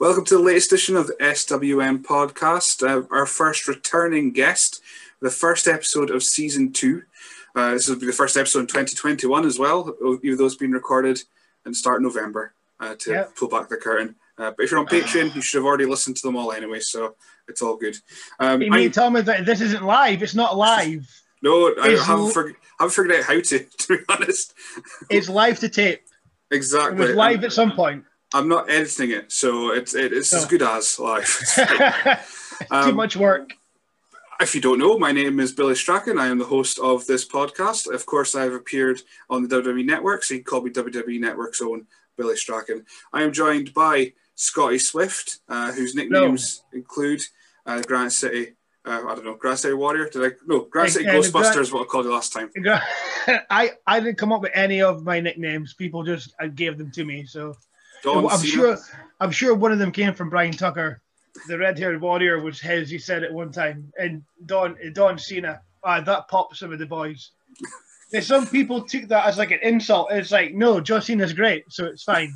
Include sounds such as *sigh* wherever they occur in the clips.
Welcome to the latest edition of the SWN podcast. Uh, our first returning guest, the first episode of season two. Uh, this will be the first episode in 2021 as well, even though it's been recorded and start November uh, to Yep. pull back the curtain. Uh, but if you're on Patreon, you should have already listened to them all anyway, so it's all good. Um, You mean tell me that this isn't live? It's not live. no, I haven't, fig- haven't figured out how to, *laughs* to be honest. It's live to tape. Exactly. It was live I'm, at some point. I'm not editing it, so it's, it, it's as Oh. good as live. It's *laughs* fine. *laughs* Too Um, much work. If you don't know, my name is Billy Strachan. I am the host of this podcast. Of course, I've appeared on the WWE Network, so you can call me WWE Network's own Billy Strachan. I am joined by Scotty Swift, uh, whose nicknames include uh, Granite City. Uh, I don't know, Granite City Warrior. Did I? No, Granite City the Ghostbuster Grant- is what I called you last time. *laughs* I I didn't come up with any of my nicknames. People just uh, gave them to me. So Don I'm Cena. sure I'm sure one of them came from Brian Tucker. The red-haired warrior was his. He said it one time. And Don Don Cena. Ah, that popped some of the boys. And some people took that as like an insult. It's like no, John Cena's great, so it's fine.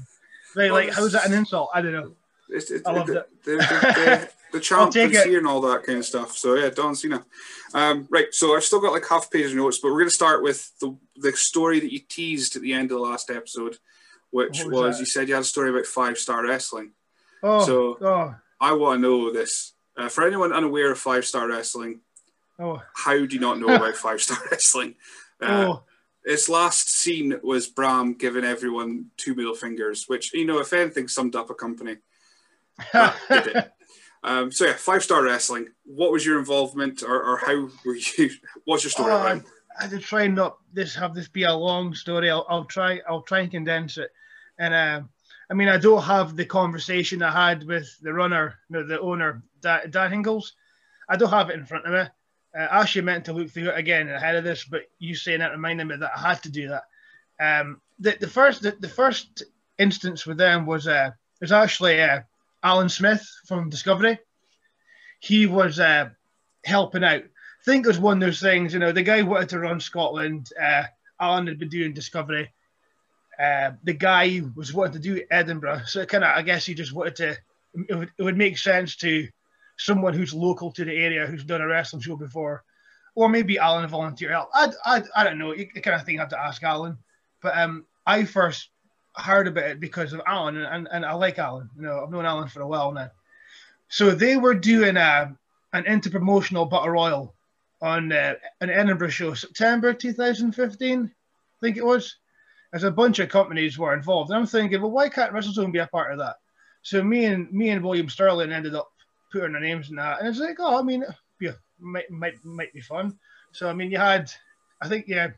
They Well, like, how's that an insult? I don't know. It's, it's, I love the, that. the, the, *laughs* the, champ and it. all that kind of stuff. So yeah, Don Cena. Um, right, so I've still got like half a page of notes, but we're going to start with the the story that you teased at the end of the last episode, which was, was you said you had a story about five star wrestling. Oh, So- oh, I want to know this. Uh, for anyone unaware of five star wrestling, oh, how do you not know about *laughs* five star wrestling? Uh, oh. Its last scene was Bram giving everyone two middle fingers, which you know, if anything, summed up a company. *laughs* It. Um, so yeah, five star wrestling. What was your involvement, or, or how were you? *laughs* What's your story? Oh, Ryan? I just try and not this have this be a long story. I'll, I'll try I'll try and condense it. And um, I mean I don't have the conversation I had with the runner, no, the owner, Dan, Dan Hingles. I don't have it in front of me. Uh, I actually meant to look through it again ahead of this, but you saying that reminded me that I had to do that. Um, the, the first the, the first instance with them was uh was actually uh, Alan Smith from Discovery. He was uh, helping out I think it was one of those things, you know, the guy wanted to run Scotland. Uh, Alan had been doing Discovery. Uh, the guy was wanting to do Edinburgh. So kind of, I guess he just wanted to, it would, it would make sense to someone who's local to the area who's done a wrestling show before. Or maybe Alan volunteer help. I, I, I don't know. You kind of thing I have to ask Alan. But um, I first heard about it because of Alan, and, and I like Alan. You know, I've known Alan for a while now. So they were doing uh, an interpromotional battle royal on uh, an Edinburgh show, September 2015, I think it was. As a bunch of companies were involved, and I'm thinking, well, why can't WrestleZone be a part of that? So me and me and William Sterling ended up putting our names in that, and it's like, oh, I mean, yeah, might might might be fun. So I mean, you had, I think, yeah,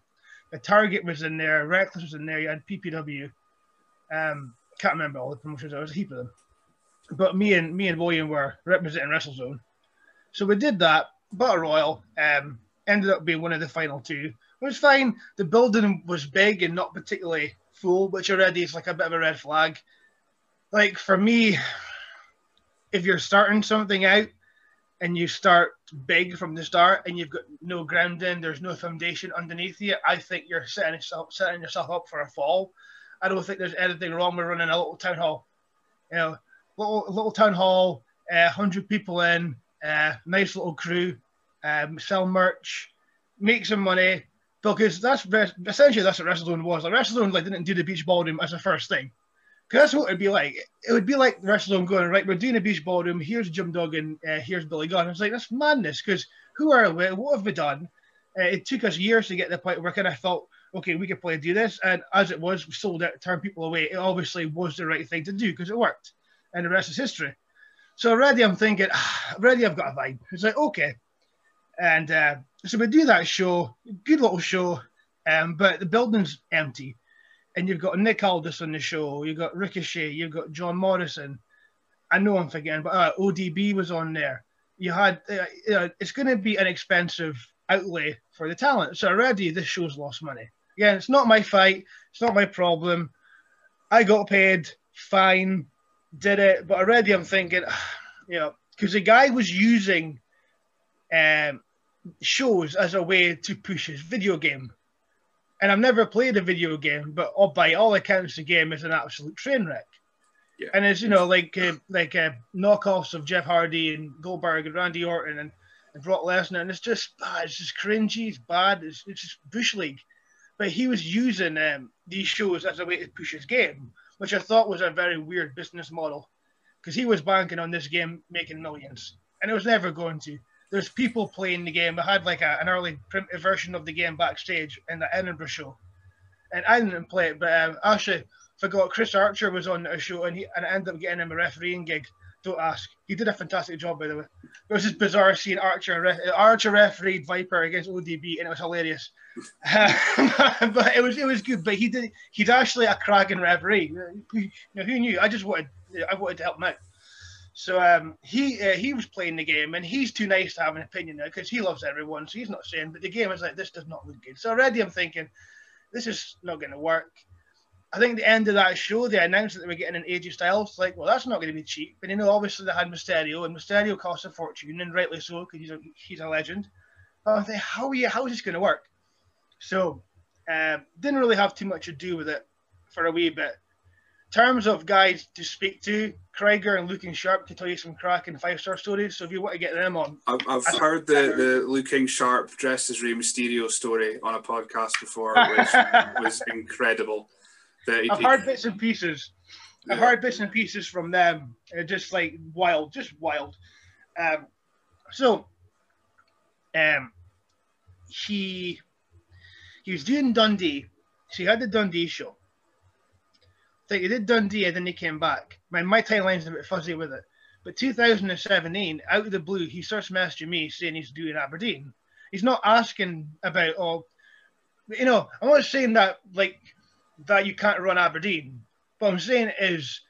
the Target was in there, Reckless was in there, you had PPW. Um, can't remember all the promotions. There was a heap of them, but me and me and William were representing WrestleZone. So we did that. Battle Royal um, ended up being one of the final two. It was fine. The building was big and not particularly full, which already is like a bit of a red flag. Like for me, if you're starting something out and you start big from the start and you've got no grounding, there's no foundation underneath you, I think you're setting yourself setting yourself up for a fall. I don't think there's anything wrong with running a little town hall. You know, little little town hall, uh, hundred people in, uh, nice little crew, um, sell merch, make some money. Because that's essentially that's what WrestleZone was. Like WrestleZone like didn't do the beach ballroom as a first thing. Because that's what it'd be like. It would be like the WrestleZone going right. We're doing a beach ballroom. Here's Jim Duggan. uh, here's Billy Gunn. It's like that's madness. Because who are we? What have we done? Uh, it took us years to get to the point where kind of felt okay, we could probably do this. And as it was, we sold it, turned people away. It obviously was the right thing to do because it worked, and the rest is history. So already I'm thinking, *sighs* already I've got a vibe. It's like okay, and uh, so we do that show, good little show, um, but the building's empty. and you've got Nick Aldis on the show, you've got Ricochet, you've got John Morrison. I know I'm forgetting, but uh, ODB was on there. You had, uh, you know, it's going to be an expensive outlay for the talent. So already this show's lost money. Again, it's not my fight. It's not my problem. I got paid, fine, did it. But already I'm thinking, *sighs* you know, because the guy was using um, shows as a way to push his video game. And I've never played a video game, but oh, by all accounts, the game is an absolute train wreck. Yeah. And it's you know like uh, like uh, knockoffs of Jeff Hardy and Goldberg and Randy Orton and, and Brock Lesnar, and it's just ah, it's just cringy, it's bad, it's, it's just bush league. But he was using um, these shows as a way to push his game, which I thought was a very weird business model, because he was banking on this game making millions, and it was never going to. There's people playing the game. I had like a, an early primitive version of the game backstage in the Edinburgh show, and I didn't play it, but um, actually forgot Chris Archer was on a show and he and I ended up getting him a refereeing gig. Don't ask. He did a fantastic job, by the way. It was just bizarre seeing Archer Archer refereed Viper against ODB, and it was hilarious. *laughs* but it was it was good. But he did he's actually a cracking referee. You know, who knew? I just wanted I wanted to help him out. So um, he uh, he was playing the game, and he's too nice to have an opinion now because he loves everyone. So he's not saying, but the game is like this does not look good. So already I'm thinking, this is not going to work. I think the end of that show, they announced that they were getting an AJ Styles. Like, well, that's not going to be cheap. And you know, obviously they had Mysterio, and Mysterio costs a fortune, and rightly so because he's a he's a legend. But I think, how are you? How is this going to work? So, um, didn't really have too much to do with it for a wee bit. Terms of guys to speak to, Krieger and Looking Sharp can tell you some cracking five star stories. So if you want to get them on, I've, I've heard the, the Looking Sharp dressed as Rey Mysterio story on a podcast before, *laughs* which was incredible. The, I've heard bits and pieces. I've heard bits and pieces from them. just like wild, just wild. Um, so, um, he he was doing Dundee. So he had the Dundee show. Think he did Dundee and then he came back. My my timeline's a bit fuzzy with it. But 2017, out of the blue, he starts messaging me saying he's doing Aberdeen. He's not asking about oh, you know. I'm not saying that like that you can't run Aberdeen. What I'm saying is,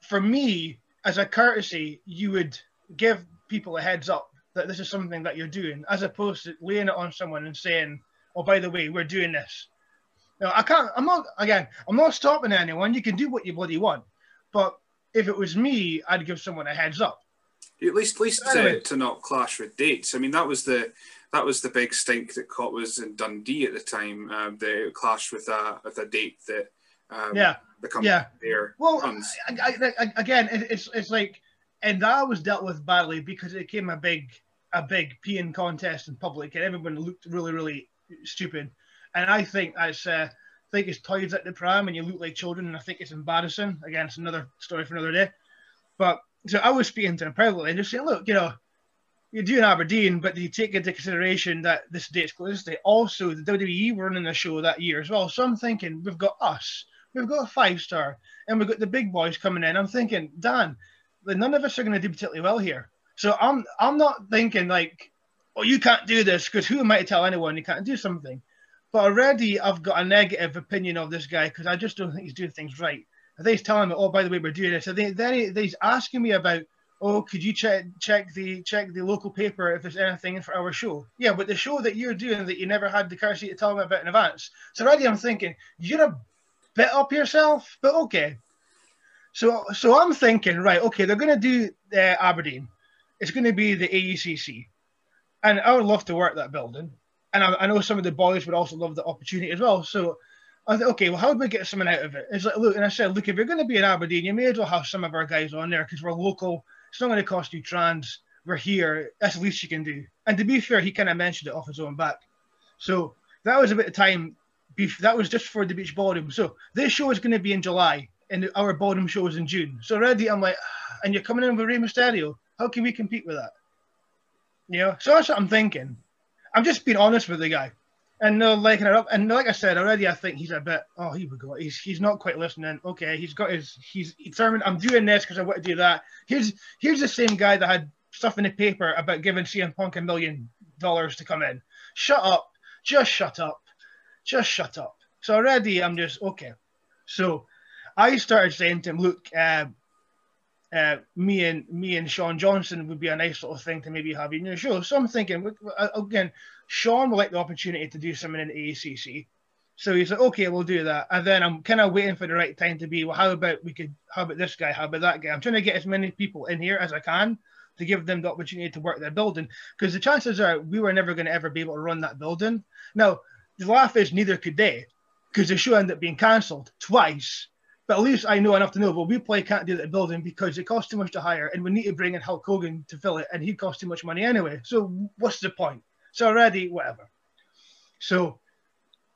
for me, as a courtesy, you would give people a heads up that this is something that you're doing, as opposed to laying it on someone and saying, "Oh, by the way, we're doing this." Now, I can't. I'm not. Again, I'm not stopping anyone. You can do what you bloody want, but if it was me, I'd give someone a heads up. At least, at least anyway. to, to not clash with dates. I mean, that was the that was the big stink that caught was in Dundee at the time. Um, they clashed with a with a date that um, yeah the company yeah. there well I, I, again it's it's like and that was dealt with badly because it became a big a big peeing contest in public and everyone looked really really stupid and I think that's uh, I think it's toys at the pram and you look like children and I think it's embarrassing again it's another story for another day but so I was speaking to him privately and just saying look you know you're doing Aberdeen, but do you take into consideration that this date's close. Also, the WWE were running the show that year as well. So I'm thinking we've got us, we've got a five star, and we've got the big boys coming in. I'm thinking, Dan, none of us are going to do particularly well here. So I'm I'm not thinking like, oh, you can't do this because who am I to tell anyone you can't do something? But already I've got a negative opinion of this guy because I just don't think he's doing things right. I think he's telling me, oh, by the way, we're doing this. So then he, he's asking me about oh, could you check check the check the local paper if there's anything for our show? Yeah, but the show that you're doing that you never had the courtesy to tell me about in advance. So already I'm thinking you're a bit up yourself, but okay. So so I'm thinking right, okay, they're going to do uh, Aberdeen. It's going to be the AECC, and I would love to work that building. And I, I know some of the boys would also love the opportunity as well. So I thought, okay, well, how do we get someone out of it? It's like, look, and I said, look, if you're going to be in Aberdeen, you may as well have some of our guys on there because we're local it's not going to cost you trans. We're here. That's the least you can do. And to be fair, he kind of mentioned it off his own back. So that was a bit of time. That was just for the beach ballroom. So this show is going to be in July, and our ballroom show is in June. So already I'm like, ah, and you're coming in with Rey Mysterio. How can we compete with that? You know, so that's what I'm thinking. I'm just being honest with the guy and no liking it up. And like I said already, I think he's a bit. Oh, here we go. He's he's not quite listening. Okay, he's got his. He's determined. I'm doing this because I want to do that. Here's here's the same guy that had stuff in the paper about giving CM Punk a million dollars to come in. Shut up. Just shut up. Just shut up. So already, I'm just okay. So I started saying to him, look, uh, uh, me and me and Sean Johnson would be a nice little thing to maybe have in your show. So I'm thinking uh, again, Sean would like the opportunity to do something in the ACC. So he's like, okay, we'll do that. And then I'm kind of waiting for the right time to be, well, how about we could, how about this guy? How about that guy? I'm trying to get as many people in here as I can to give them the opportunity to work their building. Because the chances are we were never going to ever be able to run that building. Now, the laugh is neither could they because the show ended up being cancelled twice. But at least I know enough to know, well, we probably can't do that building because it costs too much to hire and we need to bring in Hulk Hogan to fill it and he costs too much money anyway. So what's the point? So already, whatever. So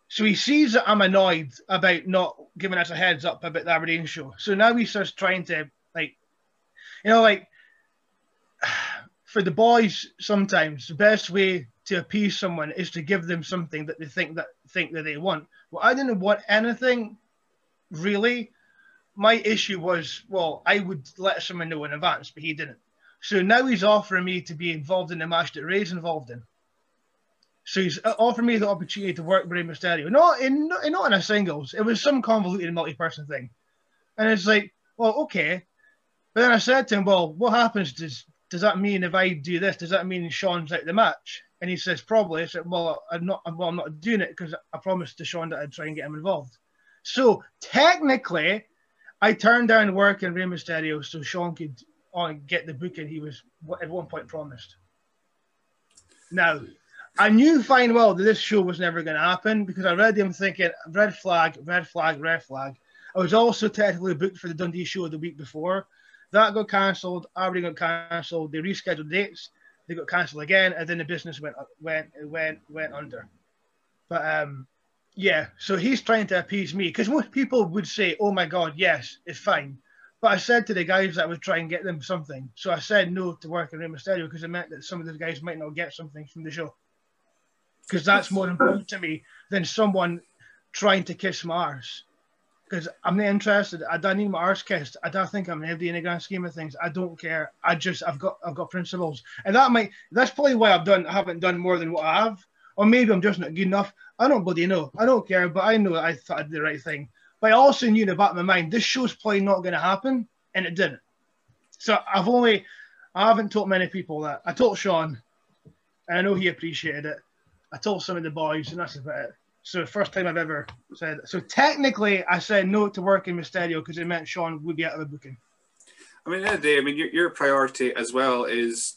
so he sees that I'm annoyed about not giving us a heads up about the Aberdeen show. So now he starts trying to like, you know, like *sighs* for the boys. Sometimes the best way to appease someone is to give them something that they think that think that they want. Well, I didn't want anything really. My issue was, well, I would let someone know in advance, but he didn't. So now he's offering me to be involved in the match that Rey's involved in. So he's uh, offered me the opportunity to work with Rey Mysterio. Not in not in a singles. It was some convoluted multi-person thing. And it's like, well, okay. But then I said to him, well, what happens? Does does that mean if I do this, does that mean Sean's out of the match? And he says, probably. I said, well, I'm not, well, I'm not doing it because I promised to Sean that I'd try and get him involved. So technically, I turned down work in Rey Mysterio so Sean could on get the booking he was at one point promised. Now, I knew fine well that this show was never going to happen because I read him thinking red flag, red flag, red flag. I was also technically booked for the Dundee show the week before. That got cancelled. Aberdeen got cancelled. They rescheduled dates. They got cancelled again, and then the business went went went went under. But um, yeah. So he's trying to appease me because most people would say, "Oh my God, yes, it's fine." But I said to the guys that I would try and get them something. So I said no to working in Mysterio because it meant that some of the guys might not get something from the show because that's more important to me than someone trying to kiss my arse. Because I'm not interested. I don't need my arse kissed. I don't think I'm heavy in the grand scheme of things. I don't care. I just I've got I've got principles, and that might that's probably why I've done I haven't done more than what I have, or maybe I'm just not good enough. I don't bloody know. I don't care, but I know I thought I did the right thing. But I also knew in the back of my mind this show's probably not going to happen, and it didn't. So I've only I haven't told many people that. I told Sean, and I know he appreciated it. I told some of the boys, and that's about it. So first time I've ever said. So technically, I said no to working Mysterio because it meant Sean would be out of the booking. I mean, at the end of the day, I mean, your, your priority as well is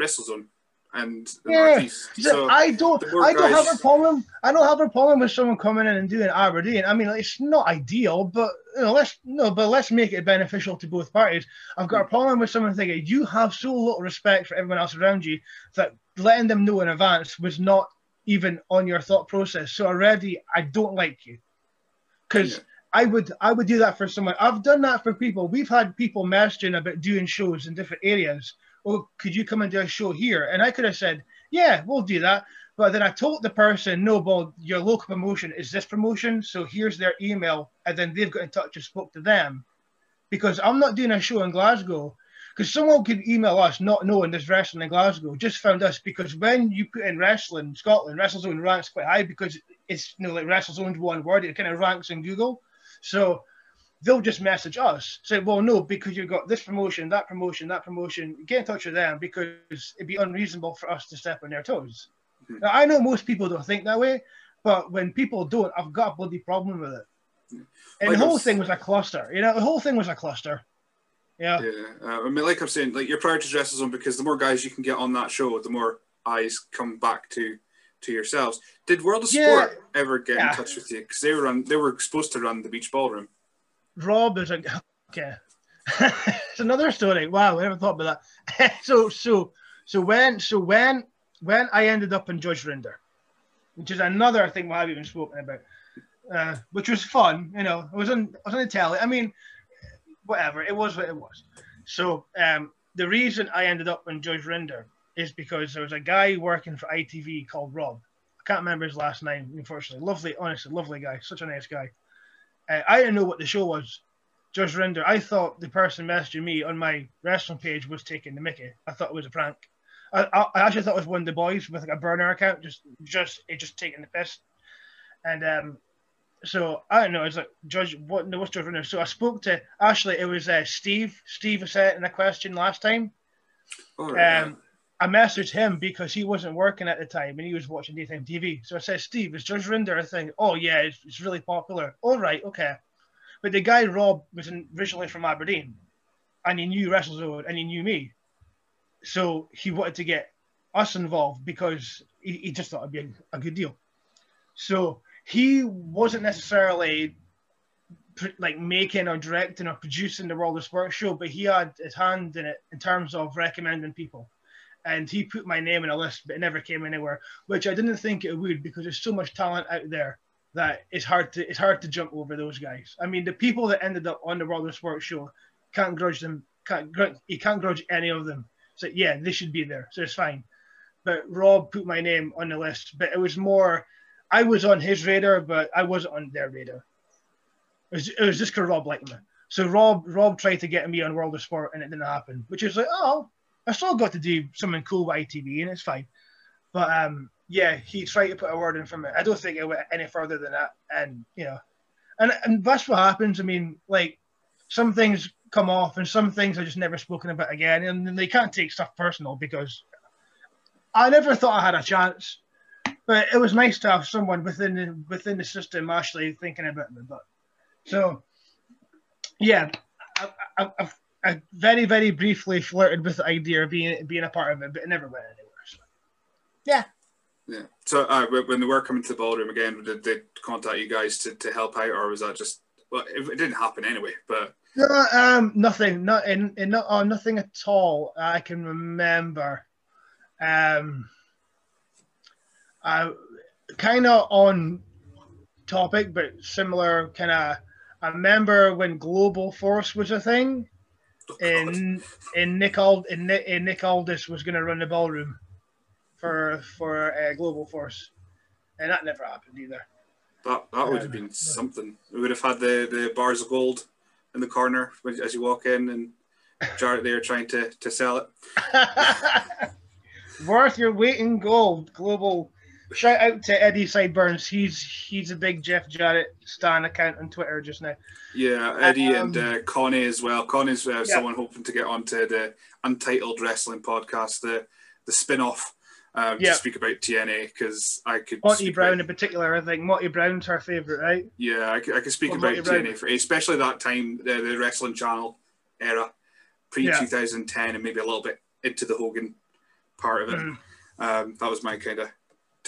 WrestleZone and Yeah. So I don't. I don't guys- have a problem. I don't have a problem with someone coming in and doing Aberdeen. I mean, like, it's not ideal, but you know, let's no, but let's make it beneficial to both parties. I've got a mm. problem with someone thinking you have so little respect for everyone else around you that letting them know in advance was not even on your thought process. So already, I don't like you because. Yeah. I would I would do that for someone. I've done that for people. We've had people messaging about doing shows in different areas. Oh, could you come and do a show here? And I could have said, yeah, we'll do that. But then I told the person, no, well, your local promotion is this promotion. So here's their email. And then they've got in touch and spoke to them. Because I'm not doing a show in Glasgow. Because someone could email us not knowing there's wrestling in Glasgow, just found us because when you put in wrestling, Scotland, WrestleZone ranks quite high because it's you know like WrestleZone's one word, it kind of ranks in Google. So they'll just message us, say, well, no, because you've got this promotion, that promotion, that promotion. Get in touch with them because it'd be unreasonable for us to step on their toes. Mhm. Now, I know most people don't think that way, but when people don't, I've got a bloody problem with it. And Like the whole thing was a cluster. You know, the whole thing was a cluster. Yeah. Yeah, uh, I mean, like I'm saying, like your priority is on because the more guys you can get on that show, the more eyes come back to to yourselves. Did World of Yeah. Sport ever get Yeah. in touch with you? Because they were on, they were supposed to run the beach ballroom. Rob is like, okay. *laughs* it's another story. Wow, I never thought about that. *laughs* so, so, so when, so when, when I ended up in Judge Rinder, which is another thing we haven't even spoken about, uh, which was fun. You know, it was on, it was on the telly. I mean, whatever. It was what it was. So, um, the reason I ended up in Judge Rinder is because there was a guy working for ITV called Rob. I can't remember his last name, unfortunately. Lovely, honestly, lovely guy. Such a nice guy. Uh, I didn't know what the show was. Judge Rinder. I thought the person messaging me on my wrestling page was taking the Mickey. I thought it was a prank. I, I, I actually thought it was one of the boys with like a burner account, just just it just taking the piss. And um, so I don't know. It's like Judge. What? No, what's Judge Rinder? So I spoke to actually. It was uh, Steve. Steve sent in a question last time. All right. Um, I messaged him because he wasn't working at the time and he was watching daytime TV. So I said, Steve, is Judge Rinder a thing? Oh, yeah, it's, it's really popular. All right, okay. But the guy, Rob, was in, originally from Aberdeen and he knew WrestleZone and he knew me. So he wanted to get us involved because he, he just thought it'd be a, a good deal. So he wasn't necessarily like making or directing or producing the World of Sport show, but he had his hand in it in terms of recommending people and he put my name in a list, but it never came anywhere, which I didn't think it would because there's so much talent out there that it's hard to it's hard to jump over those guys. I mean, the people that ended up on the World of Sports show can't grudge them. Can't grudge, you can't grudge any of them. So yeah, they should be there, so it's fine. But Rob put my name on the list, but it was more. I was on his radar, but I wasn't on their radar. It was, it was just because Rob liked me. So Rob Rob tried to get me on World of Sport, and it didn't happen. Which is like, oh, I still got to do something cool with ITV, and it's fine. But um, yeah, he tried to put a word in for me. I don't think it went any further than that. And you know, and and that's what happens. I mean, like some things come off, and some things are just never spoken about again, and they can't take stuff personal because I never thought I had a chance. But it was nice to have someone within the, within the system actually thinking about me. But so, yeah, I, I, I've I very, very briefly flirted with the idea of being being a part of it, but it never went anywhere. So. Yeah. Yeah. So uh, when they were coming to the ballroom again, did they contact you guys to, to help out, or was that just well? It, it didn't happen anyway. But no, um, nothing, not in, in not, oh, nothing at all. I can remember. Um, I kind of on topic, but similar kind of. I remember when Global Force was a thing and and Nick Ald and Nick, and Nick Aldis was going to run the ballroom for for uh, Global Force, and that never happened either. That that would have been something. We would have had the, the bars of gold in the corner as you walk in, and Jarrett there trying to, to sell it. *laughs* Worth your weight in gold, Global Shout out to Eddie Sideburns. He's he's a big Jeff Jarrett stan account on Twitter just now. Yeah, Eddie um, and uh, Connie as well. Connie's uh, yeah. someone hoping to get onto the Untitled Wrestling podcast, the the spin off. Um, yeah. to speak about TNA because I could. Monty Brown about, in particular, I think Monty Brown's her favorite, right? Yeah, I could, I could speak well, about TNA for especially that time, the, the Wrestling Channel era, pre 2010, yeah. and maybe a little bit into the Hogan part of it. Mm. Um, that was my kind of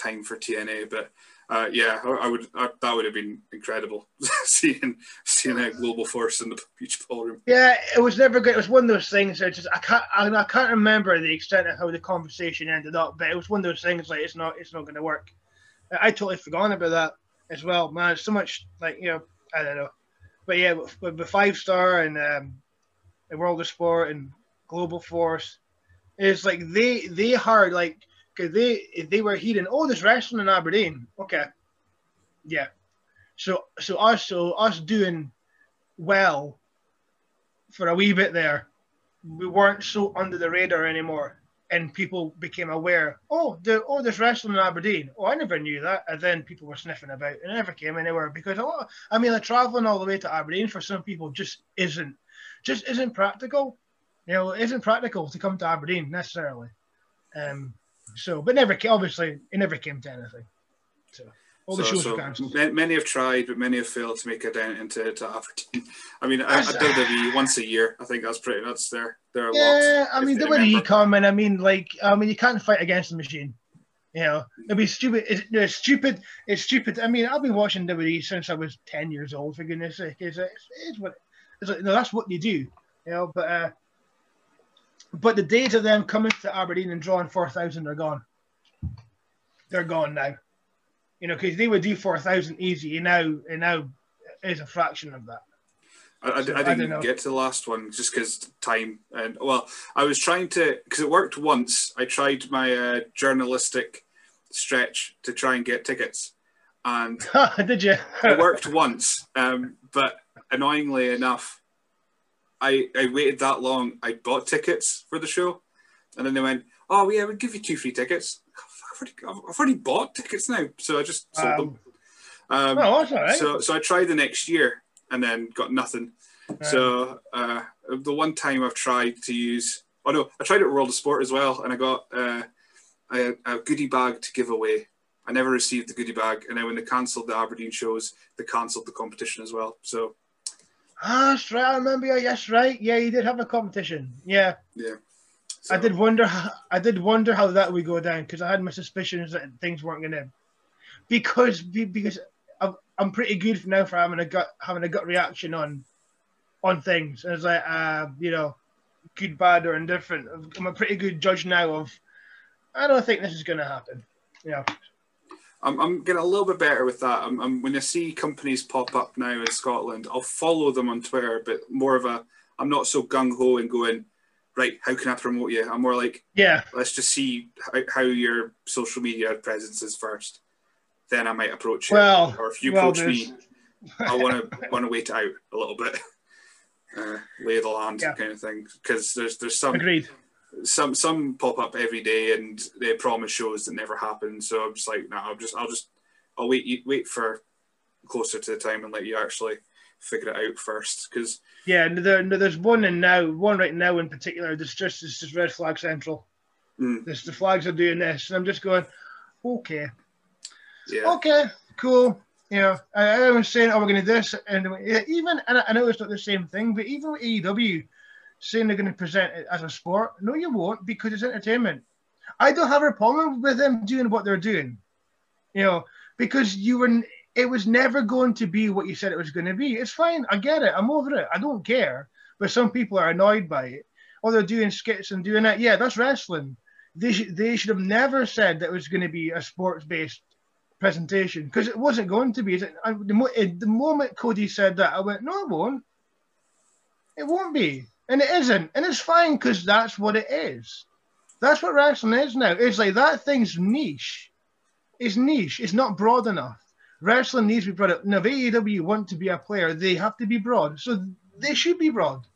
time for TNA. But uh, yeah, I, would I, that would have been incredible *laughs* seeing seeing a global force in the beach ballroom. Yeah, it was never good. It was one of those things that just I can't I, I can't remember the extent of how the conversation ended up, but it was one of those things like it's not it's not going to work. I totally forgot about that as well, man. so much like you know I don't know, but yeah, with, with five star and um, the World of Sport and Global Force, it's like they they hard like because they they were hearing, oh, there's wrestling in Aberdeen. Okay, yeah. So so us so us doing well for a wee bit there, we weren't so under the radar anymore, and people became aware. Oh, the oh, there's wrestling in Aberdeen. Oh, I never knew that. And then people were sniffing about. And it never came anywhere because oh, I mean, like traveling all the way to Aberdeen for some people just isn't just isn't practical. You know, it isn't practical to come to Aberdeen necessarily. Um, so, but never obviously it never came to anything. So all the so, shows so Many have tried, but many have failed to make it down into to Aberdeen. I mean, I, I WWE once a year. I think that's pretty. That's their their yeah. I mean, the way he come and I mean, like, I mean, you can't fight against the machine. You know, it'd be stupid. It's, it's stupid. It's stupid. I mean, I've been watching WWE since I was ten years old. For goodness' sake, it's, it's, it's what it's like, no, that's what you do. You know, but uh, but the days of them coming to Aberdeen and drawing 4,000 are gone. They're gone now. You know, because they would do 4,000 easy, and now, and now is a fraction of that. I, so, I, I didn't get to the last one just because time and well, I was trying to because it worked once. I tried my uh, journalistic stretch to try and get tickets, and *laughs* did you? it worked once, um, but annoyingly enough, I, I waited that long. I bought tickets for the show, and then they went, "Oh yeah, we'll give you two free tickets." I've already, I've already bought tickets now, so I just sold um, them. Um, Oh, that's all right. So, so I tried the next year and then got nothing. So uh, the one time I've tried to use, oh no, I tried it at World of Sport as well, and I got uh, a, a goodie bag to give away. I never received the goodie bag, and then when they cancelled the Aberdeen shows, they cancelled the competition as well. So Ah, that's right. I remember. Yeah, yes, right. Yeah, you did have a competition. Yeah, yeah, I did wonder. How, I did wonder how that would go down because I had my suspicions that things weren't gonna. Because because I'm, I'm pretty good now for having a gut having a gut reaction on on things. And it's like uh, you know, good, bad, or indifferent. I'm a pretty good judge now of. I don't think this is gonna happen. Yeah. I'm, I'm getting a little bit better with that. I'm, I'm, when I see companies pop up now in Scotland, I'll follow them on Twitter, but more of a, I'm not so gung ho and going, right, how can I promote you? I'm more like, Yeah. let's just see how, how your social media presence is first. Then I might approach you. Well, or if you well, approach me, *laughs* I want to want to wait out a little bit, *laughs* uh, lay the land Yeah. kind of thing. Because there's there's some Agreed. Some some pop up every day and they promise shows that never happen. So I'm just like, no, I'll just I'll just I'll wait you wait for closer to the time and let you actually figure it out first. Because Yeah, no, there, no, there's one in now, one right now in particular. That's just it's just red flag central. Mm. This the flags are doing this, and I'm just going, okay, yeah, okay, cool. You know, I, I was saying, oh, we're going to do this, and even and I, I know it's not the same thing, but even with AEW saying they're going to present it as a sport, no, you won't because it's entertainment. I don't have a problem with them doing what they're doing, you know, because you were. It was never going to be what you said it was going to be. It's fine. I get it. I'm over it. I don't care. But some people are annoyed by it. Or they're doing skits and doing that. Yeah, that's wrestling. They, sh- they should have never said that it was going to be a sports based presentation because it wasn't going to be. Eh, the moment Cody said that, I went, no, it won't. It won't be. And it isn't. And it's fine because that's what it is. That's what wrestling is now. It's like that thing's niche. It's niche. It's not broad enough. Wrestling needs to be broad. up. Now, if AEW want to be a player, they have to be broad. So they should be broad.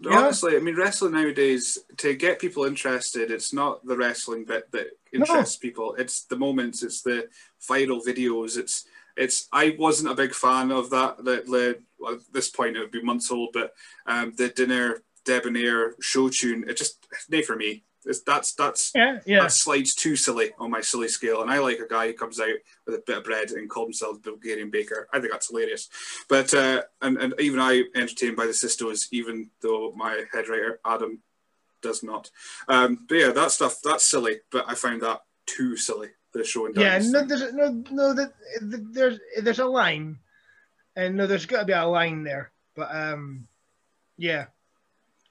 Yeah. honestly, I mean, wrestling nowadays to get people interested, it's not the wrestling bit that interests people. It's the moments. It's the viral videos. It's it's. I wasn't a big fan of that. The, the well, at this point it would be months old, but um, the dinner debonair show tune. It just nay for me. It's, that's that's Yeah, yeah. that slides too silly on my silly scale. And I like a guy who comes out with a bit of bread and calls himself Bulgarian baker. I think that's hilarious. But uh, and and even I entertained by the Sistos, even though my head writer Adam does not. Um, but yeah, that stuff that's silly. But I find that too silly. The show and Yeah, no, there's no, no, that there's there's a line, and no, there's got to be a line there. But um, yeah,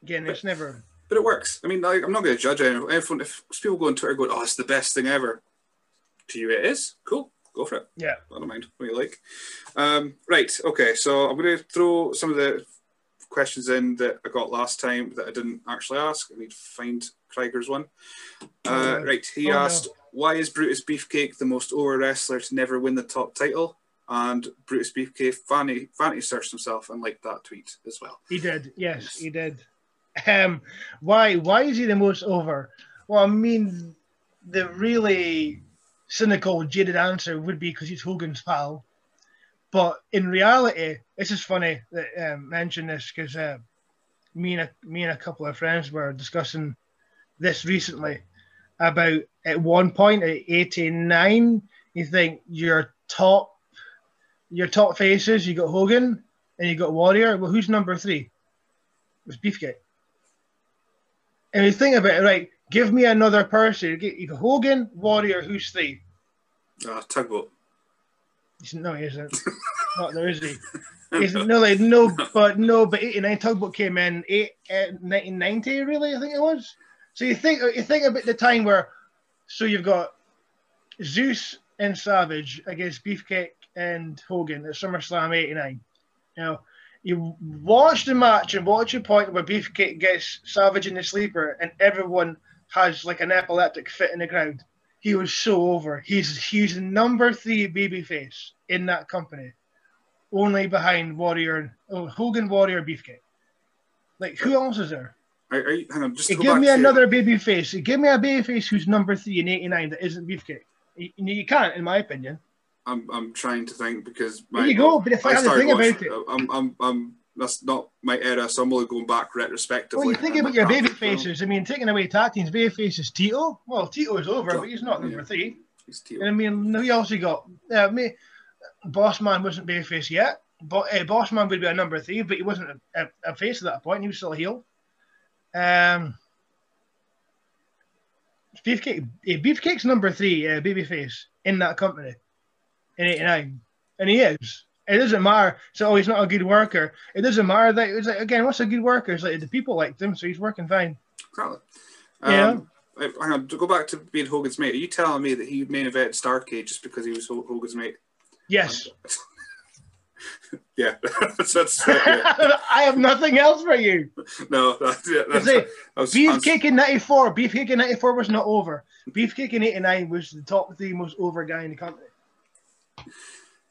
again, it's never. but it works. I mean, I, I'm not going to judge anyone. Everyone, if people go on Twitter going, "Oh, it's the best thing ever," to you it is. Cool, go for it. Yeah. I don't mind what you like. Um, right, okay. So I'm going to throw some of the questions in that I got last time that I didn't actually ask. I need to find Krieger's one. Uh, Oh, right, he oh, no. "Why is Brutus Beefcake the most over wrestler to never win the top title?" And Brutus Beefcake vanity, vanity searched himself and liked that tweet as well. He did. Yes, he did. Um, why? Why is he the most over? Well, I mean, the really cynical, jaded answer would be because he's Hogan's pal. But in reality, this is funny that um, mention this because uh, me and a, me and a couple of friends were discussing this recently about at one point at 89 you think your top your top faces you got Hogan and you got Warrior. Well who's number three? It was Beefcake. And you think about it right give me another person. You either Hogan Warrior who's three? Uh, tugboat. No he isn't. *laughs* Not there is he? He's, no, like no, but no, but '89 tugboat came in eight, uh, 1990, really, I think it was. So you think you think about the time where, so you've got Zeus and Savage against Beefcake and Hogan at SummerSlam '89. You know, you watch the match and watch the point where Beefcake gets Savage in the sleeper and everyone has like an epileptic fit in the crowd. He was so over. He's he's number three babyface in that company only behind Warrior, oh, Hogan, Warrior, Beefcake. Like, who else is there? Are, are you, hang on, just give me another baby face. Give me a baby face who's number three in 89 that isn't Beefcake. You, you can't, in my opinion. I'm I'm trying to think because there you go. But if I, I had to think about watching- it, I'm, I'm, I'm, that's not my era, so I'm only going back retrospectively. well, you think about your baby faces. I mean, taking away tag teams, baby faces. Tito. Well, Tito is over, but he's not number Yeah. three. it's Tito. And I mean, we also got uh, me. Boss man wasn't babyface yet. But uh, Boss man would be a number three, but he wasn't a, a, a face at that point. He was still a heel. Um, Beefcake, uh, Beefcake's number three, uh, babyface in that company in '89, and he is. It doesn't matter. So oh, he's not a good worker. It doesn't matter that it's like again, what's a good worker? It's like the people liked him, so he's working fine. Exactly. Yeah. Um, I- hang on, to go back to being Hogan's mate, are you telling me that he main evented Starcade just because he was Hogan's mate? Yes, *laughs* *laughs* yeah, *laughs* that's, that's *laughs* yeah. I have nothing else for you. no, that's, yeah, that's, Is it- I was, Beefcake in '94. Beefcake in '94 was not over. Beefcake in '89 was the top three most over guy in the company.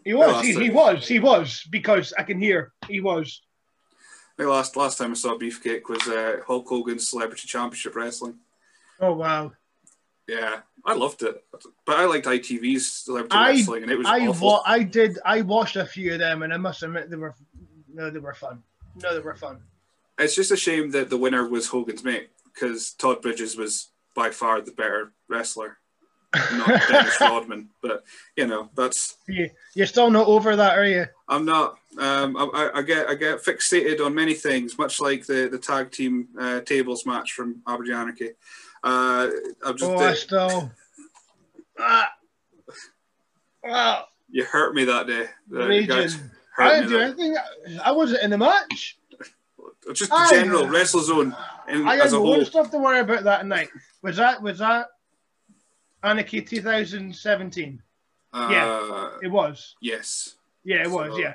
He was. He, he was. He was because I can hear. He was. The last last time I saw Beefcake was uh, Hulk Hogan's Celebrity Championship Wrestling. Oh wow. Yeah, I loved it, but I liked ITV's Celebrity I- Wrestling, and it was I awful. wa- I did. I watched a few of them, and I must admit they were. No, they were fun. No, they were fun. It's just a shame that the winner was Hogan's mate because Todd Bridges was by far the better wrestler, not *laughs* Dennis Rodman. But you know, that's You, you're still not over that, are you? I'm not. Um, I, I- get I get fixated on many things, much like the the tag team uh, tables match from Aberdeen Anarchy. Uh, I'm just Oh, I still. Ah. Wow. you hurt me that day. Hurt I didn't do anything. I wasn't in the match. Just the I- general WrestleZone in, I as had a whole. stuff to worry about that night. Was that was that Anarchy 2017? Uh, It was. Yes. Yeah, it was. So, Yeah.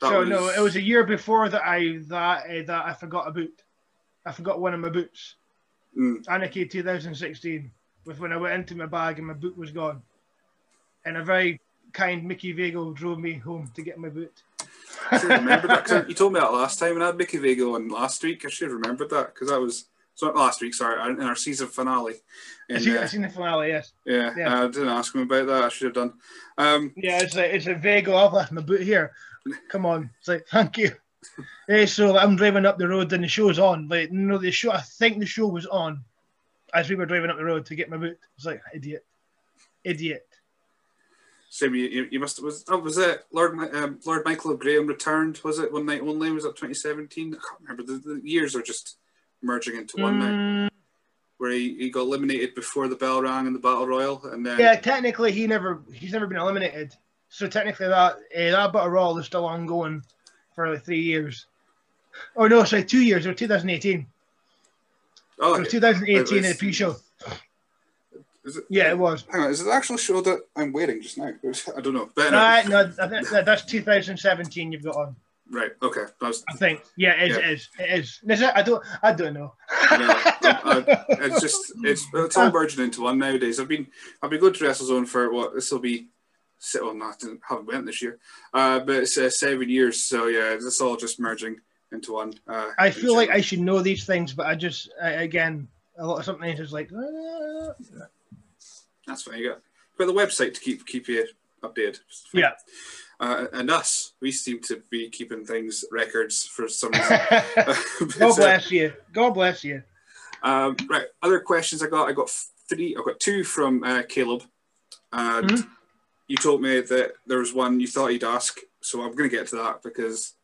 So no, it was a year before that I that uh, that I forgot a boot. I forgot one of my boots. Mm. Anarchy 2016 was when I went into my bag and my boot was gone, and a very kind Mickey Vago drove me home to get my boot. I have remembered you told me that last time, and I had Mickey Vago on last week. I should have remembered that because that was so not last week. Sorry, in our season finale. I And, seen, uh, I seen the finale. Yes. yeah, yeah. I didn't ask him about that. I should have done. Um, Yeah, it's a it's a Vago. I've left my boot here. Come on, it's like thank you. Hey, so I'm driving up the road and the show's on. Like, no, the show. I think the show was on as we were driving up the road to get my boot. It's like idiot, idiot. Same, you, you, must was oh, was it Lord um, Lord Michael Graham returned? Was it one night only? Was it 2017? I can't remember. The, the years are just merging into one now. Mm, Where he, he got eliminated before the bell rang in the battle royal, and then yeah, technically he never he's never been eliminated. So technically that uh, that battle royal is still ongoing for like three years. Oh no, sorry, two years. Or 2018. oh, It was 2018 It was- at pre-show. it, Yeah, it was. Hang on, is it the actual show that I'm waiting just now? I don't know. But anyway, no, I think that- that's 2017. You've got on. right, okay. Was, I think. Yeah, it is. Yeah. It is. It is. Is it? I don't. I don't know. No, *laughs* I- it's just it's it's all merging into one nowadays. I've been I've been going to WrestleZone for what this will be. Se- on that and haven't went this year, uh, but it's uh, seven years. So yeah, it's all just merging into one. Uh, I feel like I should know these things, but I just I, again a lot of something is like. uh, that's fine. You got got the website to keep keep you updated. Yeah. Uh, and us, we seem to be keeping things records for some *laughs* reason. *laughs* God But, uh, bless you. God bless you. Um, right. Other questions I got. I got three. I got two from uh, Caleb, and Mhm. You told me that there was one you thought you'd ask. So I'm going to get to that because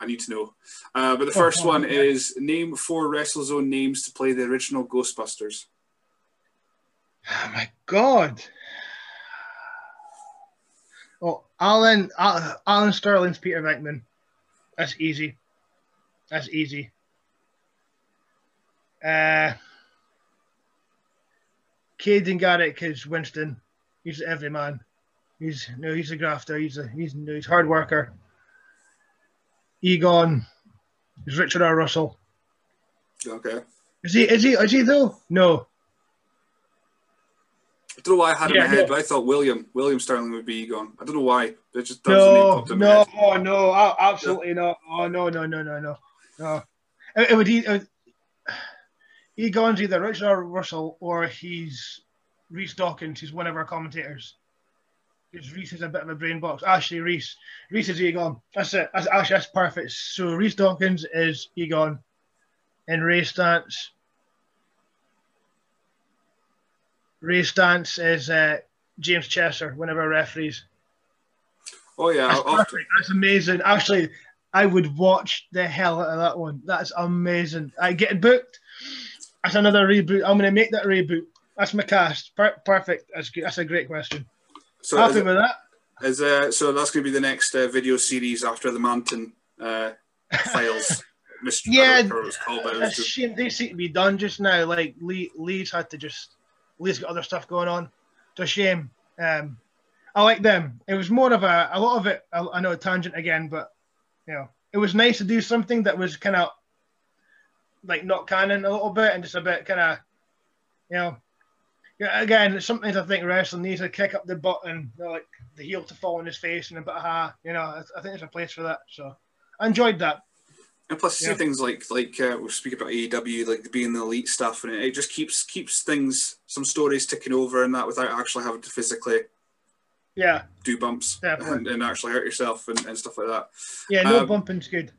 I need to know. Uh, but the Oh, first one okay. is name four WrestleZone names to play the original Ghostbusters. Oh my God. Oh, Alan, Alan Sterling's Peter Venkman. That's easy. That's easy. Uh, Caden Garrick is Winston. He's every man. He's no, he's a grafter. He's a he's no, he's hard worker. Egon is Richard R. Russell. Okay. Is he? Is he? Is he though? No. I don't know why I had it in my head, no. but I thought William William Sterling would be Egon. I don't know why. It just that was the name No, my no, oh, no, absolutely not. Oh no, no, no, no, no, no. It, it would uh, Egon's either Richard R. Russell or he's Reese Dawkins. He's one of our commentators. Because Reese is a bit of a brain box. Ashley Reese, Reese is Egon. That's it. That's actually that's perfect. So Reese Dawkins is Egon, and Ray Stantz. Ray Stantz is uh, James Chester, one of our referees. Oh yeah, That's I'll- perfect. That's amazing. Actually, I would watch the hell out of that one. That's amazing. I get it booked. That's another reboot. I'm gonna make that reboot. That's my cast. Per- perfect. That's good. That's a great question. So Happy with that. is, uh, so that's going to be the next uh, video series after the Manton uh, files. *laughs* Mystery, Yeah, I don't remember what it's called, but it was It's a just- shame they seem to be done just now. Like Lee, Lee's had to just Lee's got other stuff going on. It's a shame. Um, I like them. It was more of a a lot of it. I, I know a tangent again, but you know, it was nice to do something that was kind of like not canon a little bit and just a bit kind of, you know. Yeah, again, sometimes I think wrestling needs to kick up the butt and you know, like the heel to fall on his face and a bit of ha. You know, I, I think there's a place for that. So I enjoyed that. And plus, you Yeah. see things like like uh, we speak about AEW, like being the elite stuff, and it, it just keeps keeps things, some stories ticking over, and that without actually having to physically Yeah, do bumps and, and actually hurt yourself and, and stuff like that. yeah. No Um, bumping's good.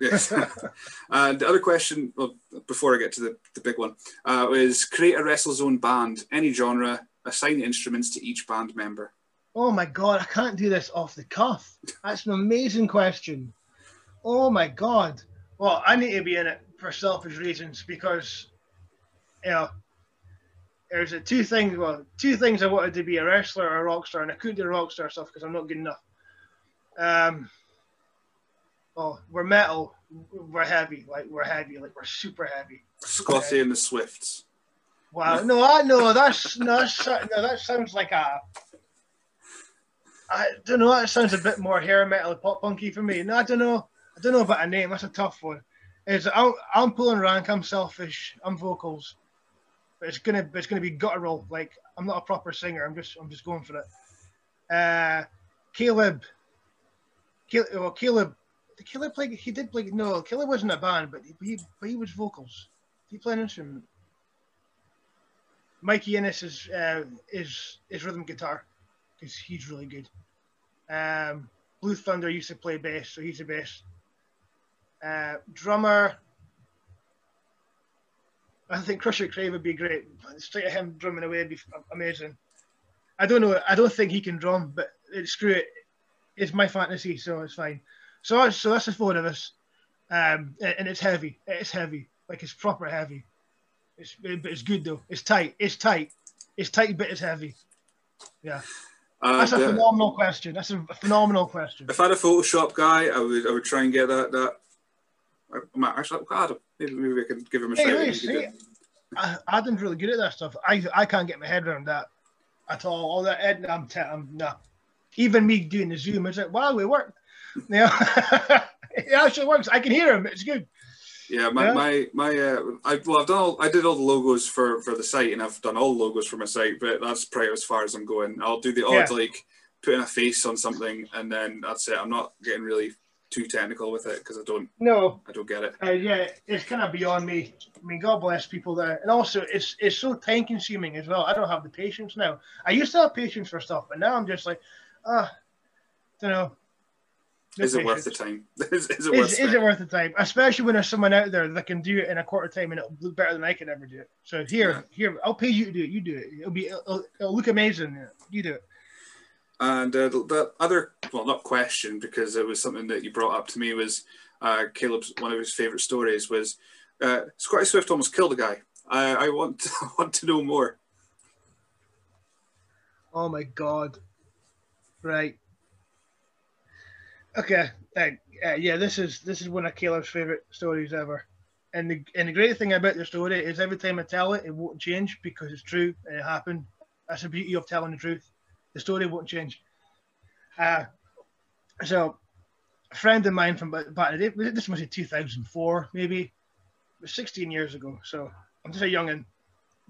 Yes. *laughs* and the other question, well, before I get to the, the big one, uh, is create a WrestleZone band, any genre, assign instruments to each band member. Oh my god, I can't do this off the cuff. That's an amazing question. Oh my god. Well, I need to be in it for selfish reasons because, you know, there's two things. Well, two things I wanted to be a wrestler or a rock star, and I couldn't do rock star stuff because I'm not good enough. Um. Oh, we're metal. We're heavy. Like we're heavy. Like we're super heavy. Scotty and the Swifts. Wow. No, I *laughs* no. That's no. That's, no, that sounds like a. I don't know. That sounds a bit more hair metal, pop punky for me. No, I don't know. I don't know about a name. That's a tough one. Is I'm, I'm pulling rank. I'm selfish. I'm vocals. But it's gonna it's gonna be guttural. Like I'm not a proper singer. I'm just I'm just going for it. Uh, Caleb. Caleb. Well, Caleb. Did Caleb play? He did play. No, killer wasn't a band, but he but he was vocals. He played an instrument? Mikey Innes is uh, is is rhythm guitar because he's really good. Um, Blue Thunder used to play bass, so he's a bass. Uh, drummer, I think Crusher Crave would be great. Straight at him drumming away would be amazing. I don't know. I don't think he can drum, but screw it. It's my fantasy, so it's fine. So that's- so that's the four of us, um, and it's heavy. It's heavy, like it's proper heavy. It's but it's good though. It's tight. It's tight. It's tight, but it's heavy. Yeah, that's a uh, phenomenal question. That's a phenomenal question. if I had a Photoshop guy, I would I would try and get that that. I might actually, I don't, maybe maybe I could give him a Hey, shout. wait, He see. I, Adam's really good at that stuff. I I can't get my head around that at all. All that Ed, I'm, te- I'm nah. Even me doing the Zoom, it's like wow, we worked. *laughs* Yeah, it actually works. I can hear him. It's good. Yeah, my Yeah. my my. Uh, I well, I've done all. I did all the logos for for the site, and I've done all logos for my site. But that's probably as far as I'm going. I'll do the odd Yeah. like putting a face on something, and then that's it. I'm not getting really too technical with it because I don't No, I don't get it. uh, yeah, it's kind of beyond me. I mean, God bless people there, and also it's it's so time consuming as well. I don't have the patience now. I used to have patience for stuff, but now I'm just like, ah, don't know. Is it worth the time? *laughs* is, is it worth Is, is it worth the time? Especially when there's someone out there that can do it in a quarter time and it'll look better than I can ever do it. So here, here, I'll pay you to do it. You do it. It'll be, it'll, it'll look amazing. You do it. And uh, the, the other, well, not question, because it was something that you brought up to me was uh, Caleb's one of his favorite stories was uh, Scotty Swift almost killed a guy. I, I want *laughs* I want to know more. Oh my god. Right. Okay. Uh, uh, yeah, this is this is one of Caleb's favorite stories ever. And the and the great thing about the story is every time I tell it, it won't change because it's true and it happened. That's the beauty of telling the truth. The story won't change. Uh, so, a friend of mine from back in the day, this must be 2004, maybe. It was 16 years ago. So, I'm just a youngin'.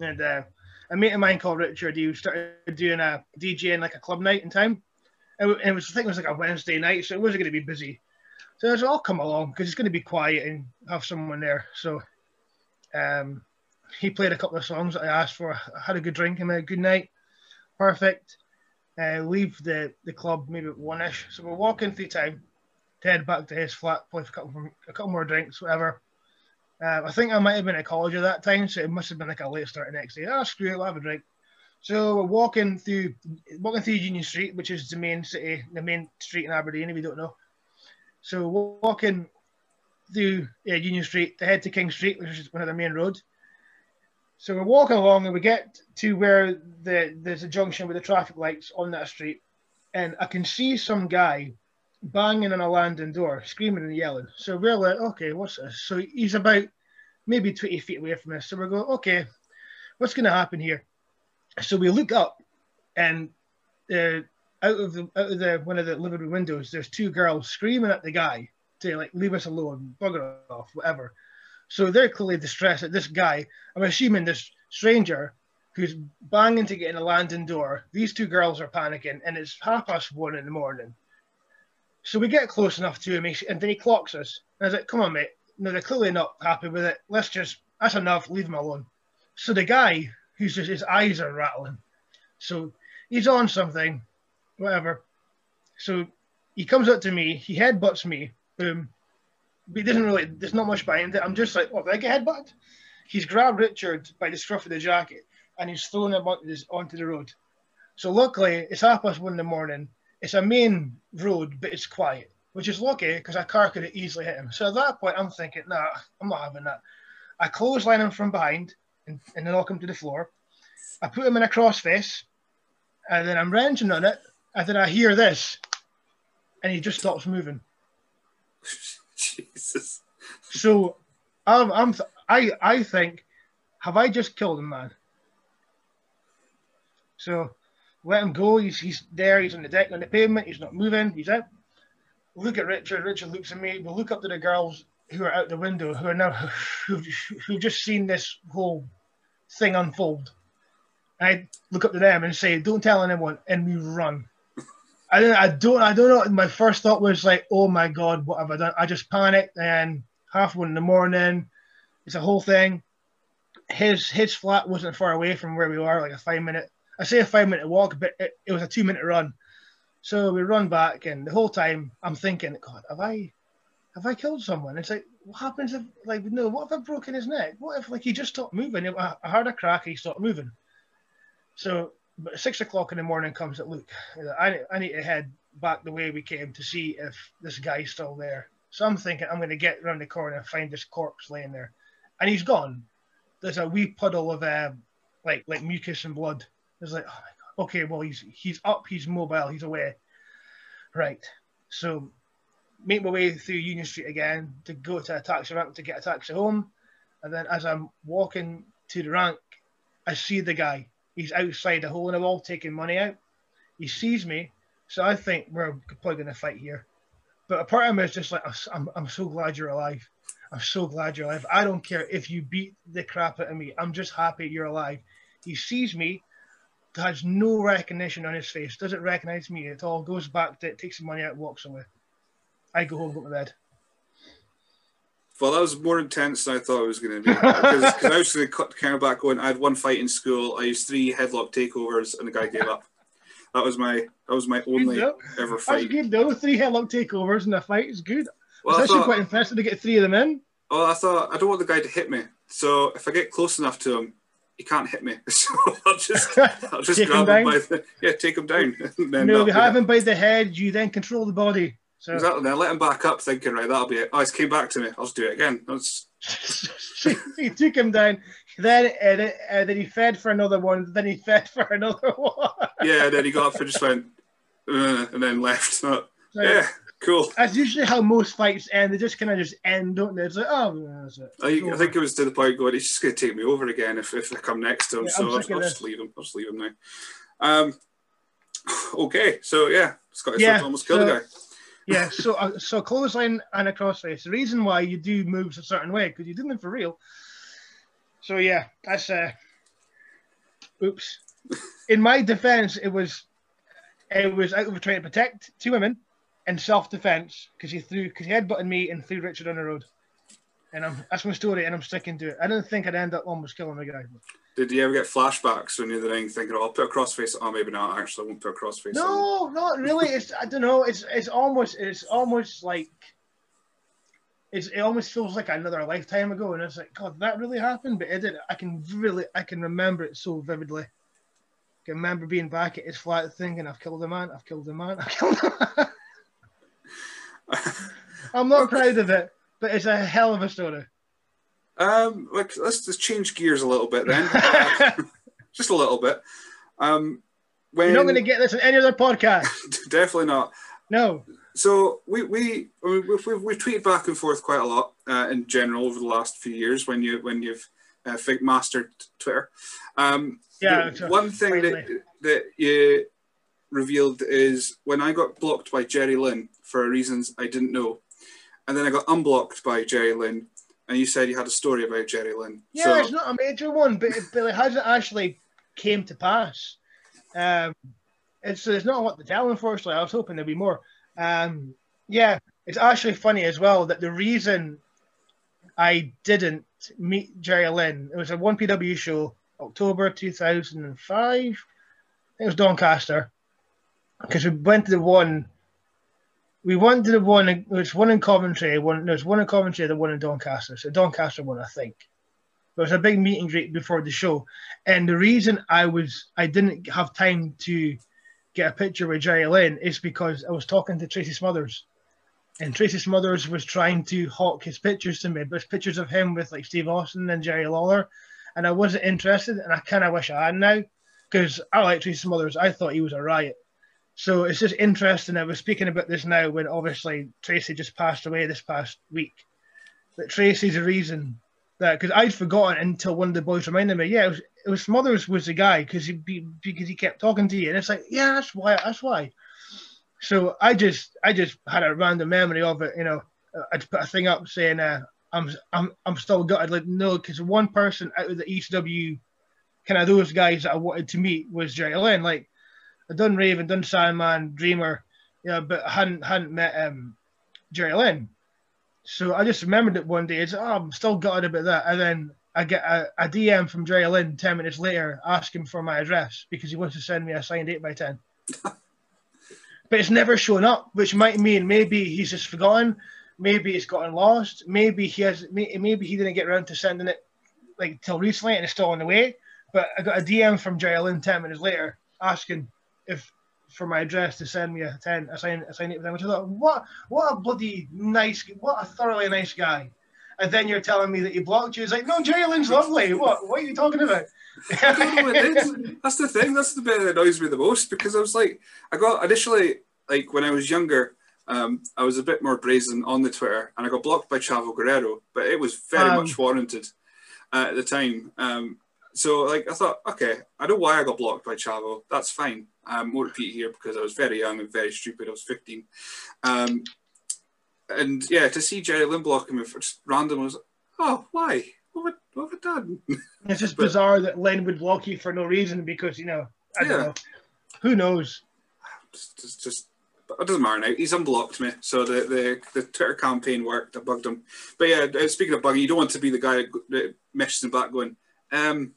And uh, a mate of mine called Richard, he started doing a DJ in like a club night in town. It- was, I think it was like a Wednesday night, so it wasn't going to be busy. So I was, I'll come along because it's going to be quiet and have someone there. So um, he played a couple of songs that I asked for. I had a good drink and a good night. Perfect. uh, leave the, the club maybe at one ish. So we're walking through town to head back to his flat, play a couple, a couple more drinks, whatever. Uh, I think I might have been at college at that time, so it must have been like a late start the next day. Ah, screw it, we'll have a drink. So we're walking through walking through Union Street, which is the main city, the main street in Aberdeen, if you don't know. So we're walking through yeah, Union Street to head to King Street, which is one of the main roads. So we're walking along and we get to where the there's a junction with the traffic lights on that street, and I can see some guy banging on a landing door, screaming and yelling. So we're like, okay, what's this? So he's about maybe 20 feet away from us. So we're going, okay, what's going to happen here? So we look up, and uh, out of the out of the one of the living room windows, there's two girls screaming at the guy to like leave us alone, bugger off, whatever. So they're clearly distressed at this guy. I'm assuming this stranger who's banging to get in a landing door. These two girls are panicking, and it's half past one in the morning. So we get close enough to him, and then he clocks us. And I was like, "Come on, mate. No, they're clearly not happy with it. Let's just that's enough. Leave them alone." So the guy, who's just his eyes are rattling, so he's on something, whatever. So he comes up to me, he headbutts me, boom. But he doesn't really. There's not much behind it. I'm just like, "Oh, did I get headbutted?" He's grabbed Richard by the scruff of the jacket and he's thrown him onto the road. So luckily, it's half past one in the morning. It's a main road, but it's quiet, which is lucky because a car could have easily hit him. So at that point, I'm thinking, nah, I'm not having that. I clothesline him from behind and, and then knock him to the floor. I put him in a crossface, and then I'm wrenching on it, and then I hear this, and he just stops moving. Jesus. So I'm, I'm I I think, have I just killed a man? So let him go. He's he's there. He's on the deck on the pavement. He's not moving. He's out. Look at Richard. Richard looks at me. We look up to the girls who are out the window, who are now who've, who've just seen this whole thing unfold. I look up to them and say, "Don't tell anyone," and we run. I don't, I don't, I don't know. My first thought was like, "Oh my god, what have I done?" I just panicked, and half one in the morning, it's a whole thing. His his flat wasn't far away from where we were, like a five minute I say a five minute walk, but it, it was a two minute run. So we run back, and the whole time I'm thinking, God, have I, have I killed someone? It's like, what happens if, like, no, what if I've broken his neck? What if, like, he just stopped moving? I heard a crack, he stopped moving. So, but six o'clock in the morning comes at look, I, I need to head back the way we came to see if this guy's still there. So I'm thinking I'm going to get around the corner and find this corpse laying there, and he's gone. There's a wee puddle of uh, like like mucus and blood it's like, oh my god. Okay, well he's he's up, he's mobile, he's away. Right. So make my way through Union Street again to go to a taxi rank to get a taxi home. And then as I'm walking to the rank, I see the guy. He's outside a hole in the wall taking money out. He sees me, so I think we're probably going to fight here. But a part of me is just like, I'm, I'm so glad you're alive. I'm so glad you're alive. I don't care if you beat the crap out of me. I'm just happy you're alive. He sees me has no recognition on his face, doesn't recognize me at all, goes back to takes the money out, walks away. I go home, and go to bed. Well, that was more intense than I thought it was going to be. Because *laughs* I was going to cut the camera back going. I had one fight in school. I used three headlock takeovers, and the guy gave up. That was my that was my only ever fight. That's good though. Three headlock takeovers in a fight is good. Well, it's actually thought, quite impressive to get three of them in. Well, I thought I don't want the guy to hit me, so if I get close enough to him, he can't hit me. *laughs* So I'll just *laughs* I'll just grab him, him by the yeah, take him down. no, you have him by the head, you then control the body. So exactly. Then let him back up, thinking right, that'll be it. Oh, he's came back to me. I'll just do it again. *laughs* He took him down. Then uh, then he fed for another one. Then he fed for another *laughs* one. yeah. Then he got up and just went, uh, and then left. So, yeah. Cool. That's usually how most fights end. They just kind of just end, don't they? It's like, oh, that's it. I, I think it was to the point going, he's just going to take me over again if, if I come next to him. Yeah, so I'll, I'll just leave him. I'll just leave him now. Um, *sighs* okay, so yeah, Scottish yeah, almost killed so, the guy. Yeah, so uh, so clothesline and a crossface. The reason why you do moves a certain way because you do them for real. So yeah, that's uh, oops. In my defense, it was it was out of trying to protect two women in self defense because he threw because he headbutted me and threw Richard on the road. And I'm, that's my story, and I'm sticking to it. I didn't think I'd end up almost killing the guy. Did you ever get flashbacks when you're the ring thinking, oh, I'll put a crossface? Oh, maybe not. Actually, I won't put a crossface no, on. No, not really. It's I don't know. It's it's almost it's almost like it's it almost feels like another lifetime ago, and it's like God, that really happened. But it did. I can really I can remember it so vividly. I can remember being back at his flat thinking, I've killed a man, I've killed a man, *laughs* I've killed a man. *laughs* I'm not proud of it, but it's a hell of a story. Um, like let's just change gears a little bit then, *laughs* *laughs* just a little bit. Um, when you're not going to get this in any other podcast, *laughs* definitely not. No. So we we we've, we've, we've tweeted back and forth quite a lot uh, in general over the last few years when you when you've uh, mastered Twitter. Um, yeah. One thing that that you revealed is when I got blocked by Jerry Lynn for reasons I didn't know, and then I got unblocked by Jerry Lynn and you said you had a story about Jerry Lynn. Yeah, so... it's not a major one, but it, but it hasn't actually came to pass. Um, it's there's not a lot to tell, unfortunately. I was hoping there'd be more. Um, yeah, it's actually funny as well that the reason I didn't meet Jerry Lynn, it was a one PW show, October 2005. I think it was Doncaster, because we went to the one we won to the one. Was one in Coventry. One there was one in Coventry. The one in Doncaster. So Doncaster one, I think. There was a big meet and greet before the show, and the reason I was I didn't have time to get a picture with Jerry Lynn is because I was talking to Tracy Smothers, and Tracy Smothers was trying to hawk his pictures to me, but pictures of him with like Steve Austin and Jerry Lawler, and I wasn't interested, and I kind of wish I had now because I like Tracy Smothers. I thought he was a riot. So it's just interesting. I was speaking about this now when obviously Tracy just passed away this past week. But Tracy's the reason that because I'd forgotten until one of the boys reminded me. Yeah, it was, it was Smothers was the guy because he because he kept talking to you, and it's like yeah, that's why. That's why. So I just I just had a random memory of it. You know, I'd put a thing up saying uh, I'm I'm I'm still gutted. Like no, because one person out of the ECW kind of those guys that I wanted to meet was Jerry Lynn. Like I'd done Raven, done Sandman, Dreamer, yeah, but I hadn't hadn't met um, Jerry Lynn. So I just remembered it one day. It's oh, I'm still gutted about that. And then I get a, a DM from Jerry Lynn ten minutes later asking for my address because he wants to send me a signed eight by ten. *laughs* but it's never shown up, which might mean maybe he's just forgotten, maybe it's gotten lost, maybe he has, maybe he didn't get around to sending it like till recently and it's still on the way. But I got a DM from Jerry Lynn ten minutes later asking if for my address to send me a ten, a sign, a sign it with them. Which I thought, what, what a bloody nice, what a thoroughly nice guy. And then you're telling me that he blocked you. It's like, no, Jerry Lynn's lovely. What, what are you talking about? That's the thing. That's the bit that annoys me the most because I was like, I got initially like when I was younger. Um, I was a bit more brazen on the Twitter, and I got blocked by Chavo Guerrero, but it was very um, much warranted uh, at the time. Um, so, like, I thought, okay, I know why I got blocked by Chavo. That's fine. Um, won't repeat here because I was very young and very stupid. I was 15. Um, and yeah, to see Jerry Lynn blocking me for just random was, oh, why? What have, what have I done? It's just *laughs* but, bizarre that Lynn would block you for no reason because, you know, I yeah. don't know. Who knows? Just, just, just it doesn't matter now. He's unblocked me, so the, the, the Twitter campaign worked. I bugged him. But yeah, uh, speaking of bugging, you don't want to be the guy that meshes him back going, um,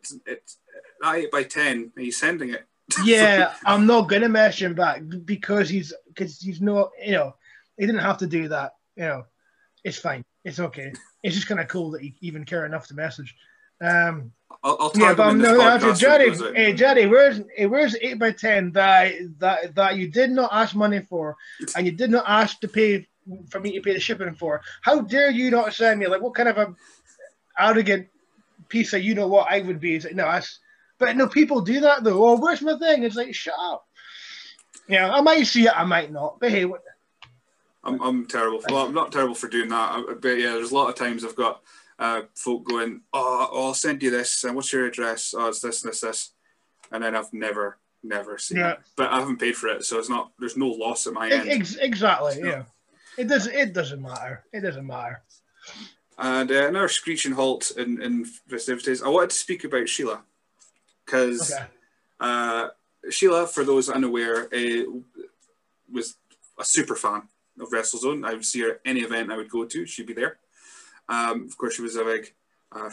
it's, it's eight by ten. Are you sending it? *laughs* yeah, I'm not gonna mess him back because he's because he's not. You know, he didn't have to do that. You know, it's fine. It's okay. It's just kind of cool that he even care enough to message. Um, I'll, I'll yeah, but no, Jerry. Hey, Jerry, where's hey, where's eight by ten that that that you did not ask money for, and you did not ask to pay for me to pay the shipping for? How dare you not send me? Like, what kind of a arrogant piece of you know what I would be? It's Like, no, that's but no, people do that though. Oh, where's my thing? It's like, shut up. Yeah, I might see it, I might not. But hey, what... I'm, I'm terrible. Well, I'm not terrible for doing that. But yeah, there's a lot of times I've got uh, folk going, oh, oh, I'll send you this. And what's your address? Oh, it's this, this, this. And then I've never, never seen yeah. it. But I haven't paid for it. So it's not, there's no loss at my end. Ex- exactly. Yeah. It doesn't, it doesn't matter. It doesn't matter. And uh, another screeching halt in, in festivities. I wanted to speak about Sheila because okay. uh, Sheila, for those unaware, uh, was a super fan of WrestleZone. I would see her at any event I would go to; she'd be there. Um, of course, she was a big uh,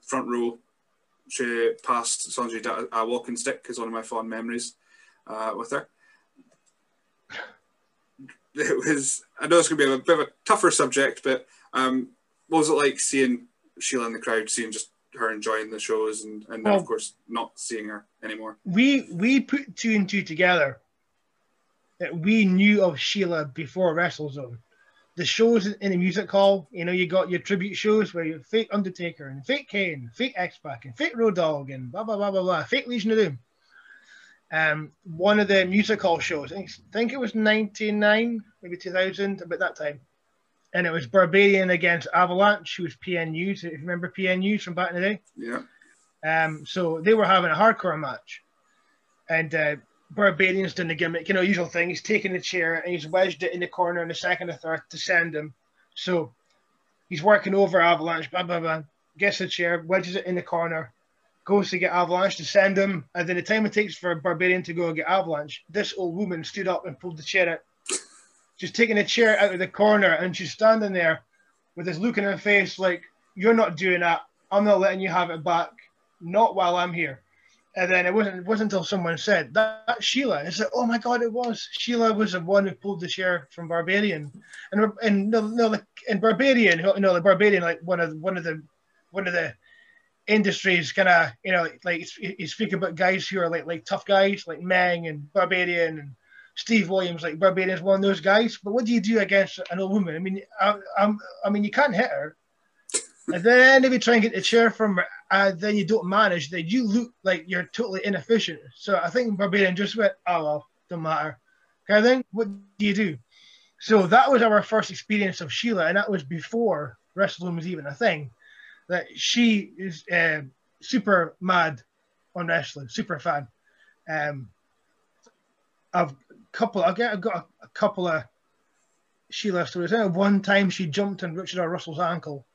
front row she passed Sanjay a walking stick is one of my fond memories uh, with her. *laughs* It was. I know it's going to be a bit of a tougher subject, but um, what was it like seeing Sheila in the crowd, seeing just her enjoying the shows, and and well, of course not seeing her anymore? We we put two and two together. That we knew of Sheila before WrestleZone the shows in the music hall, you know, you got your tribute shows where you fake Undertaker and fake Kane, fake X Pac and fake Road Dogg and blah blah blah blah blah, fake Legion of Doom. Um, one of the music hall shows, I think it was '99, maybe 2000, about that time, and it was Barbarian against Avalanche, who was PNU. If you remember PNU from back in the day, yeah. Um, so they were having a hardcore match, and uh, Barbarian's done the gimmick, you know, usual thing. He's taken the chair and he's wedged it in the corner in the second or third to send him. So he's working over Avalanche, blah, blah, blah. Gets the chair, wedges it in the corner, goes to get Avalanche to send him. And then the time it takes for Barbarian to go and get Avalanche, this old woman stood up and pulled the chair out. She's taking a chair out of the corner and she's standing there with this look in her face like, You're not doing that. I'm not letting you have it back. Not while I'm here. And then it wasn't it wasn't until someone said that, that's Sheila. It's like, oh my god, it was Sheila was the one who pulled the chair from Barbarian, and and no no like in Barbarian, you know, the Barbarian like one of one of the one of the industries kind of you know like you speak about guys who are like like tough guys like Meng and Barbarian and Steve Williams like Barbarian's one of those guys. But what do you do against an old woman? I mean, I, I'm, I mean, you can't hit her. And then if you try and get the chair from her, uh, then you don't manage, then you look like you're totally inefficient. So I think Barbarian just went, oh well, don't matter. Of thing. What do you do? So that was our first experience of Sheila, and that was before wrestling was even a thing. That she is uh, super mad on wrestling, super fan. Um, I've couple, I've got, I've got a, a couple of Sheila stories. I one time she jumped on Richard R. Russell's ankle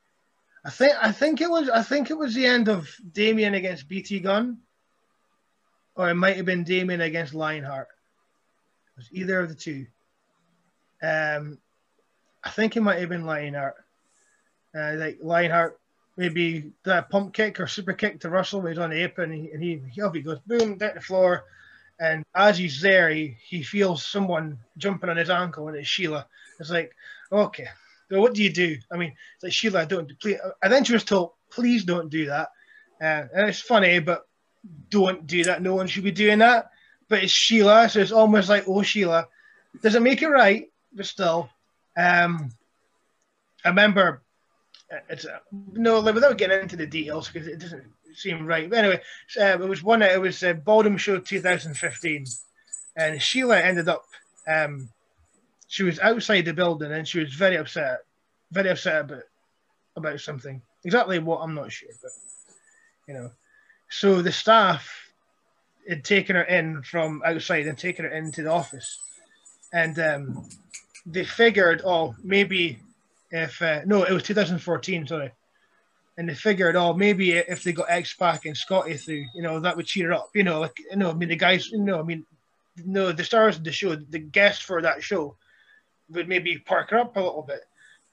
I think I think it was I think it was the end of Damien against BT Gunn, or it might have been Damien against Lionheart. It was either of the two. Um, I think it might have been Lionheart. Uh, like Lionheart, maybe that pump kick or super kick to Russell when he's on the apron, and he, and he, he goes boom down the floor, and as he's there, he, he feels someone jumping on his ankle, and it's Sheila. It's like, okay, so what do you do? I mean, it's like Sheila, don't please. And then she was told, please don't do that. Uh, and it's funny, but don't do that. No one should be doing that. But it's Sheila, so it's almost like, oh Sheila, does it make it right? But still, um, I remember uh, it's uh, no without getting into the details because it doesn't seem right. But anyway, uh, it was one. It was uh, Ballroom Show 2015, and Sheila ended up um, she was outside the building and she was very upset, very upset about about something. Exactly what I'm not sure, but you know. So the staff had taken her in from outside and taken her into the office, and um, they figured, oh, maybe if uh, no, it was 2014, sorry, and they figured, oh, maybe if they got X Pac and Scotty through, you know, that would cheer her up, you know, like you know, I mean, the guys, you know, I mean, no, the stars of the show, the guests for that show would maybe park her up a little bit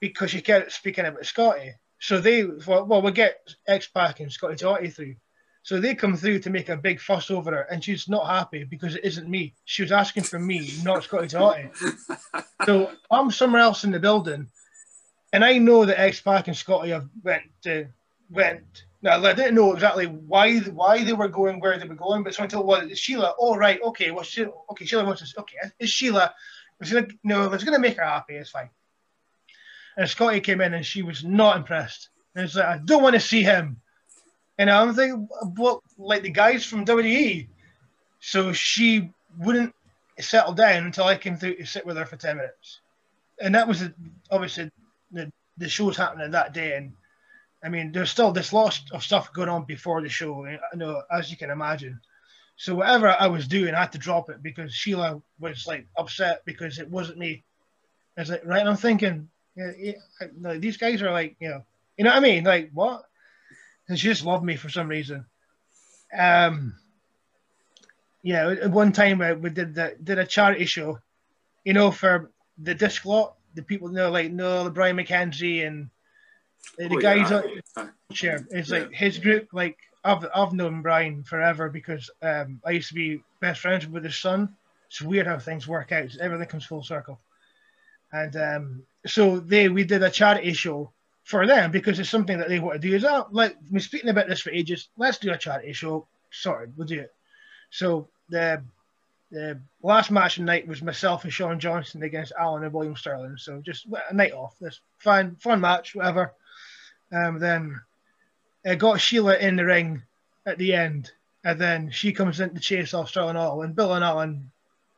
because she kept speaking about Scotty. So they thought, well, we'll get X Pac and Scotty 2 Hotty through. So they come through to make a big fuss over her, and she's not happy because it isn't me. She was asking for me, not Scotty 2 Hotty. *laughs* so I'm somewhere else in the building, and I know that X Pac and Scotty have went to, went. Now I didn't know exactly why why they were going where they were going, but someone told well, Sheila. Oh right, okay, well, she, okay, Sheila wants to. Okay, it's Sheila. It's gonna, no, it's to make her happy, it's fine. And Scotty came in and she was not impressed. And it's like, I don't want to see him. And I'm thinking, well, like the guys from WWE. So she wouldn't settle down until I came through to sit with her for 10 minutes. And that was obviously the, the show's happening that day. And I mean, there's still this lot of stuff going on before the show, you know, as you can imagine. So whatever I was doing, I had to drop it because Sheila was like upset because it wasn't me. I was like, right, I'm thinking, yeah, yeah, these guys are like, you know, you know what I mean? Like what? And she just loved me for some reason. Um, yeah, one time uh, we did the, did a charity show, you know, for the disc lot, the people you know like Noel, Brian McKenzie, and the, oh, guys yeah. on It's yeah. like his group, like I've I've known Brian forever because um, I used to be best friends with his son. It's weird how things work out. Everything comes full circle. And um, so they we did a charity show for them because it's something that they want to do. Is that oh, like we speaking about this for ages? Let's do a charity show. Sorted, we'll do it. So the the last match of the night was myself and Sean Johnson against Alan and William Sterling. So just a night off. This fine, fun match, whatever. Um, then I got Sheila in the ring at the end, and then she comes in to chase off Sterling All, and Bill and Alan,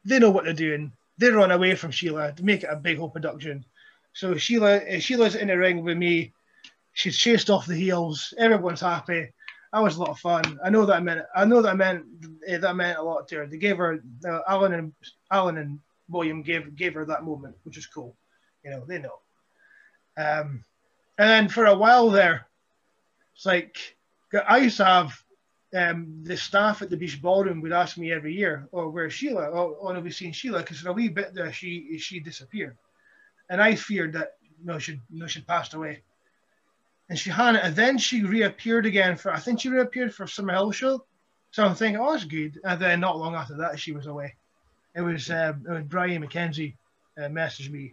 they know what they're doing. They run away from Sheila to make it a big whole production. So Sheila, Sheila's in the ring with me. She's chased off the heels. Everyone's happy that was a lot of fun. I know that I meant I know that I meant eh, that meant a lot to her. They gave her uh, Alan and Alan and William gave gave her that moment, which is cool. You know, they know. Um, and then for a while there, it's like I used to have um, the staff at the Beach Ballroom would ask me every year, "Oh, where's Sheila? Oh, oh have we seen Sheila?" Because for a wee bit there, she she disappeared, and I feared that you know she you know she'd passed away and she had it, and then she reappeared again for I think she reappeared for Summer Hill show. So I'm thinking, oh, that's good. And then not long after that, she was away. It was uh, it was Brian McKenzie uh, messaged me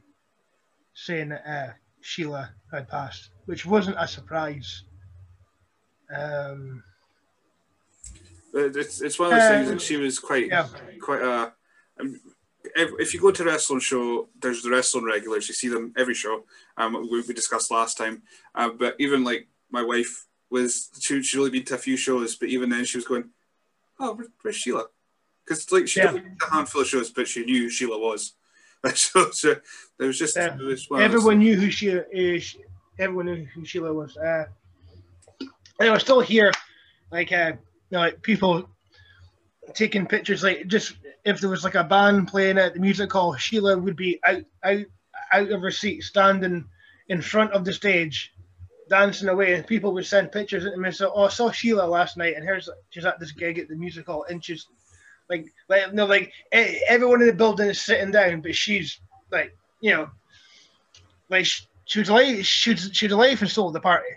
saying that uh, Sheila had passed, which wasn't a surprise. Um, it's, it's one of those things that she was quite yeah. quite a um, if you go to a wrestling show, there's the wrestling regulars. You see them every show. Um, we, we discussed last time. Uh, but even like my wife was, she, she'd only been to a few shows, but even then she was going, "Oh, where, where's Sheila?" Because like she yeah. did a handful of shows, but she knew who Sheila was. *laughs* so, so there was just yeah. was everyone knew who she is. Everyone knew who Sheila was. Uh, and I still here, like uh, you know, like people taking pictures, like just if there was like a band playing at the music hall, Sheila would be out out out of her seat, standing in front of the stage, dancing away, and people would send pictures to me and say, "Oh, I saw Sheila last night, and here's she's at this gig at the music hall, and she's like, like no, like everyone in the building is sitting down, but she's like, you know, like she, was late, she was, she was late and stole the party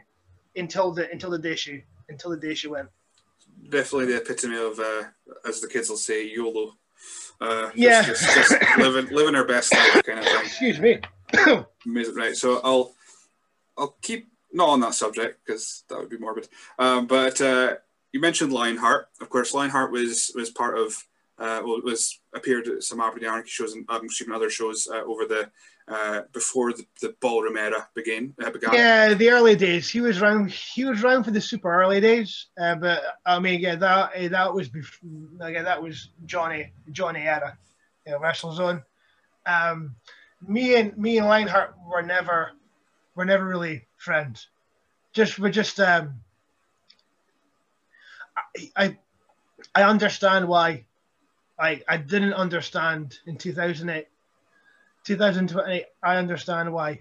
until the until the day she until the day she went. Definitely the epitome of, uh, as the kids will say, YOLO. Uh, yeah, just, just, just *laughs* living living our best life kind of thing. Excuse me. *coughs* Amazing, right? So I'll I'll keep not on that subject because that would be morbid. Um, but uh, you mentioned Lionheart. Of course, Lionheart was was part of uh, well, was appeared at some Aberdeen Anarchy shows and I'm assuming other shows uh, over the uh, before the, the ballroom era began. Uh, began. Yeah, the early days. He was around. He was around for the super early days. Uh, but I mean, yeah, that eh, that was before, again, that was Johnny Johnny era, you know, WrestleZone. Um, me and me and Lionheart were never were never really friends. Just we're just um, I, I I understand why. I I didn't understand in 2008 2020, I understand why.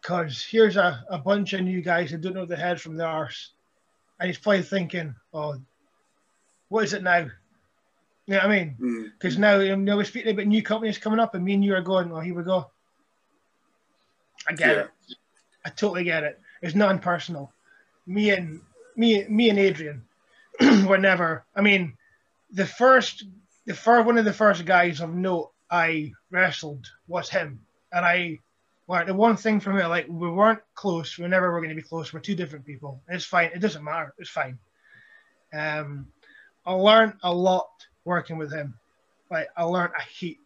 Because here's a, a bunch of new guys who don't know the head from the arse. And he's probably thinking, oh, what is it now? You know what I mean? Because mm. now, you know, we're speaking about new companies coming up, and me and you are going, oh, here we go. I get yeah. it. I totally get it. It's non-personal. Me and me, me and Adrian *clears throat* were never. I mean, the first, the first one of the first guys of note I wrestled was him. And I learned the one thing from it, like we weren't close, we never were going to be close. We're two different people. It's fine. It doesn't matter. It's fine. Um, I learned a lot working with him. Like I learned a heap.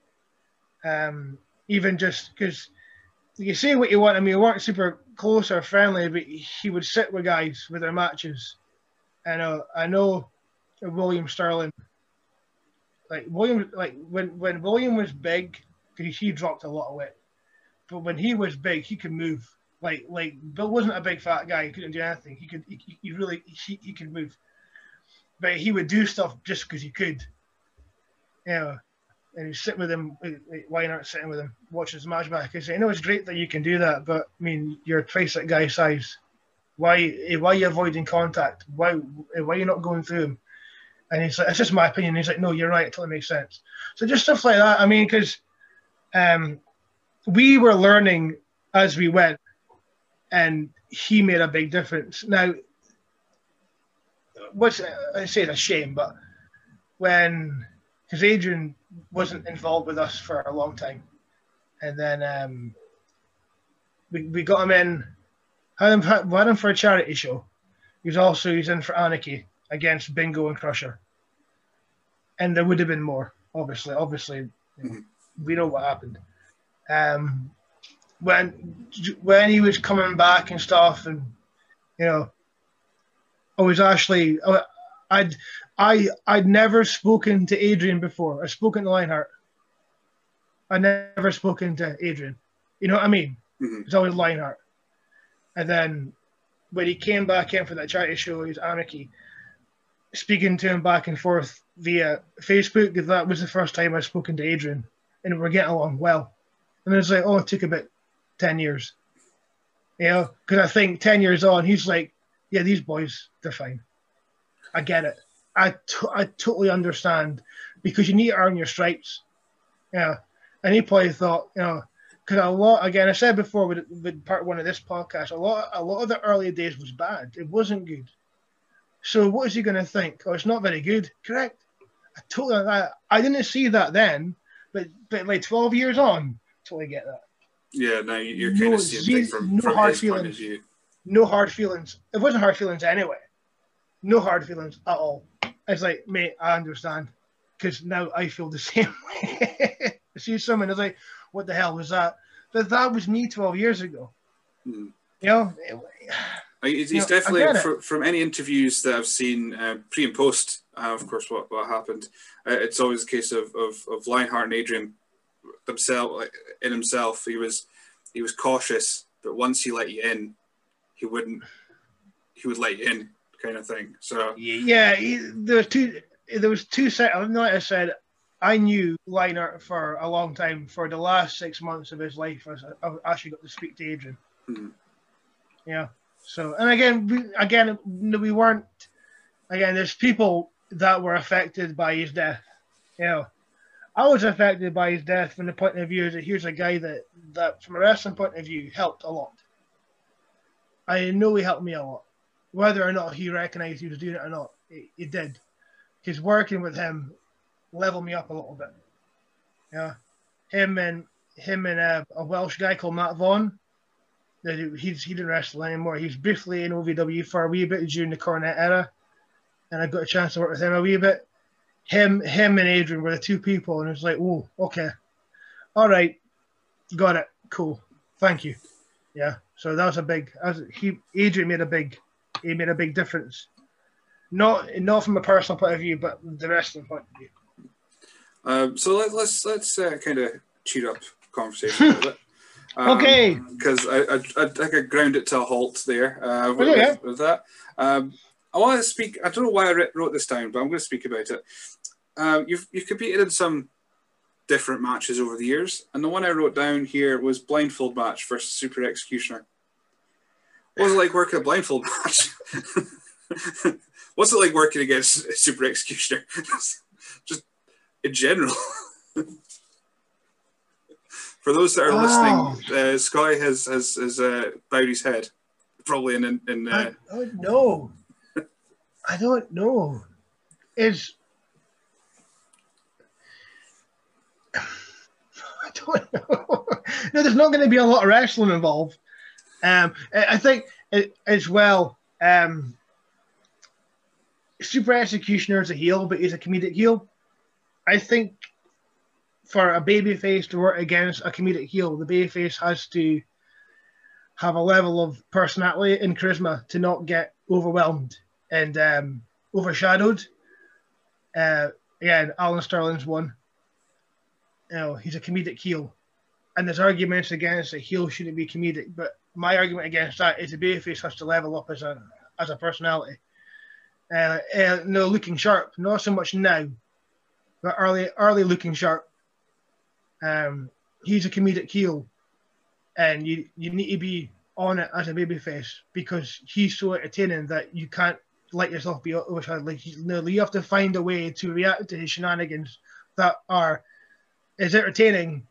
Um, even just because you say what you want. I mean, we weren't super close or friendly, but he would sit with guys with their matches. And uh, I know William Sterling like William, like when when William was big, he, he dropped a lot of weight, but when he was big, he could move. Like like Bill wasn't a big fat guy; he couldn't do anything. He could he, he really he, he could move, but he would do stuff just because he could. You know, and he's sitting with him. Why not sitting with him, watching his match back? He said, "I know it's great that you can do that, but I mean, you're twice that guy size. Why eh, why are you avoiding contact? Why eh, why are you not going through him?" And he's like, it's just my opinion. He's like, no, you're right. It totally makes sense. So just stuff like that. I mean, because um, we were learning as we went, and he made a big difference. Now, what's I say it's a shame, but when because Adrian wasn't involved with us for a long time, and then um, we we got him in, had him had him for a charity show. He was also he's in for Anarchy against Bingo and Crusher, and there would have been more. Obviously, obviously, know, we know what happened. Um, when when he was coming back and stuff, and you know, I was actually I'd I I'd never spoken to Adrian before. I'd spoken to Lionheart. I'd never spoken to Adrian. You know what I mean? Mhm. It's always Lionheart. And then when he came back in for that charity show, his Anarchy, speaking to him back and forth via Facebook, that was the first time I'd spoken to Adrian. And we're getting along well. And it was like, oh, it took about 10 years. You know, because I think 10 years on, he's like, yeah, these boys, they're fine. I get it. I, I totally understand because you need to earn your stripes. Yeah. And he probably thought, you know, because a lot, again, I said before with, with part one of this podcast, a lot, a lot of the early days was bad. It wasn't good. So what is he going to think? Oh, it's not very good. Correct. I totally, I, I didn't see that then, but but like 12 years on, totally get that. Yeah, now you- you're No, kind of seeing things from, no from hard his point of feelings. view. no hard feelings. It wasn't hard feelings anyway. No hard feelings at all. It's like, mate, I understand. Because now I feel the *laughs* same way. I see someone, it's like, what the hell was that? But that was me 12 years ago. Mhm. You know? Uh, He's, You he's know, definitely it. fr- from any interviews that I've seen uh, pre and post. Uh, of course, what, what happened? Uh, it's always a case of of, of Lionheart and Adrian themselves in himself. He was he was cautious, but once he let you in, he wouldn't. He would let you in, kind of thing. So Yeah, he, there was two. There was two set. Like I said, I knew Liner for a long time. For the last six months of his life, I, I actually got to speak to Adrian. Mhm. Yeah. So, and again, we, again, we weren't. Again, there's people that were affected by his death. You know, I was affected by his death from the point of view that here's a guy that, that from a wrestling point of view, helped a lot. I know he helped me a lot whether or not he recognized he was doing it or not, he, he did. Because working with him leveled me up a little bit. Yeah, him and him and uh, a Welsh guy called Matt Vaughn. He's he didn't wrestle anymore. He was briefly in OVW for a wee bit during the Cornette era, and I got a chance to work with him a wee bit. Him, him, and Adrian were the two people, and it was like, oh, okay, all right, got it, cool, thank you. Yeah, so that was a big. He Adrian made a big he made a big difference. Not not from a personal point of view, but the wrestling point of view. um, so let, let's let's uh, kind of cheat up conversation a little bit. Um, Okay. because I, I, I think I ground it to a halt there uh, with, Oh, yeah. with that. Um, I want to speak. I don't know why I wrote this down, but I'm going to speak about it. Uh, you've you've competed in some different matches over the years, and the one I wrote down here was blindfold match versus Super Executioner. What was it like working a blindfold match? *laughs* What's it like working against a Super Executioner? *laughs* Just in general. *laughs* For those that are Wow. listening, uh, Sky has has, has uh, bowed his head, probably in in. in uh, I don't know. I don't know. Is *sighs* I don't know. *laughs* no, there's not going to be a lot of wrestling involved. Um, I I think it, as well. Um, Super Executioner is a heel, but he's a comedic heel. I think for a babyface to work against a comedic heel, the babyface has to have a level of personality and charisma to not get overwhelmed and um, overshadowed. Uh, again, Alan Sterling's one. You know, he's a comedic heel, and there's arguments against a heel shouldn't be comedic, but my argument against that is the babyface has to level up as a as a personality. Uh, uh, no, looking sharp, not so much now, but early early looking sharp. Um, he's a comedic heel, and you you need to be on it as a babyface because he's so entertaining that you can't let yourself be overshadowed. Like he's, no, you have to find a way to react to his shenanigans that are as entertaining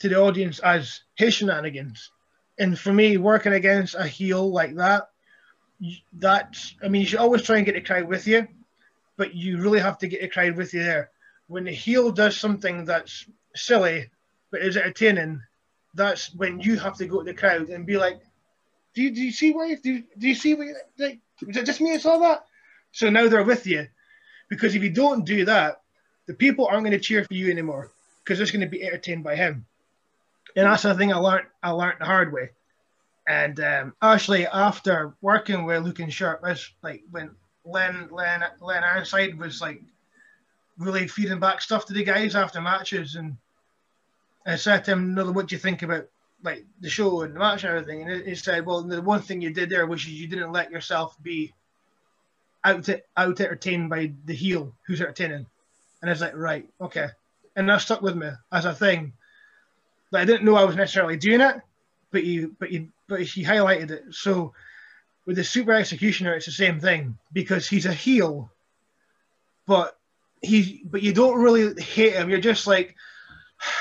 to the audience as his shenanigans. And for me, working against a heel like that, that's I mean you should always try and get the crowd with you, but you really have to get the crowd with you there. When the heel does something that's silly but is it entertaining, that's when you have to go to the crowd and be like, "Do you, do you see why? Do you, do you see what? Like, was it just me that saw that?" So now they're with you, because if you don't do that, the people aren't going to cheer for you anymore because they're going to be entertained by him. And that's the thing I learned. I learned the hard way. And um, actually, after working with Luke and Sharp, that's like when Len Len Len Ironside was like really feeding back stuff to the guys after matches, and I said to him, "No, what do you think about like the show and the match and everything?" And he said, "Well, the one thing you did there was you didn't let yourself be out out entertained by the heel who's entertaining." And I was like, "Right, okay," and that stuck with me as a thing. But I didn't know I was necessarily doing it, but he but he but he highlighted it. So with the super executioner, it's the same thing because he's a heel, but he but you don't really hate him. You're just like. *sighs*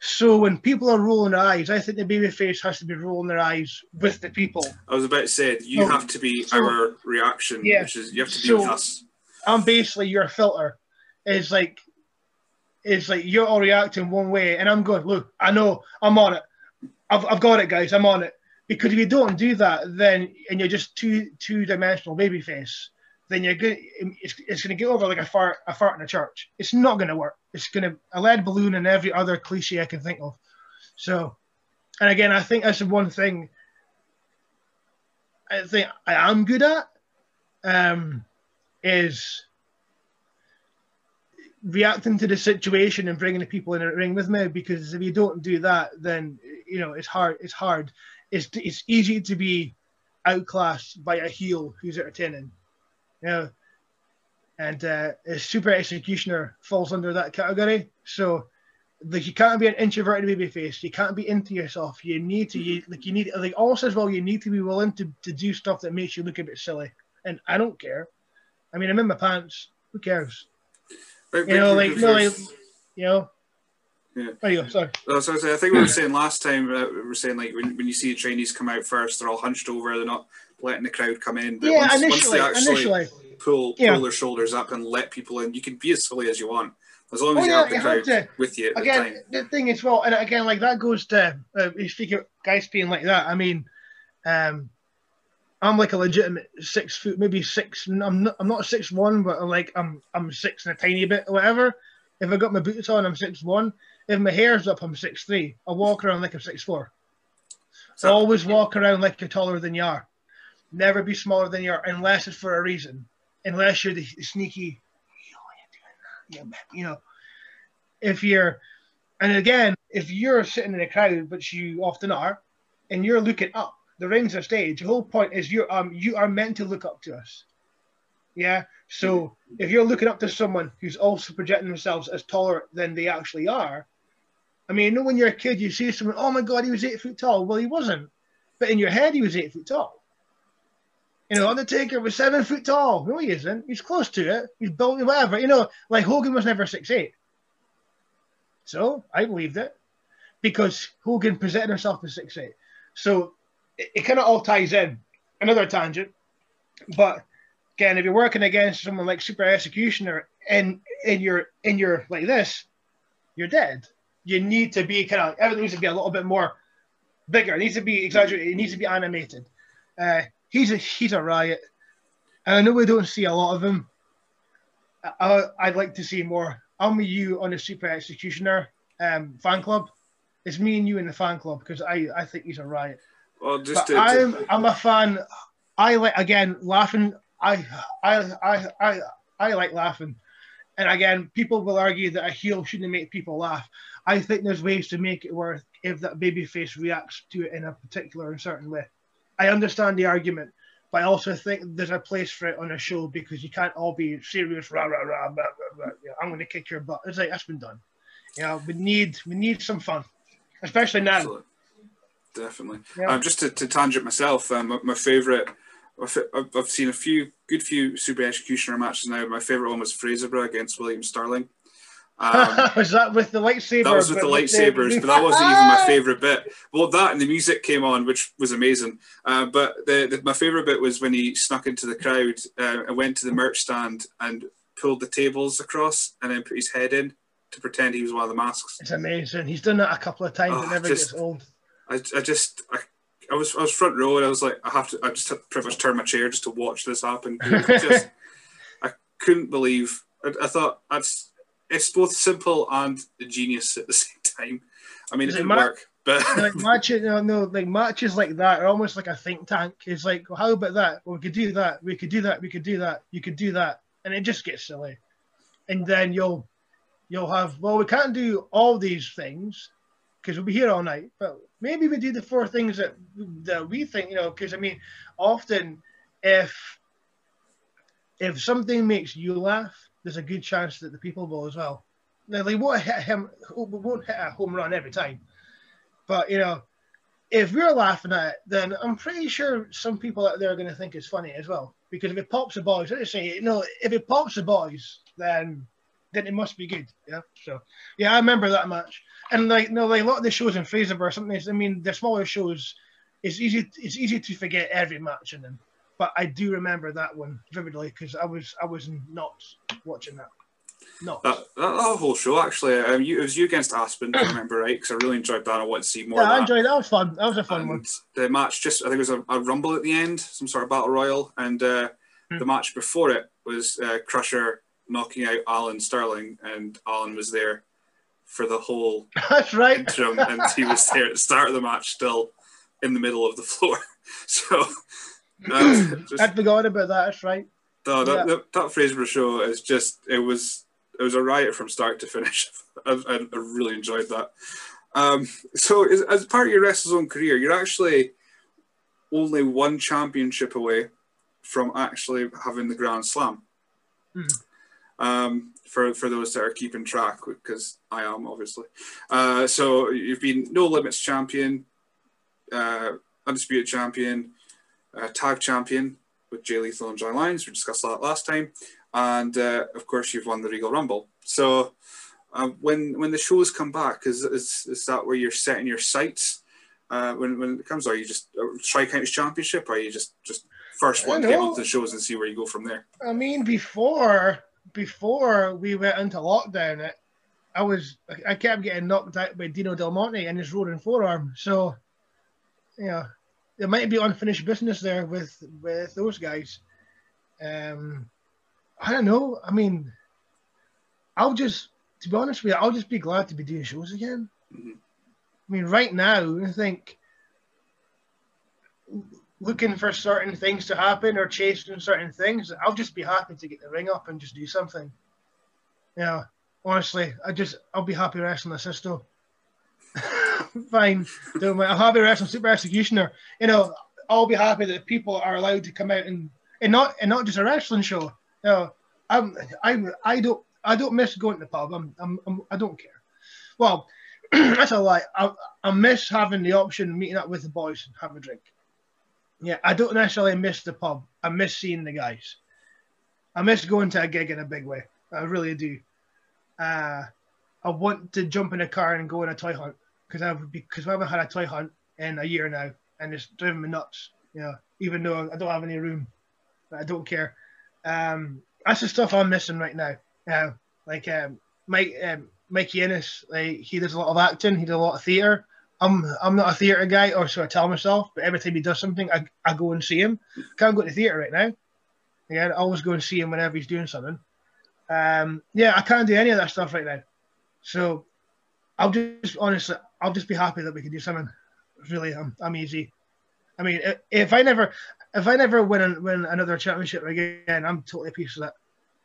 So when people are rolling their eyes, I think the babyface has to be rolling their eyes with the people. I was about to say you So- have to be so- our reaction, Yeah. which is you have to be So- with us. I'm basically your filter. It's like it's like you're all reacting one way, and I'm going, look, I know, I'm on it. I've, I've got it, guys. I'm on it. Because if you don't do that, then and you're just two two dimensional babyface, then you're good. It's, it's going to get over like a fart a fart in a church. It's not going to work. It's going to a lead balloon and every other cliche I can think of. So, and again, I think that's the one thing. I think I am good at. Um, is reacting to the situation and bringing the people in the ring with me because if you don't do that then you know it's hard it's hard it's it's easy to be outclassed by a heel who's entertaining you know and uh, a super executioner falls under that category so like you can't be an introverted babyface you can't be into yourself you need to you, like you need like all says well you need to be willing to, to do stuff that makes you look a bit silly and i don't care i mean i'm in my pants who cares you know, like big- no, like, you know. Yeah. There you go. Sorry. So I think we were saying last time uh, we were saying like when, when you see the trainees come out first, they're all hunched over, they're not letting the crowd come in. But Yeah, once, once they actually initially. pull Yeah. pull their shoulders up and let people in, you can be as silly as you want as long as Oh, you yeah, have the you have crowd to. with you the Again, time. the thing is, well, and again, like that goes to uh, you speak of guys being like that. I mean, um, I'm like a legitimate six foot, maybe six. I'm not, I'm not six one, but I'm like I'm I'm six and a tiny bit, or whatever. If I got my boots on, I'm six one. If my hair's up, I'm six three. I walk around like I'm six four. So- Always walk around like you're taller than you are. Never be smaller than you are, unless it's for a reason. Unless you're the sneaky, you know, if you're, and again, if you're sitting in a crowd, which you often are, and you're looking up, the ring's a stage. The whole point is you're um you are meant to look up to us. Yeah. So if you're looking up to someone who's also projecting themselves as taller than they actually are, I mean, you know, when you're a kid, you see someone, oh my god, he was eight foot tall. Well, he wasn't, but in your head, he was eight foot tall. You know, Undertaker was seven foot tall. No, he isn't. He's close to it. He's built whatever. You know, like Hogan was never six eight. So I believed it because Hogan presented himself as six eight. So it, it kind of all ties in. Another tangent, but again, if you're working against someone like Super Executioner and and you're in your like this, you're dead. You need to be kind of everything needs to be a little bit more bigger. It needs to be exaggerated. It needs to be animated. Uh, he's a he's a riot, and I know we don't see a lot of him. I, I'd like to see more. I'm with you on the Super Executioner um, fan club. It's me and you in the fan club because I, I think he's a riot. Well, just to, to- I'm I'm a fan. I like again laughing. I I I I I like laughing, and again, people will argue that a heel shouldn't make people laugh. I think there's ways to make it work if that babyface reacts to it in a particular and certain way. I understand the argument, but I also think there's a place for it on a show because you can't all be serious. Rah rah rah. Blah, blah, blah. Yeah, I'm going to kick your butt. It's like that's been done. You know, we need we need some fun, especially now. Absolutely. Definitely. Yeah. Um, just to, to tangent myself, um, my, my favorite. I've, I've seen a few good few super executioner matches now. My favorite one was Fraserburgh against William Sterling. Um, *laughs* was that with the lightsaber? that was with the lightsabers, but that wasn't even my *laughs* favorite bit. Well, that and the music came on, which was amazing. Uh, but the, the, my favorite bit was when he snuck into the crowd uh, and went to the merch stand and pulled the tables across and then put his head in to pretend he was one of the masks. It's amazing. He's done that a couple of times. Oh, it never just- gets old. I, I just I, I was I was front row and I was like I have to I just had to pretty much turn my chair just to watch this happen. *laughs* Just I couldn't believe. I, thought I thought that's it's both simple and genius at the *laughs* same time. I mean, it Is it didn't Mar- work, but *laughs* like *laughs* matches, no, no, like matches like that are almost like a think tank. It's like, well, how about that? Well, we could do that. We could do that. We could do that. You could do that, and it just gets silly. And then you'll you'll have well, we can't do all these things because we'll be here all night. But maybe we do the four things that that we think, you know. Because I mean, often if if something makes you laugh, there's a good chance that the people will as well. Now they won't hit him, won't hit a home run every time, but you know, if we're laughing at it, then I'm pretty sure some people out there are going to think it's funny as well. Because if it pops the boys, let's say, you know, if it pops the boys, then then it must be good. Yeah. So yeah, I remember that match. And like no, like a lot of the shows in Fraserburgh, something. I mean, the smaller shows, it's easy. It's easy to forget every match in them. But I do remember that one vividly because I was I was nuts watching that. Nuts. that, that, that whole show actually, um, you, it was you against Aspen, if I remember right, because I really enjoyed that. I wanted to see more. yeah, I of that. enjoyed that. was fun. That was a fun and one. the match just I think it was a, a rumble at the end, some sort of battle royal, and uh, Hmm. the match before it was uh, Crusher knocking out Alan Sterling, and Alan was there for the whole *laughs* That's right. *laughs* interim, and he was there at the start of the match, still in the middle of the floor. *laughs* So *coughs* just, I'd forgotten about that. That's right. no, that, yeah. that, that Fraser show is just it was it was a riot from start to finish. I, I, I really enjoyed that. Um, so as, as part of your WrestleZone career, you're actually only one championship away from actually having the Grand Slam. Hmm. Um, for for those that are keeping track, because I am obviously. Uh, so you've been no limits champion, uh, undisputed champion, uh, tag champion with Jay Lethal and John Lyons. We discussed that last time, and uh, of course you've won the Regal Rumble. So uh, when when the shows come back, is, is is that where you're setting your sights? Uh, when when it comes, are you just uh, Tri Counties Championship, or are you just just first one to get onto the shows and see where you go from there? I mean, before before we went into lockdown, it, I was I kept getting knocked out by Dino Del Monte and his rolling forearm. So, yeah, there might be unfinished business there with with those guys. Um, I don't know. I mean, I'll just to be honest with you, I'll just be glad to be doing shows again. Mhm. I mean, right now, I think looking for certain things to happen or chasing certain things, I'll just be happy to get the ring up and just do something. Yeah, honestly, I just I'll be happy wrestling the Sisto. *laughs* Fine, mind. I'll happy wrestling Super Executioner. You know, I'll be happy that people are allowed to come out and and not and not just a wrestling show. You know, I'm I'm I don't I don't miss going to the pub. I'm, I'm, I'm I don't care. Well, *clears throat* that's a lie. I, I miss having the option of meeting up with the boys and having a drink. Yeah, I don't necessarily miss the pub. I miss seeing the guys. I miss going to a gig in a big way. I really do. Uh, I want to jump in a car and go on a toy hunt because I've because I haven't had a toy hunt in a year now, and it's driving me nuts. You know, even though I don't have any room, but I don't care. Um, that's the stuff I'm missing right now. Yeah, like um, Mike um, Mikey Ennis, like he does a lot of acting. He does a lot of theatre. I'm I'm not a theatre guy, or so I tell myself. But every time he does something, I, I go and see him. Can't go to theatre right now. Yeah, I always go and see him whenever he's doing something. Um, yeah, I can't do any of that stuff right now. So I'll just honestly, I'll just be happy that we can do something. Really, I'm I'm easy. I mean, if I never if I never win win another championship again, I'm totally a piece of that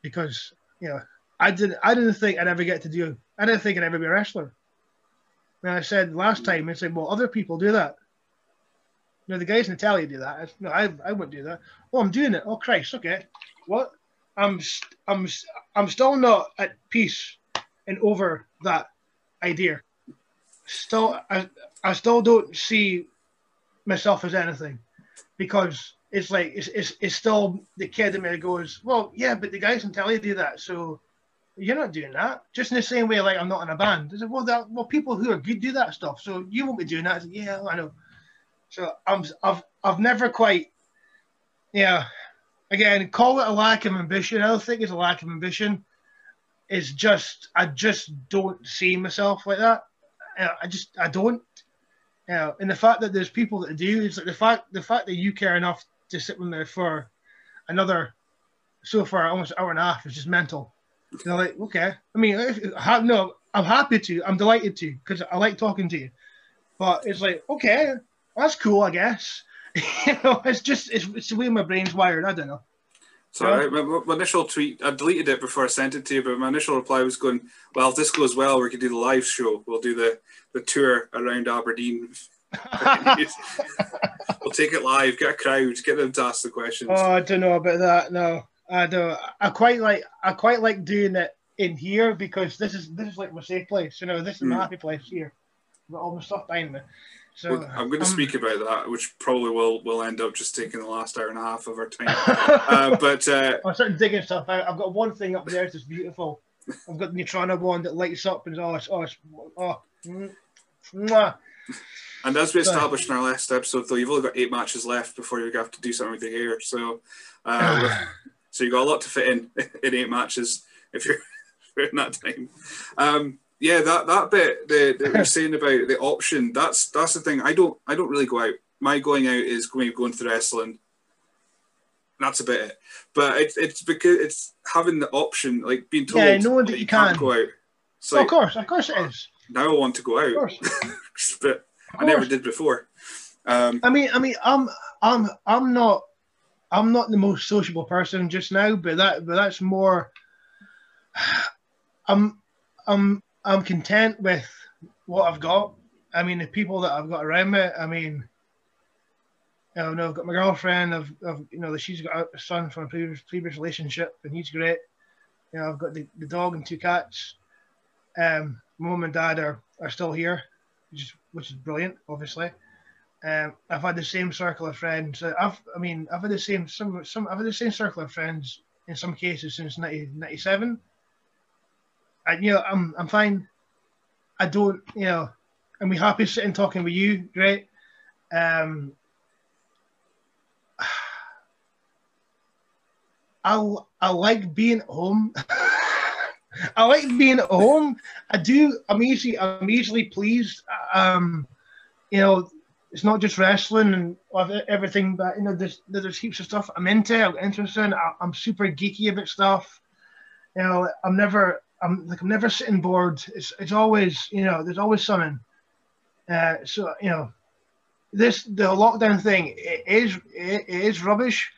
because you know I didn't I didn't think I'd ever get to do. I didn't think I'd ever be a wrestler. And I said last time, I said, well, other people do that. You know, the guys in the tally do that. I, no, I, I wouldn't do that. Oh, I'm doing it. Oh, Christ. Okay. What? I'm, I'm, I'm still not at peace and over that idea. Still, I, I still don't see myself as anything because it's like, it's, it's, it's still the kid in me goes, well, yeah, but the guys in tally do that. So you're not doing that. Just in the same way, like I'm not in a band. I said, well, that, well, people who are good do that stuff. So you won't be doing that. I said, yeah, I know. So I'm, I've, I've never quite, yeah. Again, call it a lack of ambition. I don't think it's a lack of ambition. It's just I just don't see myself like that. Uh, I just I don't. You know, and the fact that there's people that do, it's like the fact the fact that you care enough to sit with me for another so far almost hour and a half is just mental. You know, like okay, I mean, if, no, I'm happy to, I'm delighted to, because I like talking to you. But it's like okay, that's cool, I guess. *laughs* you know, it's just it's, it's the way my brain's wired. I don't know. Sorry, my, my, initial tweet, I deleted it before I sent it to you, but my initial reply was going, well, if this goes well, we can do the live show. We'll do the, the tour around Aberdeen. *laughs* we'll take it live, get a crowd, get them to ask the questions. Oh, I don't know about that. No, I don't. I quite like I quite like doing it in here because this is this is like my safe place. You know, this is my mm. happy place here. I've got all my stuff behind me. So well, I'm going to um, speak about that, which probably will will end up just taking the last hour and a half of our time. *laughs* uh, but uh, *laughs* I'm starting digging stuff out. I've got one thing up there that's beautiful. I've got the Neutrona one that lights up and oh, it's, oh, it's, oh, mwah. And as we established in our last episode, though, you've only got eight matches left before you have to do something with your hair. So, uh, *sighs* so you got a lot to fit in *laughs* in eight matches if you're in that time. Um, yeah, that that bit that, that you're saying about the option, that's that's the thing. I don't I don't really go out. My going out is going going to wrestling. That's about it. But it's it's because it's having the option, like being told yeah, knowing that, that you, can. not go out. So oh, of course, of course it is. Now I want to go out, *laughs* but I never did before. Um, I mean, I mean, I'm I'm I'm not I'm not the most sociable person just now, but that but that's more. *sighs* I'm I'm I'm content with what I've got. I mean, the people that I've got around me. I mean, you know, I've got my girlfriend. I've, I've you know, she's got a son from a previous previous relationship, and he's great. You know, I've got the, the dog and two cats. Um, mom and dad are, are still here, which is which is brilliant, obviously. Um, I've had the same circle of friends. I've, I mean, I've had the same some some I've had the same circle of friends in some cases since 1997 and you know, I'm I'm fine. I don't, you know, and we happy sitting talking with you, great. Um, I I like being at home. *laughs* I like being at home. I do. I'm usually I'm usually pleased. Um, you know, it's not just wrestling and everything, but you know, there's there's heaps of stuff I'm into. I'm interested. In. I'm super geeky about stuff. You know, I'm never I'm like I'm never sitting bored. It's it's always you know there's always something. Uh, so you know, this the lockdown thing it is it, it is rubbish,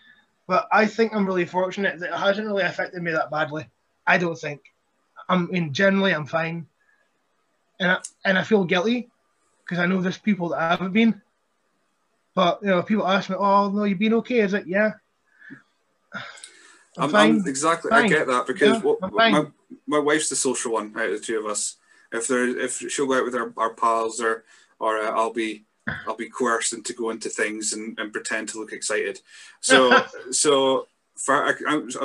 but I think I'm really fortunate that it hasn't really affected me that badly. I don't think. I'm in generally I'm fine, and I, and I feel guilty because I know there's people that haven't been. But you know, people ask me, "Oh no, you've been okay?" Is it yeah? I'm, I'm, I'm exactly. Fine. I get that because yeah, what, my my wife's the social one out of the two of us. If there, if she'll go out with our, our pals or or uh, I'll be *laughs* I'll be coerced into going to things and, and pretend to look excited. *laughs* So so for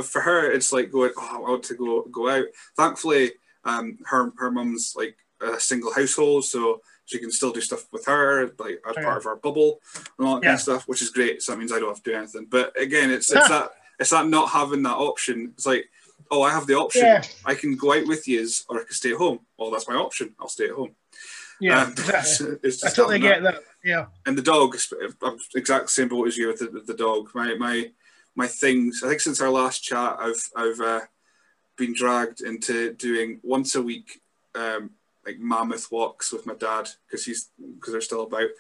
for her, it's like going, oh, I want to go go out. Thankfully, um, her her mum's like a single household, so she can still do stuff with her, like as part of our bubble and all that yeah. kind of stuff, which is great. So that means I don't have to do anything. But again, it's it's *laughs* that it's that not having that option. It's like, oh, I have the option. Yeah. I can go out with you, or I can stay at home. Well, that's my option. I'll stay at home. Yeah, um, *laughs* exactly. *laughs* it's, I totally get that. Yeah. And the dog, I'm exact same boat as you with the, the dog. My my my things. I think since our last chat, I've I've uh, been dragged into doing once a week, um, like mammoth walks with my dad because he's because they're still about.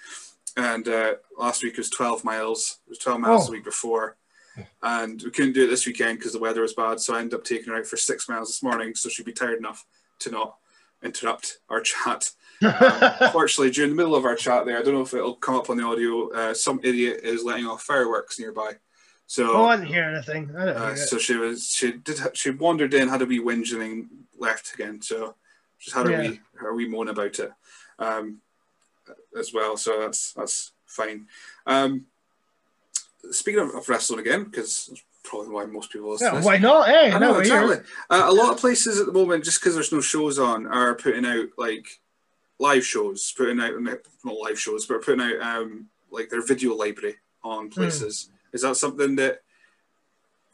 And uh, last week was 12 miles. It was 12 miles oh. the week before and we couldn't do it this weekend because the weather was bad. So I ended up taking her out for six miles this morning, so she'd be tired enough to not interrupt our *laughs* chat. um, fortunately, during the middle of our chat there, I don't know if it'll come up on the audio. Uh, some idiot is letting off fireworks nearby. So oh, I didn't hear anything. I didn't uh, so she was she did she wandered in, had a wee whinge, and then left again. So just had yeah. a wee a wee moan about it um, as well. So that's that's fine. Um, speaking of, of wrestling again, because probably why most people listen. Yeah, why not? Eh? I know no, exactly. Uh, a lot of places at the moment, just because there's no shows on, are putting out like live shows, putting out not live shows, but putting out um, like their video library on places. Mm. Is that something that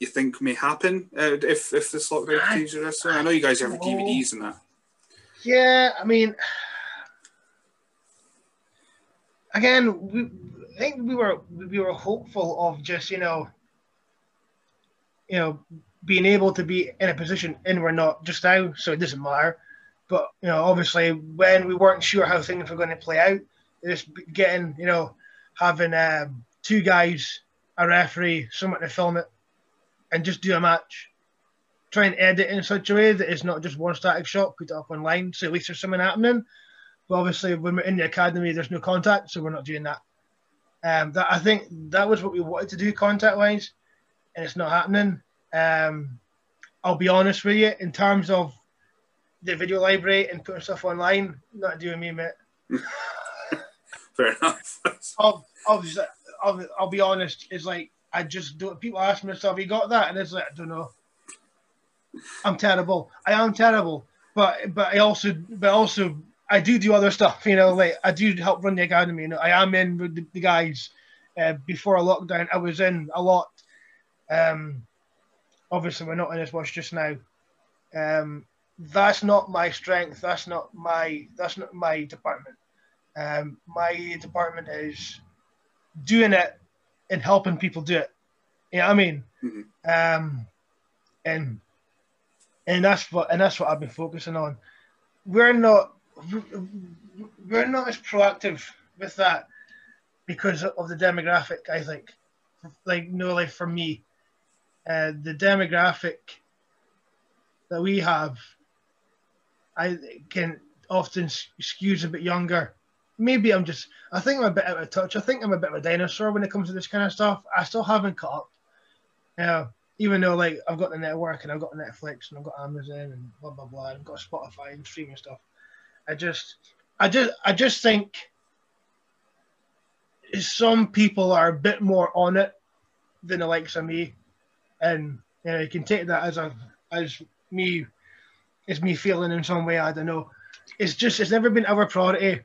you think may happen uh, if if this lockdown continues? I, I know you guys have DVDs and that. Yeah, I mean, again, we, I think we were we were hopeful of just you know, you know, being able to be in a position, and we're not just now, so it doesn't matter. But you know, obviously, when we weren't sure how things were going to play out, just getting you know, having um, two guys, a referee, someone to film it, and just do a match. Try and edit in such a way that it's not just one static shot, put it up online, so at least there's something happening. But obviously, when we're in the academy, there's no contact, so we're not doing that. Um, that I think that was what we wanted to do contact wise, and it's not happening. Um, I'll be honest with you, in terms of the video library and putting stuff online, not doing me, mate. *laughs* Fair enough. I'll, I'll, I'll, I'll, be honest. It's like I just do. People ask me stuff. You got that, and it's like I don't know. I'm terrible. I am terrible, but but I also but also I do do other stuff. You know, like I do help run the academy. You know, I am in with the, the guys. Uh, before a lockdown, I was in a lot. Um, obviously, we're not in as much just now. Um, that's not my strength. That's not my that's not my department. Um, my department is doing it and helping people do it. You know what I mean? Mm-hmm. Um, and and that's what and that's what I've been focusing on. We're not we're not as proactive with that because of the demographic. I think, like no, like for me, uh, the demographic that we have, I can often skews a bit younger. Maybe I'm just, I think I'm a bit out of touch. I think I'm a bit of a dinosaur when it comes to this kind of stuff. I still haven't caught up. You know, even though like I've got the network and I've got Netflix and I've got Amazon and blah blah blah, and I've got Spotify and streaming stuff. I just, I just, I just think some people are a bit more on it than the likes of me, and you know you can take that as a as me, as me feeling in some way. I don't know. It's just it's never been our priority.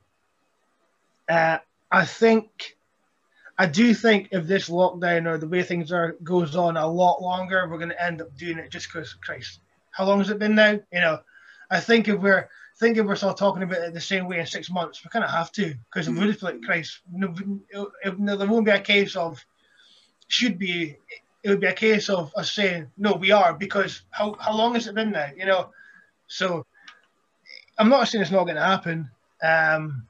Uh, I think, I do think if this lockdown or the way things are goes on a lot longer, we're going to end up doing it just because Christ. How long has it been now? You know, I think if we're thinking we're still talking about it the same way in six months. We kind of have to because mm-hmm. we're just like Christ. No, no, there won't be a case of should be. It would be a case of us saying no, we are because how how long has it been now? You know, so I'm not saying it's not going to happen. Um,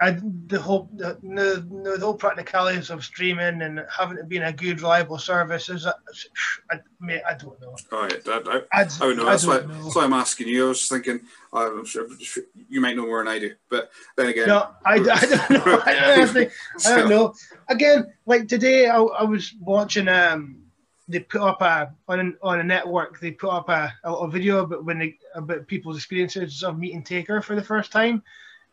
I the whole the, the, the whole practicalities of streaming and having it being a good reliable service is I, mate, I don't know. Oh yeah, I, I, I, don't know. That's why, know. that's why I'm asking you. I was thinking I'm sure, you might know more than I do, but then again, no, I, I don't know. *laughs* I don't, I don't know. Again, like today, I, I was watching. Um, they put up a on on a network. They put up a, a little video about when they about people's experiences of meeting Taker for the first time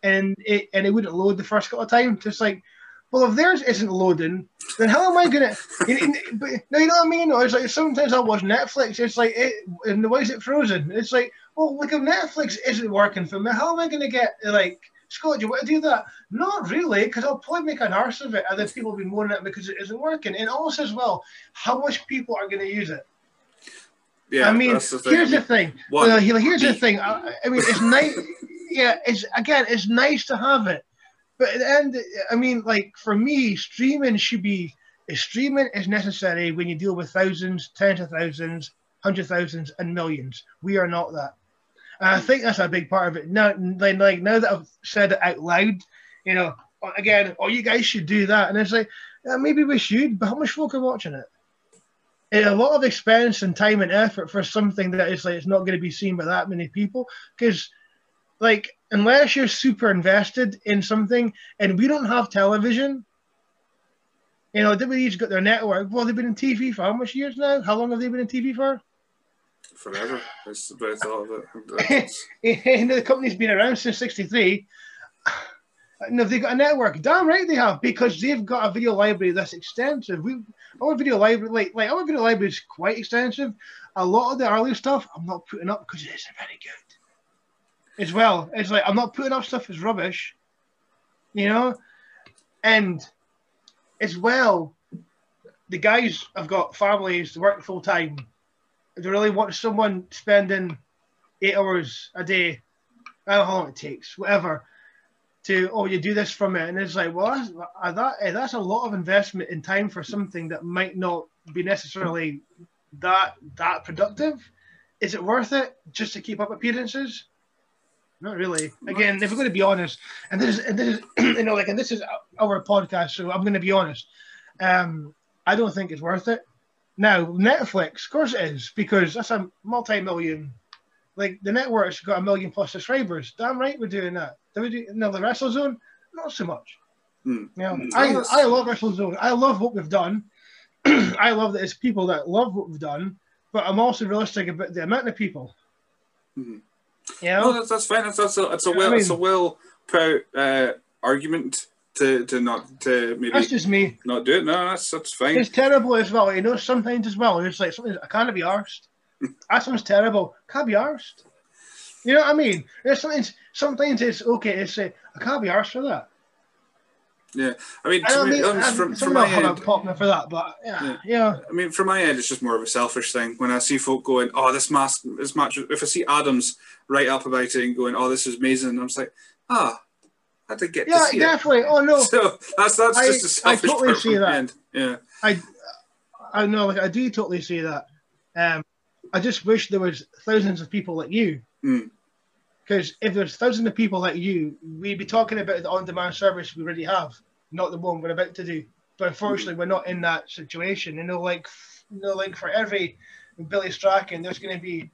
and it and it wouldn't load the first couple of times. Just like, well, if theirs isn't loading, then how am I gonna? *laughs* you, but, no, you know what I mean. It's like sometimes I watch Netflix. It's like, it, and why is it frozen? It's like, well, like if Netflix isn't working for me, how am I gonna get like? Scott, do you want to do that? Not really, because I'll probably make an arse of it, and then people will be moaning at it because it isn't working. And also, as well, how much people are going to use it? Yeah, I mean, the here's the thing. Well, here's the thing. I, I mean, it's nice yeah, it's again, it's nice to have it, but at the end, I mean, like for me, streaming should be streaming is necessary when you deal with thousands, tens of thousands, hundred thousands, and millions. We are not that. And I think that's a big part of it. Now, like, now that I've said it out loud, you know, again, oh, you guys should do that, and it's like yeah, maybe we should, but how much folk are watching it? a lot of expense and time and effort for something that is like it's not going to be seen by that many people because like unless you're super invested in something and we don't have television you know WWE's got their network well they've been in TV for how much years now how long have they been in TV for forever it's about all of it and the company's been around since 63 And if they got a network, damn right they have, because they've got a video library that's extensive. We our video library, like like our video library is quite extensive. A lot of the early stuff I'm not putting up because it isn't very good. As well, it's like I'm not putting up stuff as rubbish, you know, and as well, the guys have got families to work full time. They really want someone spending eight hours a day, I don't know how long it takes, whatever, to oh you do this from it, and it's like well that's uh, that eh, that's a lot of investment in time for something that might not be necessarily that that productive. Is it worth it just to keep up appearances? Not really. Again, if we're going to be honest, and this is, and this is *clears throat* you know, like, and this is our podcast, so I'm going to be honest. Um, I don't think it's worth it. Now, Netflix, of course, it is because that's a multi-million. Like the network's got a million plus subscribers. Damn right, we're doing that. Do we do no the WrestleZone? Not so much. Hmm. You know, Hmm. I, I love WrestleZone. I love what we've done. *clears throat* I love that it's people that love what we've done, but I'm also realistic about the amount of people. Mhm. You No, that's, that's fine. That's, that's a, it's a I well, it's a well put uh, argument to, to not to maybe that's just me. not do it. No, that's that's fine. It's terrible as well. You know, sometimes as well, it's like something I can't be arsed. *laughs* that sounds terrible. Can't be arsed. You know what I mean? There's sometimes sometimes it's okay to say I can't be arsed for that. Yeah, I mean, I to me, mean, honest, from, from my end, have for that, but yeah, Yeah. yeah. I mean, from my end, it's just more of a selfish thing. When I see folk going, "Oh, this match, this match," if I see Adams write up about it and going, "Oh, this is amazing," I'm just like, "Ah, I did get Yeah, to see definitely. Oh no, *laughs* So that's that's I- just a I selfish totally part see that. end. Yeah, I, I know, like I do totally see that. Um, I just wish there was thousands of people like you. Mm. Because if there's thousands of people like you, we'd be talking about the on-demand service we already have, not the one we're about to do. But unfortunately, we're not in that situation. You know, like, you know, like for every Billy Strachan, there's going to be, you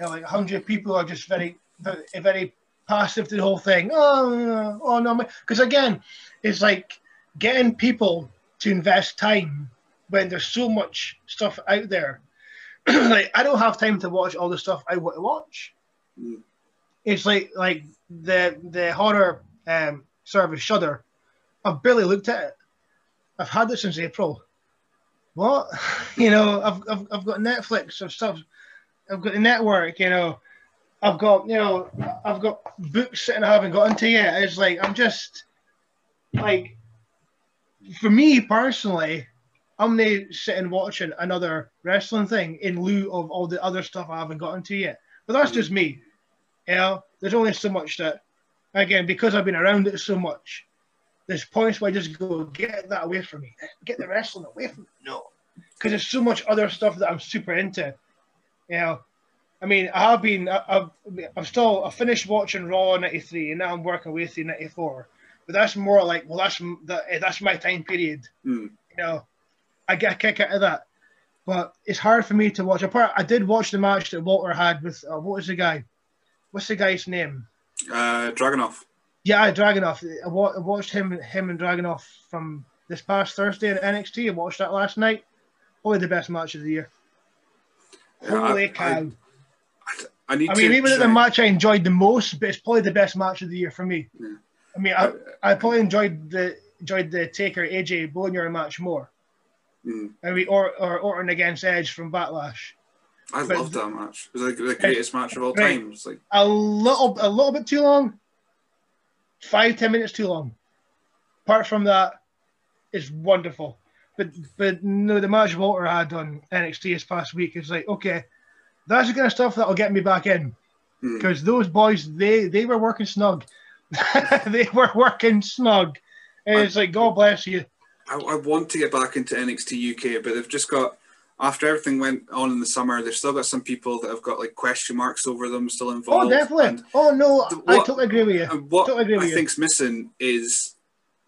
know, like hundred people are just very, very, very passive to the whole thing. Oh, oh no, because again, it's like getting people to invest time when there's so much stuff out there. *clears throat* like I don't have time to watch all the stuff I want to watch. Mm. It's like like the the horror um, service Shudder. I've barely looked at it. I've had it since April. What? *laughs* You know, I've, I've, I've got Netflix of stuff. I've got the network. You know, I've got you know I've got books sitting I haven't got into yet. It's like I'm just like for me personally, I'm now sitting watching another wrestling thing in lieu of all the other stuff I haven't gotten to yet. But that's just me. You know, there's only so much that, again, because I've been around it so much, there's points where I just go, get that away from me. Get the wrestling away from me. No. Because there's so much other stuff that I'm super into. You know, I mean, I have been, I- I've, I'm still, I finished watching Raw 93 and now I'm working with through 94. But that's more like, well, that's that, that's my time period Mm. you know, I get a kick out of that. But it's hard for me to watch. Apart, I did watch the match that Walter had with uh, what was the guy? What's the guy's name? uh, Dragunov. Yeah, Dragunov. I wa- I watched him, him and Dragunov from this past Thursday in NXT. I watched that last night. Probably the best match of the year. Yeah, I- Holy I- cow! I need I, mean, even at the match I enjoyed the most, but it's probably the best match of the year for me. Yeah. I mean, I, I probably enjoyed the enjoyed the Taker AJ Boneyard match more. Mm. I mean, or or Orton against Edge from Backlash. I But- loved that match. It was like the greatest match of all Right. time. It's like a little a little bit too long. Five ten minutes too long. Apart from that, it's wonderful. But but no, the match Walter had on NXT this past week is like okay, that's the kind of stuff that'll get me back in mm. because those boys they they were working snug. *laughs* they were working snug. And it's like God bless you. I, I want to get back into NXT UK, but they've just got after everything went on in the summer, they've still got some people that have got like question marks over them still involved. Oh, definitely. And, oh no, the- I what- totally agree with you. and what Totally agree with I you. think's missing is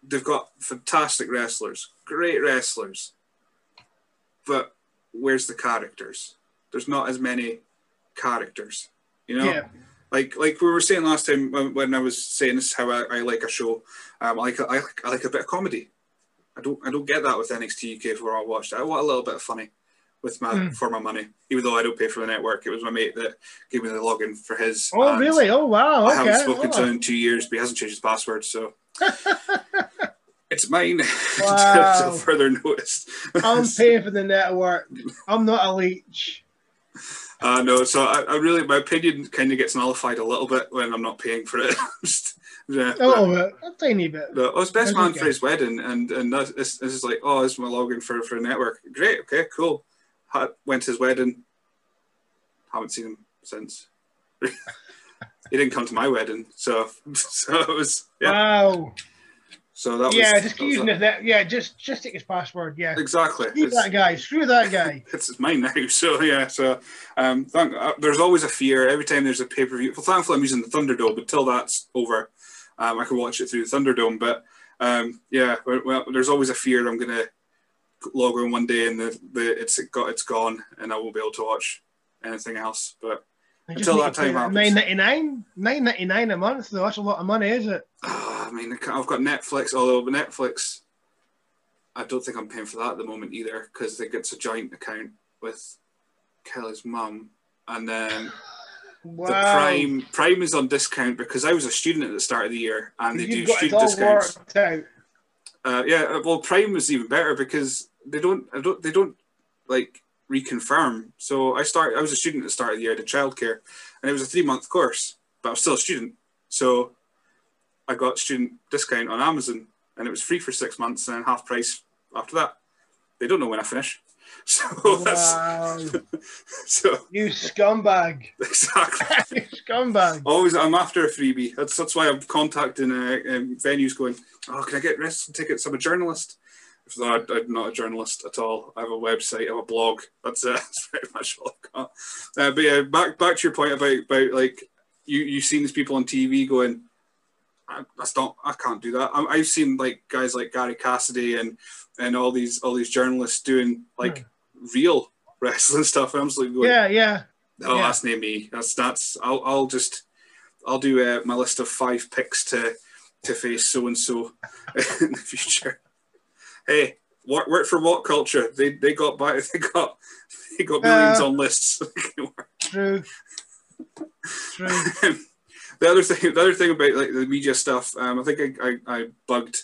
they've got fantastic wrestlers, great wrestlers, but where's the characters? There's not as many characters, you know. Yeah. Like like we were saying last time when, when I was saying this is how I, I like a show. Um, I like I like I like a bit of comedy. I don't I don't get that with NXT UK for I watched. I want a little bit of funny with my Mm. for my money. Even though I don't pay for the network, it was my mate that gave me the login for his. Oh really? Oh wow. I haven't spoken to Oh. him in two years, but he hasn't changed his password, so *laughs* it's mine *laughs* Wow. until *laughs* further notice. I'm paying for the network. I'm not a leech. Uh, no, so I, I really, my opinion kind of gets nullified a little bit when I'm not paying for it. Yeah, A little bit, a tiny bit. No, I was best man for his wedding, and and this, this is like, oh, this is my login for for a network. Great, okay, cool. Went to his wedding. Haven't seen him since. *laughs* he didn't come to my wedding, so *laughs* so it was yeah. Wow. So that was yeah, just keep using it. it. That, yeah, just just take his password. Yeah. Exactly. Screw It's- that guy. Screw that guy. *laughs* it's mine now. So yeah, so um, thank, uh, there's always a fear every time there's a pay per view. Well, thankfully I'm using the Thunderdome, but till that's over, um, I can watch it through the Thunderdome. But um, yeah, well, well, there's always a fear I'm gonna log on one day and the, the it's got it's gone and I won't be able to watch anything else. But I Until that time happens. Nine ninety nine. Nine ninety nine a month though. That's a lot of money, is it? ah, I mean, I've got Netflix. Although Netflix, I don't think I'm paying for that at the moment either because I think it's a joint account with Kelly's mum, and then. *sighs* Wow. The Prime Prime is on discount because I was a student at the start of the year and they do it student discounts. Uh, yeah, uh, well, Prime was even better because they don't, I don't, they don't like reconfirm. So I start, I was a student at the start of the year, I did childcare, and it was a three month course, but I was still a student. So I got student discount on Amazon, and it was free for six months and then half price after that. They don't know when I finish, *laughs* so that's Wow. *laughs* so you scumbag. *laughs* exactly. you scumbag. Always, I'm after a freebie. That's that's why I'm contacting uh, um, venues, going, "Oh, can I get wrestling tickets? I'm a journalist." If not, I'm not a journalist at all. I have a website, I have a blog. That's it. *laughs* That's pretty much all I've got. Uh, but yeah, back back to your point about about like you you've seen these people on TV going, I, "That's not. I can't do that." I, I've seen like guys like Gary Cassidy and and all these all these journalists doing like real *laughs* wrestling stuff. I'm just like, going, Yeah, yeah. Oh, Yeah. that's near me. That's that's. I'll I'll just I'll do uh, my list of five picks to to face so and so *laughs* in the future. Hey, work work for WhatCulture? They they got by. *laughs* They got they got millions Uh, on lists. *laughs* True. True. the other thing, the other thing about like the media stuff, um, I think I, I, I bugged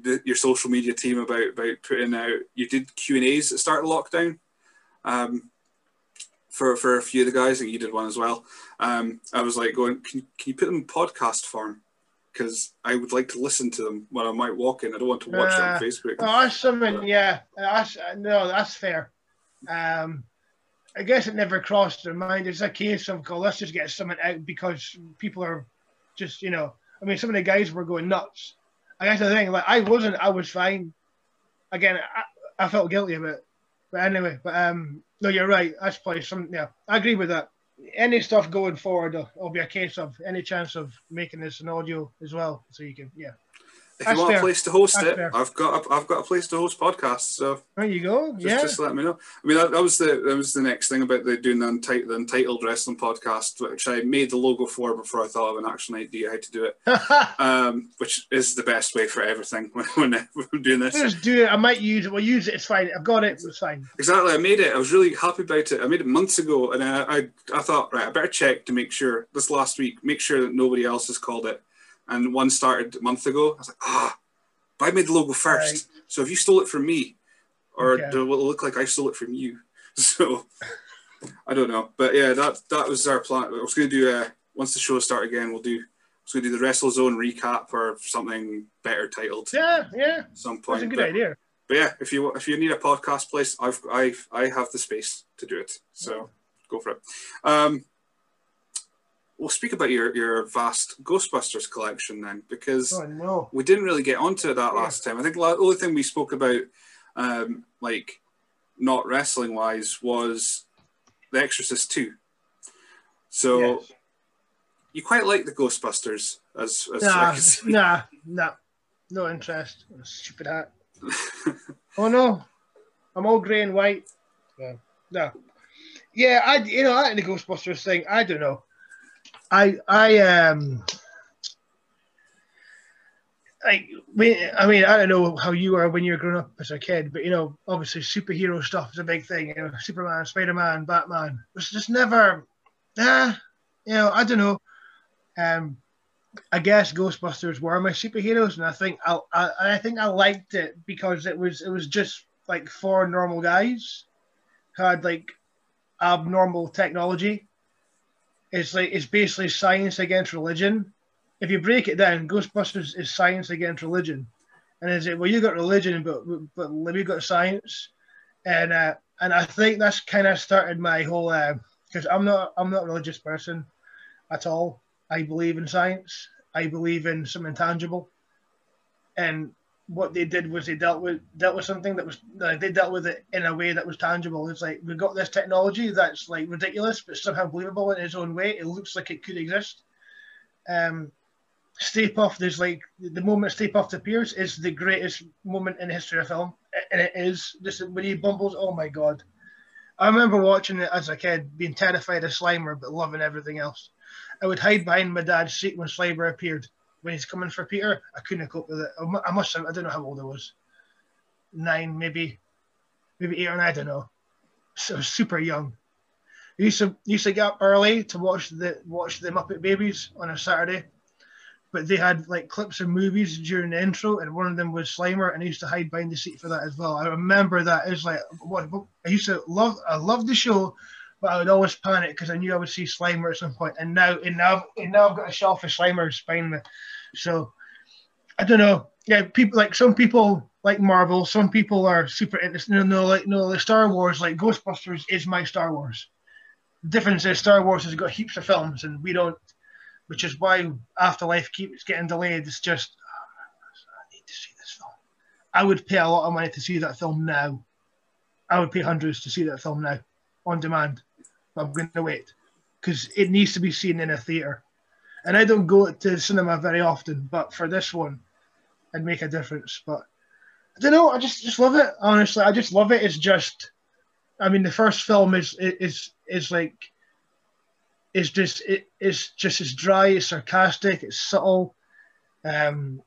the, your social media team about about putting out. You did Q and A's at start of lockdown, um, for for a few of the guys. and you did one as well. Um, I was like going, can, can you put them in podcast form? Because I would like to listen to them when I might walk in. I don't want to watch Uh, on Facebook. Oh, that's something. Yeah, that's no, that's fair. Um, I guess it never crossed their mind. It's a case of, "Go, let's just get something out because people are just, you know. I mean, some of the guys were going nuts. I guess the thing, like, I wasn't. I was fine. Again, I, I felt guilty of it. But anyway, but um, no, you're right. That's probably some. Yeah, I agree with that. Any stuff going forward, uh, it'll be a case of any chance of making this an audio as well, so you can, yeah. If that's you want fair. a place to host That's it, fair. I've got a, I've got a place to host podcasts. So There you go. Just, yeah. just let me know. I mean, that, that was the that was the next thing about the doing the untitled, the untitled wrestling podcast, which I made the logo for before I thought of an actual idea how to do it. *laughs* Um, which is the best way for everything *laughs* when, when I'm doing this. Just do it. I might use it. We'll use it. It's fine. I've got it. It's fine. Exactly. I made it. I was really happy about it. I made it months ago, and I, I, I thought, right, I better check to make sure this last week, make sure that nobody else has called it. And one started a month ago. I was like, ah, but I made the logo first. Right. So if you stole it from me, or Okay. will it look like I stole it from you? *laughs* So I don't know. But yeah, that that was our plan. I was going to do uh, once the show start again. We'll do. I was going to do the Wrestle Zone recap or something better titled Yeah, yeah. some That's point. a good But- idea. but yeah, if you if you need a podcast place, I've I've I have the space to do it. So go for it. Um, we'll speak about your your vast Ghostbusters collection then, because Oh no. we didn't really get onto that Yeah. last time. I think the only thing we spoke about, um, like not wrestling wise, was The Exorcist two. So Yes. you quite like the Ghostbusters, as as I Nah, can see. nah, nah. No interest. Stupid hat. Oh no. I'm all grey and white. Yeah. No. Yeah, I you know, I the Ghostbusters thing, I don't know. I I um like I mean, I don't know how you are when you were growing up as a kid, but you know, obviously superhero stuff is a big thing. You know, Superman, Spider Man, Batman. It's just never, ah, you know, I don't know. Um, I guess Ghostbusters were my superheroes, and I think I, I I think I liked it because it was it was just like four normal guys who had like abnormal technology. It's like it's basically science against religion. If you break it down, Ghostbusters is science against religion, and is it well you got religion, but but we got science, and uh, and I think that's kind of started my whole because uh, I'm not I'm not a religious person at all. I believe in science. I believe in something tangible, and what they did was they dealt with dealt with something that was they dealt with it in a way that was tangible. It's like we've got this technology that's like ridiculous, but somehow believable in its own way. It looks like it could exist. Um, Stay Puft there's like the moment Stay Puft appears is the greatest moment in the history of film, and it is. Just when he bumbles, oh my god! I remember watching it as a kid, being terrified of Slimer, but loving everything else. I would hide behind my dad's seat when Slimer appeared when he's coming for Peter, I couldn't cope with it. I must have, I don't know how old I was. Nine, maybe, maybe eight or nine, I don't know. So super young. I used to used to get up early to watch the watch the Muppet Babies on a Saturday, but they had like clips of movies during the intro, and one of them was Slimer, and I used to hide behind the seat for that as well. I remember that it was like what I used to love. I loved the show, but I would always panic because I knew I would see Slimer at some point. And now, and now, and now I've got a shelf of Slimers behind me. So I don't know. Yeah, people like some people like Marvel. Some people are super into no, no, like no, the Star Wars. Like Ghostbusters is my Star Wars. The difference is Star Wars has got heaps of films, and we don't. Which is why Afterlife keeps getting delayed. It's just I need to see this film. I would pay a lot of money to see that film now. I would pay hundreds to see that film now on demand. I'm going to wait because it needs to be seen in a theater. And I don't go to cinema very often, but for this one, it'd make a difference. But I don't know. I just just love it. Honestly, I just love it. It's just, I mean, the first film is is is like, it's just it, it's just as dry, it's sarcastic, it's subtle. Um,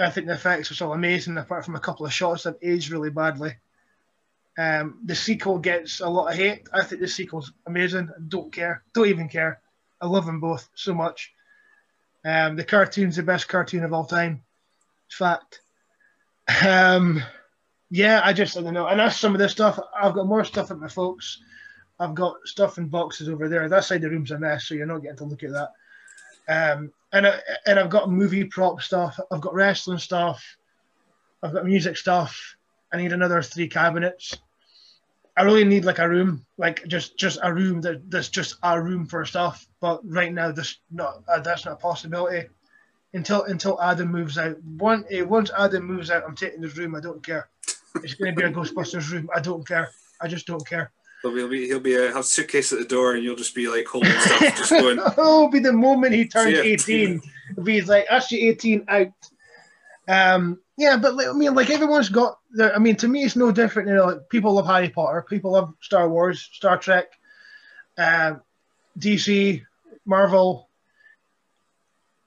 I think the effects are all amazing, apart from a couple of shots that age really badly. Um, the sequel gets a lot of hate. I think the sequel's amazing. Don't care. Don't even care. I love them both so much. Um, the cartoon's the best cartoon of all time. Fact. Um, yeah, I just I don't know. And that's some of the stuff. I've got more stuff at my folks. I've got stuff in boxes over there. That side of the room's a mess, so you're not getting to look at that. Um, and I, and I've got movie prop stuff. I've got wrestling stuff. I've got music stuff. I need another three cabinets. I really need like a room, like just just a room that that's just a room for stuff. But right now, this not uh, that's not a possibility until until Adam moves out. One uh, once Adam moves out, I'm taking his room. I don't care. It's going to be a Ghostbusters room. I don't care. I just don't care. He'll be he'll be a have suitcase at the door, and you'll just be like holding stuff, just *laughs* going. It'll be the moment he turns eighteen. He's like, actually, eighteen out. Um, yeah, but I mean, like everyone's got. Their, I mean, to me, it's no different. You know, like, people love Harry Potter, people love Star Wars, Star Trek, uh, DC, Marvel,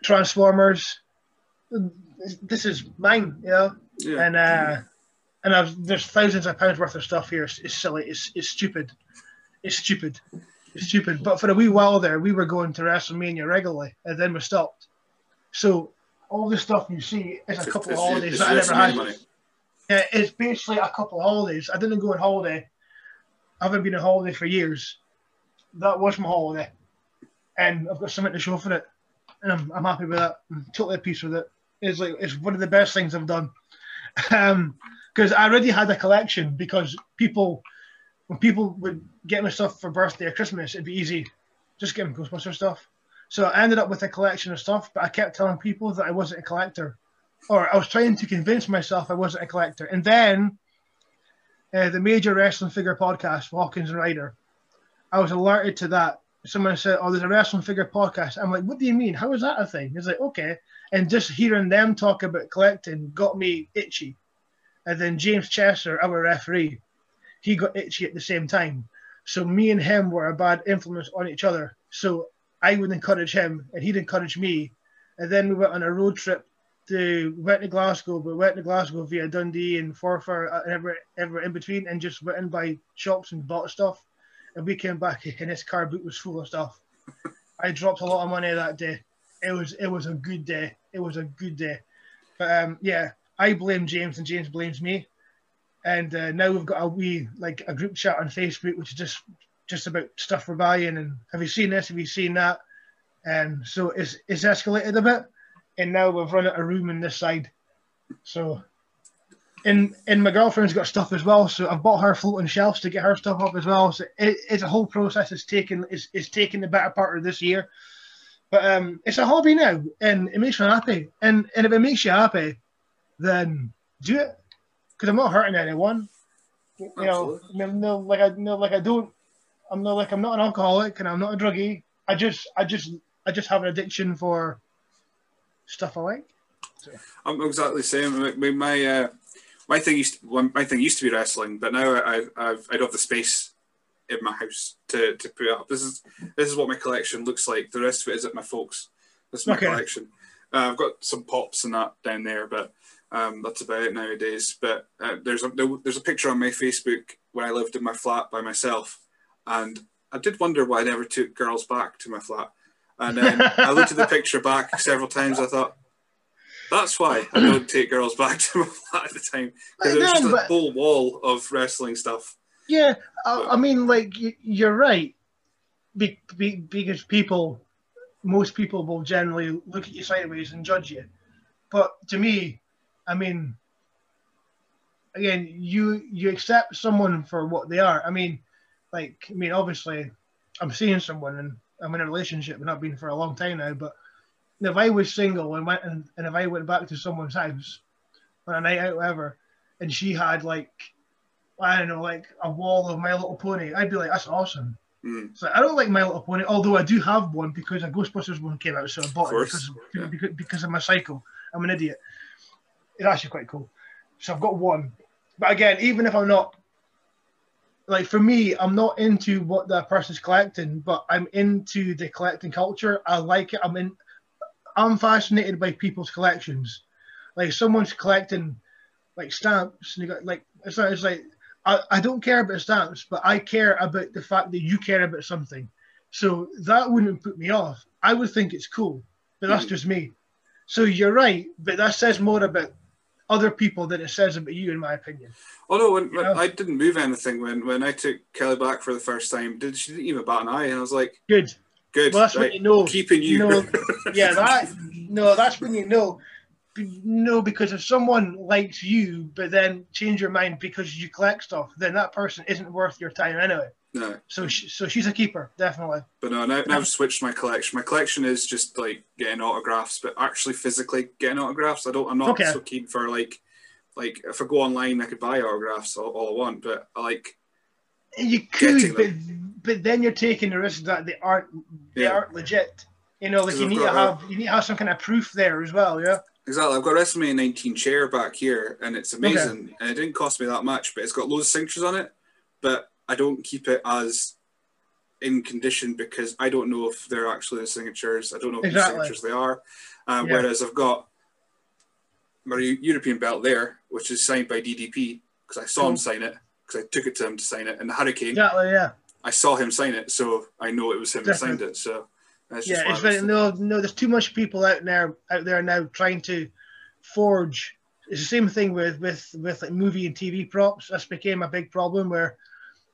Transformers. This is mine, you know. Yeah. And uh, and I've, there's thousands of pounds worth of stuff here. It's, it's silly. It's it's stupid. It's stupid. It's stupid. But for a wee while there, we were going to WrestleMania regularly, and then we stopped. So all the stuff you see is a couple of holidays that I never had. Money. Yeah, it's basically a couple of holidays. I didn't go on holiday. I haven't been on holiday for years. That was my holiday. And I've got something to show for it. And I'm, I'm happy with that. I'm totally at peace with it. It's like it's one of the best things I've done. *laughs* Um, because I already had a collection because people when people would get me stuff for birthday or Christmas, it'd be easy. Just give them Ghostbuster stuff. So I ended up with a collection of stuff, but I kept telling people that I wasn't a collector, or I was trying to convince myself I wasn't a collector. And then uh, the major wrestling figure podcast, Hawkins and Ryder, I was alerted to that. Someone said, "Oh, there's a wrestling figure podcast." I'm like, "What do you mean? How is that a thing?" It's like, "Okay." And just hearing them talk about collecting got me itchy. And then James Chester, our referee, he got itchy at the same time. So me and him were a bad influence on each other. So I would encourage him and he'd encourage me. And then we went on a road trip to we went to Glasgow, but we went to Glasgow via Dundee and Forfar and uh, ever ever in between and just went in by shops and bought stuff. And we came back *laughs* and his car boot was full of stuff. I dropped a lot of money that day. it was it was a good day. It was a good day. But um, yeah, I blame James and James blames me. And uh, now we've got a wee like a group chat on Facebook, which is just just about stuff we're buying and have you seen this? Have you seen that? And so it's it's escalated a bit, and now we've run out of room in this side. So, and and my girlfriend's got stuff as well. So I've bought her floating shelves to get her stuff up as well. So it, it's a whole process. It's taken it's, it's taken the better part of this year, but um, it's a hobby now, and it makes me happy. And and if it makes you happy, then do it because I'm not hurting anyone. You know, no, no, like I no, like I don't. I'm not like I'm not an alcoholic and I'm not a druggie. I just I just I just have an addiction for stuff I like. So. I'm exactly the same. My my, uh, my thing used to, my thing used to be wrestling, but now I I've, I don't have the space in my house to, to put up. This is this is what my collection looks like. The rest of it is at my folks. This is my Okay. collection. Uh, I've got some pops and that down there, but um, that's about it nowadays. But uh, there's a there, there's a picture on my Facebook when I lived in my flat by myself, and I did wonder why I never took girls back to my flat. And then *laughs* I looked at the picture back several times. I thought, that's why I don't take girls back to my flat at the time because there's just No, a but- whole wall of wrestling stuff. Yeah, I, I mean, like you're right, be, be, because people, most people will generally look at you sideways and judge you. But to me, I mean, again, you you accept someone for what they are. I mean, like, I mean, obviously, I'm seeing someone and I'm in a relationship and I've been for a long time now. But if I was single and went and, and if I went back to someone's house on a night out, whatever, and she had like I don't know, like a wall of My Little Pony, I'd be like, that's awesome. Mm. So I don't like My Little Pony, although I do have one because a Ghostbusters one came out, so I bought it because, yeah. because, because I'm a psycho. I'm an idiot. It's actually quite cool. So I've got one. But again, even if I'm not, like for me, I'm not into what that person's collecting, but I'm into the collecting culture. I like it. I'm in. I'm fascinated by people's collections. Like someone's collecting like stamps, and you got like it's not, it's like I, I don't care about stamps, but I care about the fact that you care about something. So that wouldn't put me off. I would think it's cool, but that's Mhm. just me. So you're right, but that says more about other people than it says about you, in my opinion. Although when, when I didn't move anything when, when I took Kelly back for the first time, did she didn't even bat an eye, and I was like, Good. good, Well, that's right, what you know. keeping you. No, *laughs* yeah, that no, that's when you know. No, because if someone likes you, but then change your mind because you collect stuff, then that person isn't worth your time anyway. No, So, she, so she's a keeper, definitely. but no, now, now I've switched my collection. My collection is just like getting autographs, but actually physically getting autographs. I don't. I'm not Okay. so keen for like, like if I go online, I could buy autographs all, all I want, but I like You could, but but then you're taking the risk that they aren't they Yeah. aren't legit. You know, like you need to have you need to have some kind of proof there as well. Yeah. Exactly. I've got a WrestleMania 19 chair back here, and it's amazing. And it didn't cost me that much, but it's got loads of signatures on it. But I don't keep it as in condition because I don't know if they're actually the signatures. I don't know Exactly. signatures they are. Um, Yeah. Whereas I've got my European belt there, which is signed by DDP because I saw him sign it because I took it to him to sign it. And the Hurricane, Exactly. Yeah. I saw him sign it, so I know it was him that Definitely. signed it. So that's Yeah. It's very, no no. There's too much people out there out there now trying to forge. It's the same thing with with with like movie and TV props. This became a big problem where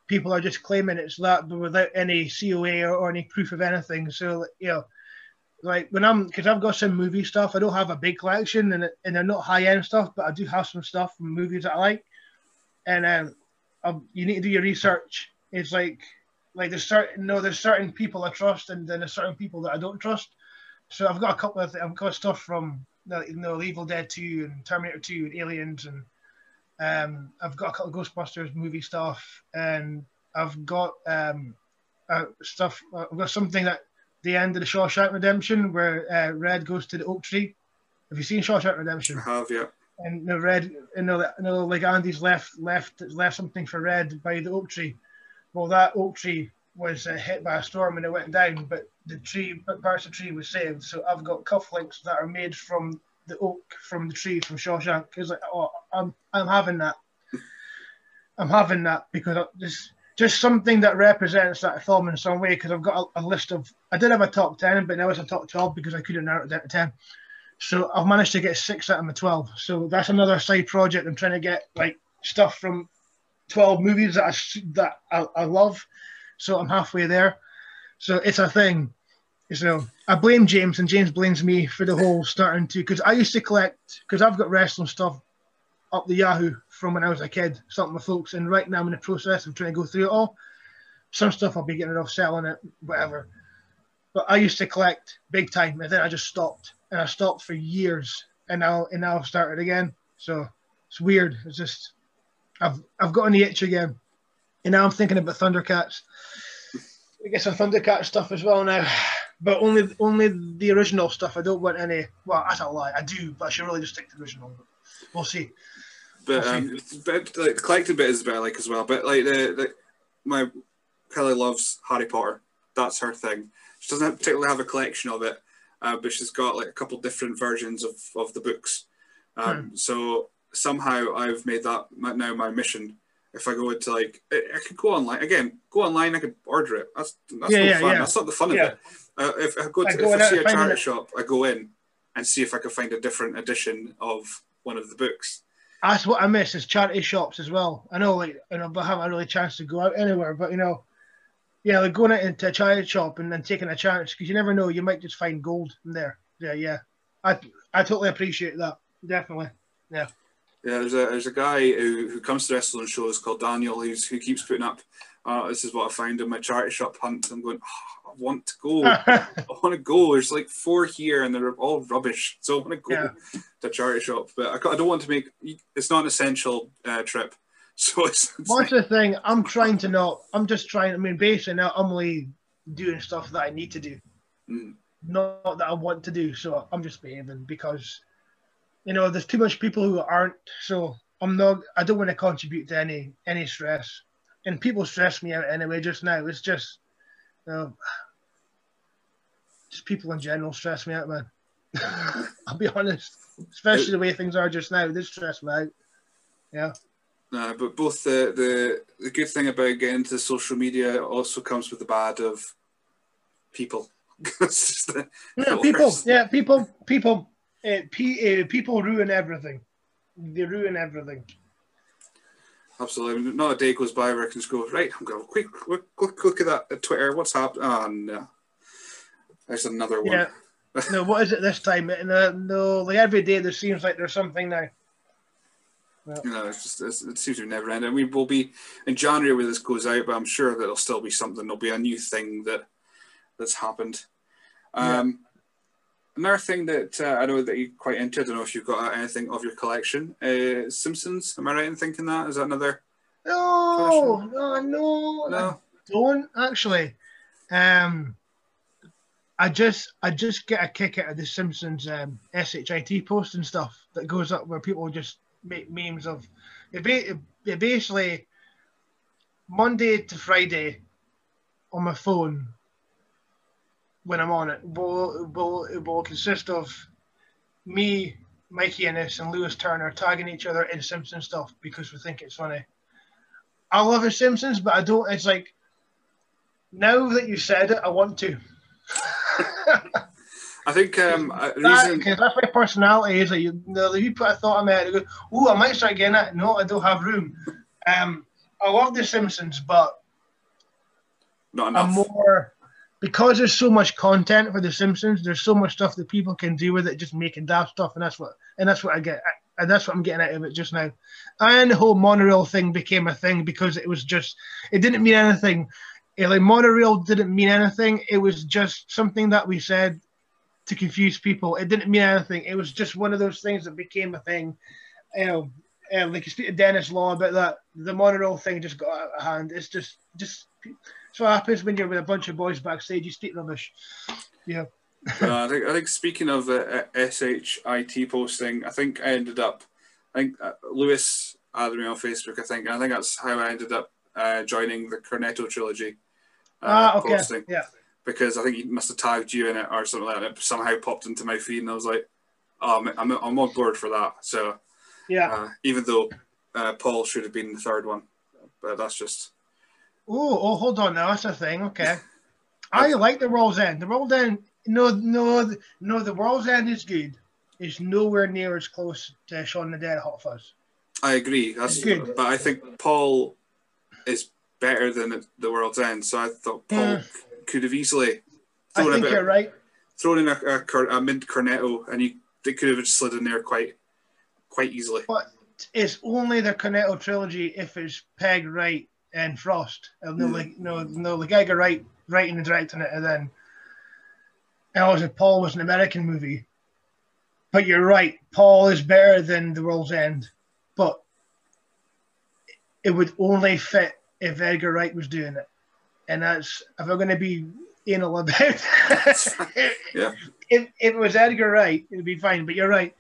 people are just claiming it's that, but without any COA or, or any proof of anything. So you know, like when I'm because I've got some movie stuff. I don't have a big collection, and and they're not high end stuff, but I do have some stuff from movies that I like. And um, um, you need to do your research. It's like like there's certain no there's certain people I trust, and then there's certain people that I don't trust. So I've got a couple of I've got stuff from you know Evil Dead 2 and Terminator 2 and Aliens and um, I've got a couple of Ghostbusters movie stuff and I've got um, uh, stuff I've got something that the end of the Shawshank Redemption where uh, Red goes to the oak tree. Have you seen Shawshank Redemption? I have, yeah. and the red, you know, you know, like Andy's left left left something for red by the oak tree. Well, that oak tree was uh, hit by a storm and it went down, but the tree, parts of the tree was saved. So I've got cufflinks that are made from the oak from the tree from Shawshank. It's like, oh, I'm I'm having that. I'm having that because just just something that represents that film in some way. Because I've got a, a, list of, I did have a top ten, but now it's a top twelve because I couldn't narrow it down to ten. So I've managed to get six out of my twelve. So that's another side project. I'm trying to get like stuff from twelve movies that I that I, I love. So I'm halfway there. So it's a thing. So I blame James, and James blames me for the whole starting to because I used to collect because I've got wrestling stuff up the Yahoo from when I was a kid, something with folks, and right now I'm in the process of trying to go through it all. Some stuff I'll be getting rid of, selling it, whatever. But I used to collect big time, and then I just stopped, and I stopped for years, and now and now I've started again. So it's weird. It's just I've I've got an itch again, and now I'm thinking about Thundercats. I get some Thundercat stuff as well now but only only the original stuff. I don't want any. Well, that's a lie. I do, but I should really just stick to the original. But we'll see. But we'll um, see. but like the collecting bit is better, like as well. But like the, the my Kelly loves Harry Potter. That's her thing. She doesn't particularly have a collection of it, uh, but she's got like a couple different versions of of the books. Um, hmm. So somehow I've made that now my mission if I go into like I, I could go online again, go online, I could order it. That's that's yeah, no yeah, fun. Yeah. That's not the fun of it. Uh, if I go to, I if I see a charity shop, I go in and see if I can find a different edition of one of the books. That's what I miss is charity shops as well. I know, like, you know, but I haven't really chance to go out anywhere. But you know, yeah, like going into a charity shop and then taking a chance because you never know, you might just find gold in there. Yeah, yeah, I I totally appreciate that. Definitely, yeah. Yeah, there's a there's a guy who, who comes to wrestling shows called Daniel who's who keeps putting up. Uh, this is what I found in my charity shop hunt. I'm going. Oh, I want to go. *laughs* I want to go. There's like four here, and they're all rubbish. So I want to go yeah. to charity shop, but I, I, don't want to make. It's not an essential uh, trip. *laughs* So it's, it's what's like, the thing? I'm trying to not. I'm just trying. I mean, basically now I'm only doing stuff that I need to do, mm. not that I want to do. So I'm just behaving because you know, there's too much people who aren't. So I'm not. I don't want to contribute to any any stress, and people stress me out anyway. Just now, it's just, you know, just people in general stress me out, man. *laughs* I'll be honest, especially the way things are just now. They stress me out. Yeah. No, but both the, the the good thing about getting to social media also comes with the bad of people. *laughs* the, yeah, people. Yeah, people. People uh, p- uh, people ruin everything. They ruin everything. Absolutely. Not a day goes by where I can just go, right, I'm going to quick, quick, quick look at that at Twitter. What's happening? Oh, no. There's another one. Yeah. *laughs* no, what is it this time? No, no, like every day there seems like there's something now. Well, you know, it's just it's, it seems to be never ending. We will be in January where this goes out, but I'm sure that there'll still be something. There'll be a new thing that that's happened. Um, Another thing that uh, I know that you're quite into, I don't know if you've got anything of your collection, uh, Simpsons. Am I right in thinking that? Is that another? No, no, no, no. I don't actually. Um, I just, I just get a kick out of the Simpsons um, shit post and stuff that goes up where people just make memes of. It, ba- it basically Monday to Friday on my phone when I'm on it will will will consist of me, Mikey Ennis, and Lewis Turner tagging each other in Simpson stuff because we think it's funny. I love the Simpsons, but I don't. It's like now that you said it, I want to. *laughs* I think um, that, reason... that's my personality. Is that you, know, you put a thought in my head, go, "Oh, I might start getting it." No, I don't have room. Um, I love the Simpsons, but not enough. I'm more because there's so much content for The Simpsons, there's so much stuff that people can do with it, just making that stuff, and that's what and that's what I get, and that's what I'm getting out of it just now. And the whole monorail thing became a thing because it was just, it didn't mean anything. It, like monorail didn't mean anything. It was just something that we said to confuse people. It didn't mean anything. It was just one of those things that became a thing. You know, um, like you speak to Dennis Law about that. The monorail thing just got out of hand. It's just, just so what happens when you're with a bunch of boys backstage. You speak rubbish. Yeah. *laughs* uh, I think I think speaking of the uh, shit posting, I think I ended up. I think uh, Lewis added me on Facebook. I think I think that's how I ended up uh, joining the Cornetto trilogy. Uh, ah, okay. Posting. Yeah. Because I think he must have tagged you in it or something like that. It somehow popped into my feed, and I was like, "Oh, I'm I'm, I'm on board for that." So yeah. Uh, even though uh, Paul should have been the third one, but that's just Oh, oh, hold on now. That's a thing. Okay. *laughs* I like the World's End. The World's End, no, no, no. The World's End is good. It's nowhere near as close to Shaun the Dead Hot Fuzz. I agree. That's Good. But I think Paul is better than the World's End. So I thought Paul Yeah. could have easily I thrown a think bit, you're right. thrown in a, a, a mint cornetto, and he they could have slid in there quite quite easily. But it's only the Cornetto trilogy if it's Pegg, Wright, and Frost. And no, Hmm. like no, no, the guy got right, writing and directing it, and then and also Paul was an American movie. But you're right, Paul is better than The World's End, but it would only fit if Edgar Wright was doing it, and that's if I'm going to be anal about *laughs* it. *laughs* Yeah. If, if it was Edgar Wright, it'd be fine. But you're right.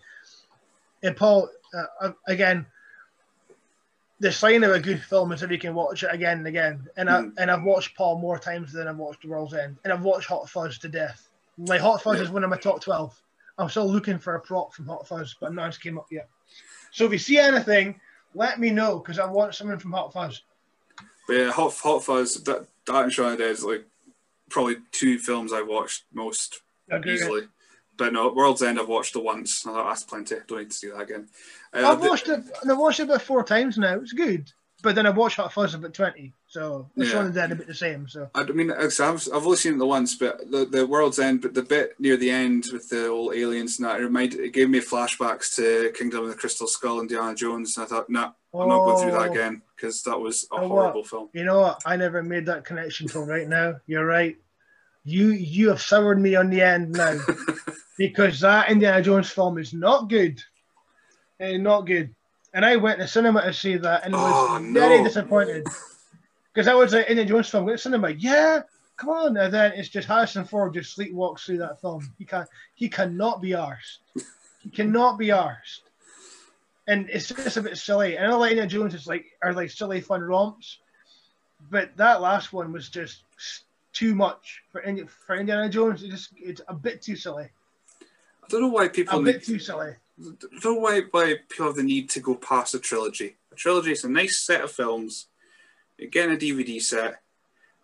And Paul, uh, again, the sign of a good film is if you can watch it again and again. And I Mm. and I've watched Paul more times than I've watched The World's End, and I've watched Hot Fuzz to death. Like Hot Fuzz Yeah. is one of my top twelve. I'm still looking for a prop from Hot Fuzz, but none has came up yet. So if you see anything, let me know because I want something from Hot Fuzz. But yeah, Hot Hot Fuzz, that, that and Shaun of the Dead is like probably two films I watched most easily. But no, World's End I've watched it once. I thought that's plenty. Don't need to see that again. Uh, I've watched it. I've watched it about four times now. It's good, but then I've watched Hot Fuzz about twenty. So the Yeah. The Dead about the same. So I mean, I've, I've only seen it the once, but the, the World's End, but the bit near the end with the old aliens and that, it, reminded, it gave me flashbacks to Kingdom of the Crystal Skull, and Indiana Jones, and I thought, nah, I'm not going through that Oh. again because that was a You know horrible film. You know what? I never made that connection till right now. You're right. You you have soured me on the end now *laughs* because that Indiana Jones film is not good. Eh, not good. And I went to cinema to see that and was Oh, very disappointed because I was like Indiana Jones film. Went to cinema, yeah, come on. And then it's just Harrison Ford just sleepwalks through that film. He can he cannot be arsed. He cannot be arsed. And it's just a bit silly. And I know like Indiana Jones is like are like silly fun romps but that last one was just too much for Indi- for Indiana Jones. It just it's a bit too silly. I don't know why people A people bit need, too silly. I don't know why, why people have the need to go past a trilogy. A trilogy is a nice set of films. Getting a DVD set.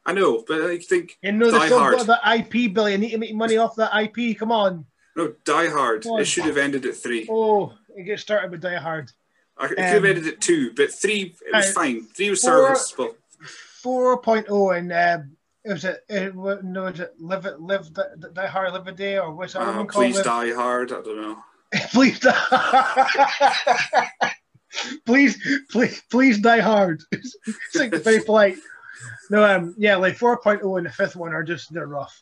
I know, but I think You know Die Hard. got that IP Billy. You need to make money off that IP. Come on. no, Die Hard. It should have ended at three. Oh, it gets started with Die Hard. I- It could have Um, ended at two, but three it was uh, fine. Three was four- serviceable. 4.0 and um, it was it, it no is it live it live Di- Die Hard live a day or what's that Uh, one called? please Live- die hard. I don't know. *laughs* please die. *laughs* please, please, please die hard. *laughs* It's like very polite. No, um, yeah, like 4.0 and the fifth one are just they're rough.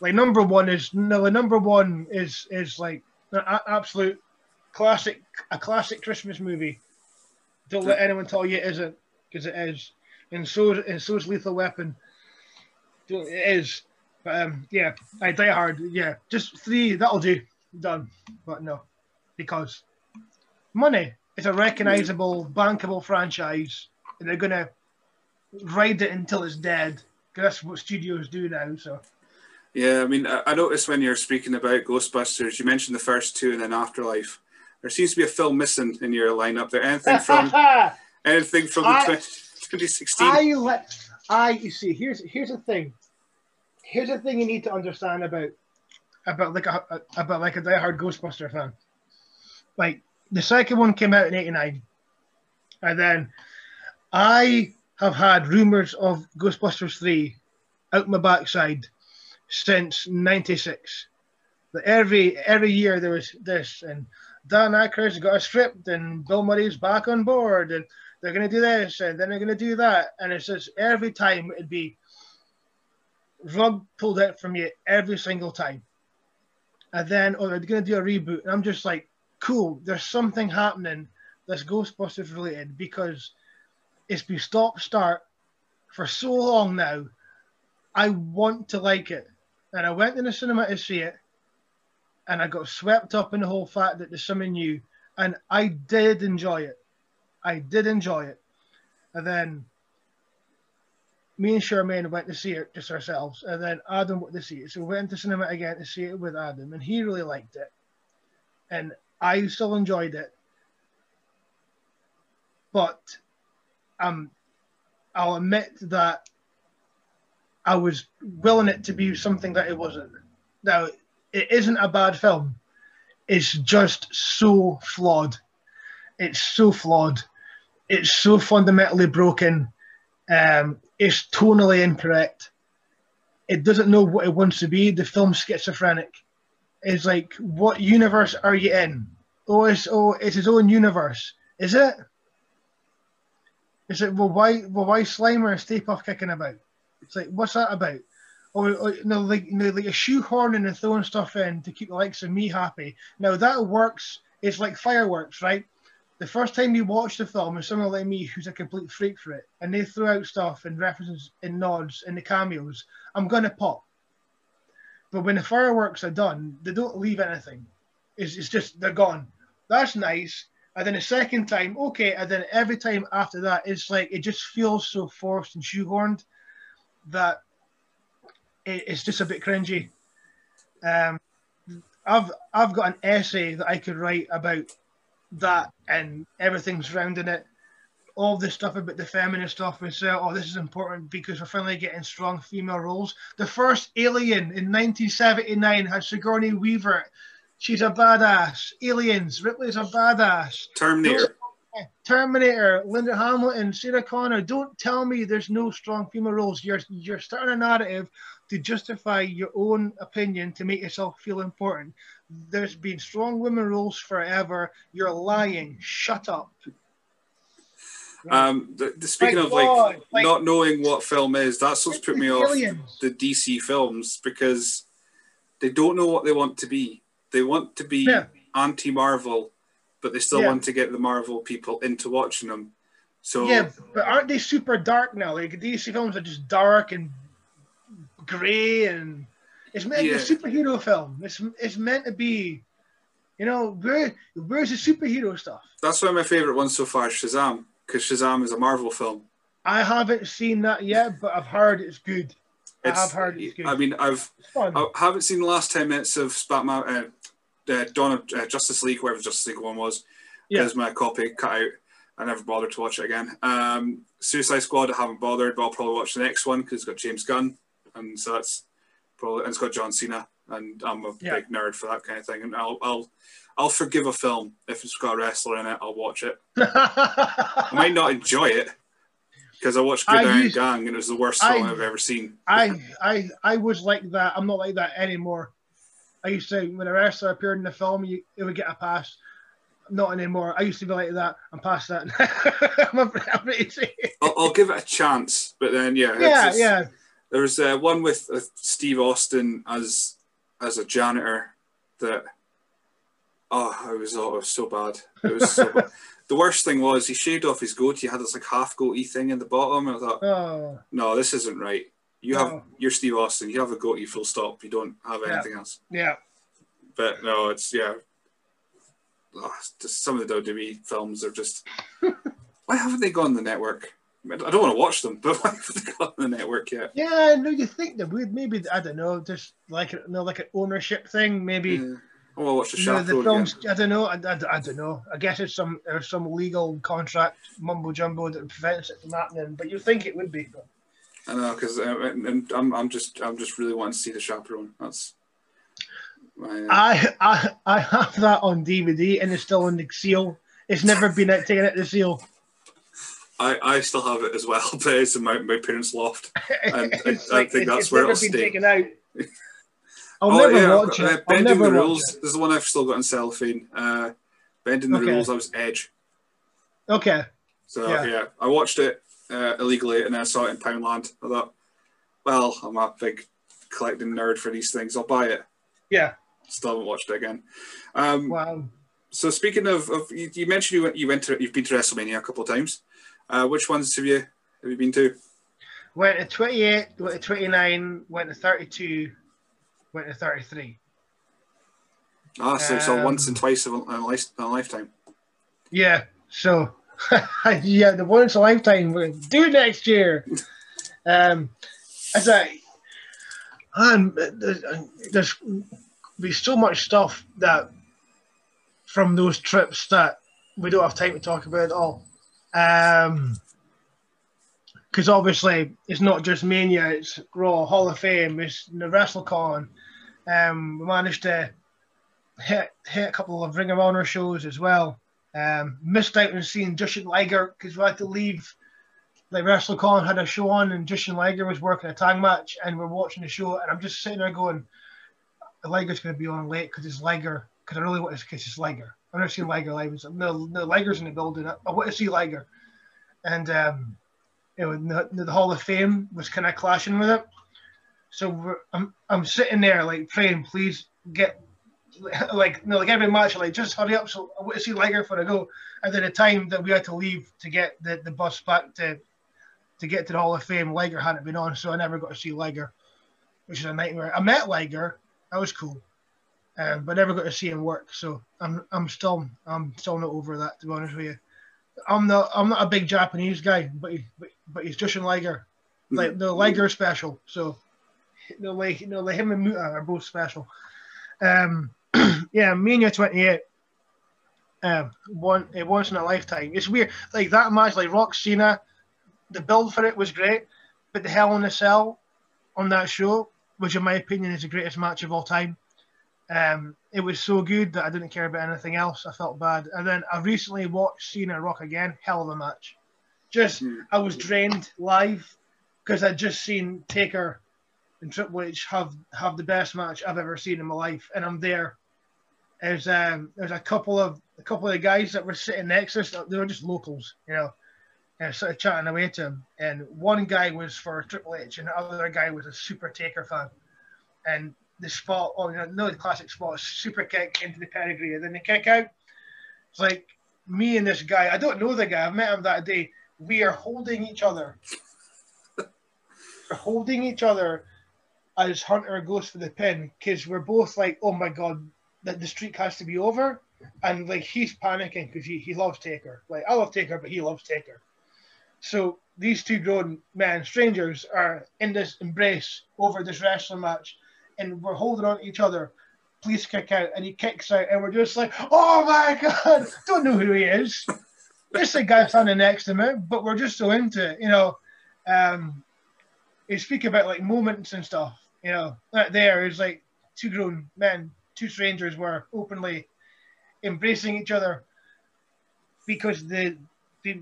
Like number one is no, the number one is is like an absolute classic, a classic Christmas movie. Don't let anyone tell you it isn't, because it is, and so and so is Lethal Weapon. It is, but um, yeah, I die hard. Yeah, just three. That'll do. Done. But no, because money. It's a recognizable, bankable franchise, and they're gonna ride it until it's dead. 'cause that's what studios do now. So Yeah, I mean, I, I noticed when you're speaking about Ghostbusters, you mentioned the first two and then Afterlife. There seems to be a film missing in your lineup. There anything from *laughs* anything from the I- 20, 2016? I let I you see here's here's the thing. Here's the thing you need to understand about about like a, about like a diehard Ghostbuster fan. Like the second one came out in '89, and then I have had rumors of Ghostbusters three out my backside since '96. That every every year there was this, and Dan Aykroyd's got script, and Bill Murray's back on board, and they're gonna do this and then they're gonna do that, and it's just every time it'd be rug pulled out from you every single time. And then, oh, they're gonna do a reboot, and I'm just like, cool. There's something happening that's Ghostbusters related because it's been stop start for so long now. I want to like it, and I went in the cinema to see it, and I got swept up in the whole fact that there's something new, and I did enjoy it. I did enjoy it. And then me and Charmaine went to see it just ourselves. And then Adam went to see it. So we went to cinema again to see it with Adam. And he really liked it. And I still enjoyed it. But um, I'll admit that I was willing it to be something that it wasn't. Now, it isn't a bad film. It's just so flawed. It's so flawed. It's so fundamentally broken. Um, it's tonally incorrect. It doesn't know what it wants to be. The film's schizophrenic. It's like, what universe are you in? Oh, it's oh, it's his own universe. Is it? Is it well? Why well? Why Slimer and Stay Puft kicking about? It's like, what's that about? Or, or you know, like you know, like a shoehorning and throwing stuff in to keep the likes of me happy. Now that works. It's like fireworks, right? The first time you watch the film, and someone like me who's a complete freak for it, and they throw out stuff and references and nods and the cameos, I'm gonna pop. But when the fireworks are done, they don't leave anything. It's, it's just they're gone. That's nice. And then the second time, okay. And then every time after that, it's like it just feels so forced and shoehorned that it, it's just a bit cringy. Um, I've I've got an essay that I could write about that and everything surrounding it. All this stuff about the feminist stuff we say, oh, this is important because we're finally getting strong female roles. The first Alien in 1979 had Sigourney Weaver. She's a badass. Aliens, Ripley's a badass. Terminator. Terminator, Linda Hamilton, Sarah Connor. Don't tell me there's no strong female roles. You're you're starting a narrative to justify your own opinion to make yourself feel important. There's been strong women roles forever. You're lying. Shut up. Um, the, the, speaking My of like, God, like- not knowing what film is, that's what's put me off the DC films because they don't know what they want to be. They want to be Yeah. anti-Marvel, but they still Yeah. want to get the Marvel people into watching them. So Yeah, but aren't they super dark now? Like DC films are just dark and grey, and it's meant to Yeah. be a superhero film. It's it's meant to be, you know, where where's the superhero stuff? that's one of my favorite ones so far Shazam because Shazam is a Marvel film. I haven't seen that yet, but I've heard it's good. I have heard it's good. I mean, I've I haven't seen the last ten minutes of Batman, uh, uh, Dawn of uh, Justice League, whatever Justice League one was, Yeah. because my copy cut out. I never bothered to watch it again. Um, Suicide Squad, I haven't bothered, but I'll probably watch the next one because it's got James Gunn, and so that's probably and it's got John Cena, and I'm a Yeah. big nerd for that kind of thing. And I'll I'll I'll forgive a film if it's got a wrestler in it. I'll watch it. I might not enjoy it because I watched Good I Iron used- Gang and it was the worst I- film I've ever seen. I I I was like that. I'm not like that anymore. I used to when a wrestler appeared in the film, you, it would get a pass. Not anymore. I used to be like that. I'm past that. *laughs* I'm afraid to say it. I'll, I'll give it a chance, but then yeah, it's Yeah, just- yeah. There was uh, one with uh, Steve Austin as as a janitor that oh, it was oh, it was so bad. It was so bad. *laughs* The worst thing was he shaved off his goatee. He had this like half goatee thing in the bottom, and I thought, Oh, no, this isn't right. You have No. you're Steve Austin. You have a goatee, full stop. You don't have Yeah. anything else. yeah. But no, it's yeah. Oh, just some of the WWE films are just. *laughs* why haven't they gone on the network? I don't want to watch them, *laughs* but why haven't they gone on the network yet? Yeah, no, you think that would maybe I don't know, just like you know, like an ownership thing, maybe. Yeah. I want to watch the know, the films. again. I don't know. I, I, I don't know. I guess it's some there's some legal contract mumbo jumbo that prevents it from happening. But you think it would be? But I know because uh, I'm I'm just I'm just really wanting to see the chaperone. That's my, uh, I, I I have that on DVD and it's still in the seal. It's never been taken out the seal. I I still have it as well, *laughs* but it's in my, my parents' loft. And I- It's I think that's where it'll been stay. taken out. *laughs* I'll oh never yeah, watch uh, it. I'll bending never the rules. This is the one I've still got in cellophane. Uh, bending the Okay. rules. I was Edge. Okay. So Yeah. yeah, I watched it uh, illegally and then I saw it in Poundland. I thought, well, I'm a big collecting nerd for these things. I'll buy it. Yeah. Still haven't watched it again. Um, Wow. So speaking of, of you, you mentioned you went, you went to you've been to WrestleMania a couple of times. Uh, which ones have you have you been to? Went to 28, went to 29, went to 32, went to 33. Ah, so, so Um, once and twice in a, a, life, in a lifetime. Yeah. So, *laughs* yeah, the once a lifetime. We're do next year. um, as I, man, there's, there's be so much stuff that from those trips that we don't have time to talk about at all. Um, because obviously it's not just Mania, it's Raw, Hall of Fame, it's the WrestleCon. Um, we managed to hit hit a couple of Ring of Honor shows as well. Um, missed out on seeing Jushin Liger because we had to leave. Like WrestleCon had a show on, and Jushin Liger was working a tag match, and we're watching the show, and I'm just sitting there going, Liger's going to be on late because it's Liger, because I really want to kiss his Liger. I've never seen Liger live. It's, no, no, Liger's in the building. I, I want to see Liger. And, um, you know, the, the Hall of Fame was kind of clashing with it. So I'm, I'm sitting there like praying, please get like you know, like every match, like just hurry up. So I want to see Liger for a go. And then the time that we had to leave to get the, the bus back to to get to the Hall of Fame, Liger hadn't been on, so I never got to see Liger, which is a nightmare. I met Liger, that was cool, um, but never got to see him work. So I'm I'm still I'm still not over that to be honest with you. I'm not I'm not a big Japanese guy, but he, but, but he's Jushin Liger, like the Liger special. So no, like you know, like him and Muta are both special. Um, *clears throat* yeah, Mania 28. Um, one it once in a lifetime. It's weird, like that match, like Rock Cena. The build for it was great, but the Hell in a Cell on that show, which in my opinion is the greatest match of all time. Um, it was so good that I didn't care about anything else. I felt bad, and then I recently watched Cena Rock again. Hell of a match. Just I was drained live because I'd just seen Taker and Triple H have have the best match I've ever seen in my life, and I'm there. There's um there's a couple of a couple of the guys that were sitting next to us. They were just locals, you know, and sort of chatting away to him. And one guy was for Triple H, and the other guy was a Super Taker fan. And the spot, oh, you know, no, the classic spot, super kick into the pedigree, and then the kick out. It's like me and this guy. I don't know the guy. I met him that day. We are holding each other. we're holding each other as Hunter goes for the pin because we're both like, oh my god, that the streak has to be over, and like he's panicking because he, he loves Taker. Like I love Taker, but he loves Taker. So these two grown men, strangers, are in this embrace over this wrestling match, and we're holding on to each other. Please kick out, and he kicks out, and we're just like, oh my god, *laughs* don't know who he is. Just a guy standing next to me, but we're just so into it, you know. Um, you speak about like moments and stuff, you know. That there is like two grown men, two strangers were openly embracing each other because the, the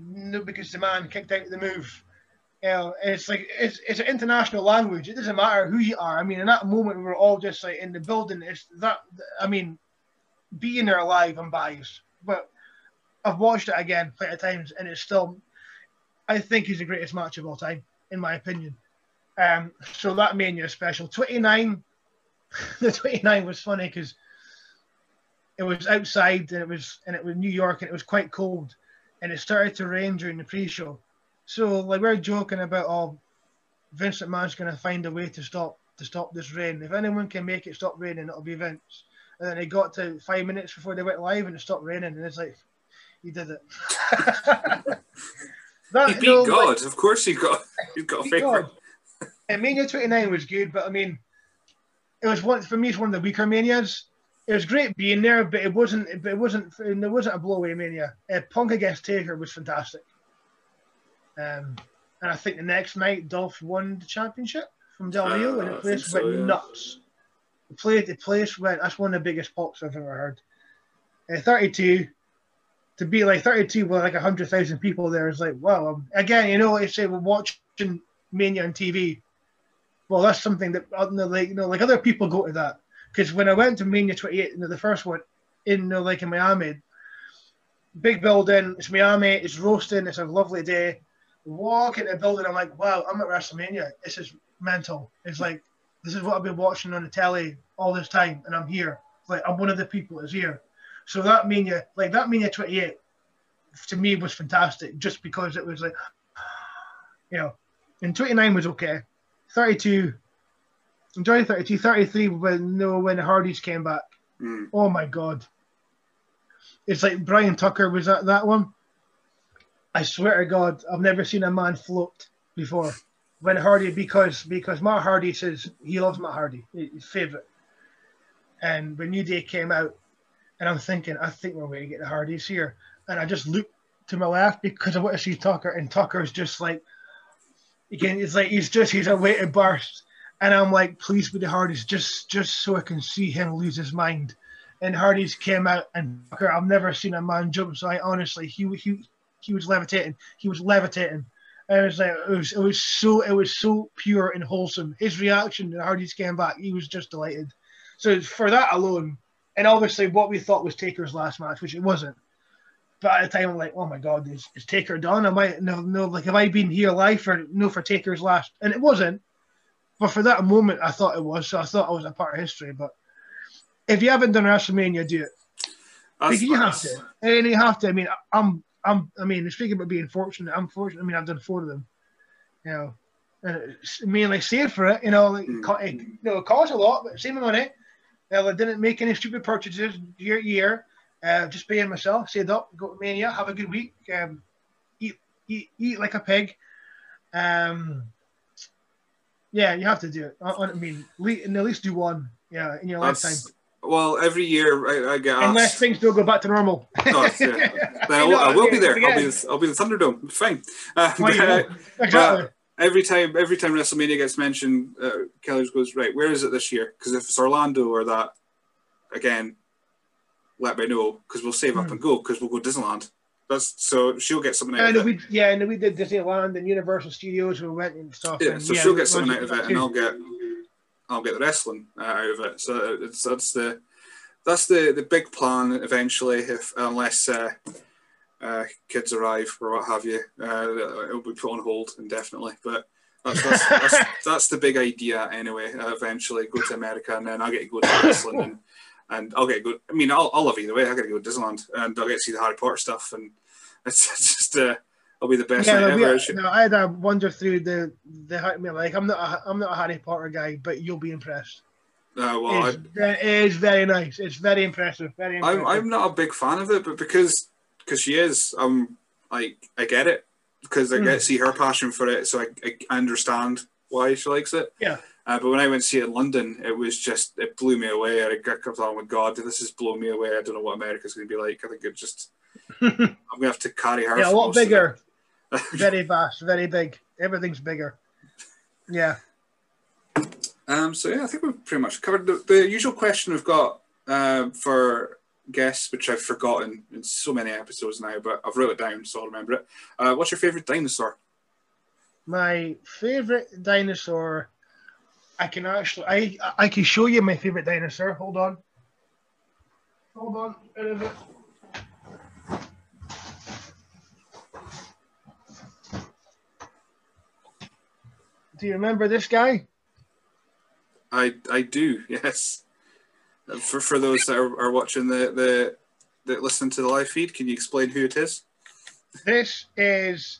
because the man kicked out of the move. Know, it's like it's it's an international language. It doesn't matter who you are. I mean, in that moment, we were all just like in the building. It's that. I mean, being there alive, I'm biased, but I've watched it again plenty of times, and it's still. I think he's the greatest match of all time, in my opinion. Um, so that made Mania special, 29. *laughs* the 29 was funny because it was outside and it was and it was New York and it was quite cold, and it started to rain during the pre-show. So like we're joking about oh, Vince McMahon's going to find a way to stop to stop this rain. If anyone can make it stop raining, it'll be Vince. And then it got to five minutes before they went live and it stopped raining, and it's like, he did it. *laughs* that, he beat you know, God. Like, of course, he got *laughs* he got a favorite. And Mania 29 was good, but I mean, it was one for me. It's one of the weaker manias. It was great being there, but it wasn't. But it wasn't. There wasn't a blowaway mania. Uh, Punk against Taker was fantastic. Um, and I think the next night Dolph won the championship from Del Rio, uh, and the place so, went yeah. nuts. The place, the place went. That's one of the biggest pops I've ever heard. Uh, Thirty-two to be like 32 with like 100,000 people there is like, wow. Um, again, you know, I say we're watching Mania on TV well, that's something that like you know, like other people go to that because when I went to Mania 28, you know, the first one in you know, like in Miami, big building, it's Miami, it's roasting, it's a lovely day. Walk in the building, I'm like, wow, I'm at WrestleMania. This is mental. It's like this is what I've been watching on the telly all this time, and I'm here. Like I'm one of the people that's here. So that Mania, like that Mania 28, to me was fantastic, just because it was like, *sighs* you know, and 29 was okay. 32. Enjoying 32. 33 when no when the Hardys came back. Mm. Oh my god. It's like Brian Tucker was at that one. I swear to God, I've never seen a man float before. When Hardy because because Matt Hardy says he loves Matt Hardy, his favorite. And when New Day came out, and I'm thinking, I think we're going to get the Hardys here. And I just looked to my left because I want to see Tucker, and Tucker's just like Again, it's like he's just he's a way to burst, and I'm like, please be the Hardys, just just so I can see him lose his mind. And Hardy's came out and I've never seen a man jump so I honestly he he he was levitating. He was levitating. And it was like it was it was so it was so pure and wholesome. His reaction to Hardy's came back, he was just delighted. So for that alone, and obviously what we thought was Taker's last match, which it wasn't. But at the time, I'm like, oh my god, is, is Taker done? Am I no no like have I been here live for no for Taker's last? And it wasn't. But for that moment, I thought it was. So I thought it was a part of history. But if you haven't done WrestleMania, do it. That's you have to, and you have to. I mean, I'm, I'm, I mean, speaking about being fortunate, I'm fortunate. I mean, I've done four of them. You know, and mainly saved for it. You know, like, mm. it, you know, it costs a lot, but same money. Well, I didn't make any stupid purchases year year. Uh, just paying myself, saved up, go to Mania, have a good week, um, eat, eat, eat like a pig. Um, yeah, you have to do it. I, I mean, at least do one. Yeah, in your That's, lifetime. Well, every year I, I get asked, unless things don't go back to normal. *laughs* oh, yeah. *laughs* I, will, I will be there. I'll be, the, I'll be the Thunderdome. Fine. *laughs* Uh, but, uh, exactly. every time, every time WrestleMania gets mentioned, uh, Kelly goes right. Where is it this year? Because if it's Orlando or that, again, let me know because we'll save up hmm. and go because we'll go Disneyland. That's so she'll get something out of it. Yeah, and we did Disneyland and Universal Studios. We went and stuff. Yeah, and, so yeah, she'll get something out of it, and I'll get I'll get the wrestling uh, out of it. So it's that's the that's the the big plan eventually. If unless uh, uh, kids arrive or what have you, uh, it'll be put on hold indefinitely. But that's that's, that's, *laughs* that's the big idea anyway. Uh, eventually, go to America and then I'll get to go to wrestling and and I'll get to go. I mean, I'll, I'll love either way. I got to go to Disneyland and I'll get to see the Harry Potter stuff and it's, *laughs* it's just. Uh, I'll be the best yeah, night ever. No, I had a wander through the the I mean, like I'm not a, I'm not a Harry Potter guy, but you'll be impressed. Uh, well, it's, I, it is very nice. It's very impressive. Very. Impressive. I'm I'm not a big fan of it, but because because she is, um, like I get it because I mm. get to see her passion for it, so I, I understand why she likes it. Yeah. Uh, but when I went to see it in London, it was just it blew me away. I kept oh my god, this is blowing me away. I don't know what America's going to be like. I think it just *laughs* I'm going to have to carry her. Yeah, a lot bigger. *laughs* very vast, very big. Everything's bigger. Yeah. Um, so yeah, I think we've pretty much covered the, the usual question we've got uh, for guests, which I've forgotten in so many episodes now, but I've wrote it down so I'll remember it. Uh, what's your favorite dinosaur? My favorite dinosaur. I can actually, I I can show you my favorite dinosaur. Hold on. Hold on. Where is it? Do you remember this guy? I I do. Yes. For for those that are, are watching the the that listen to the live feed, can you explain who it is? This is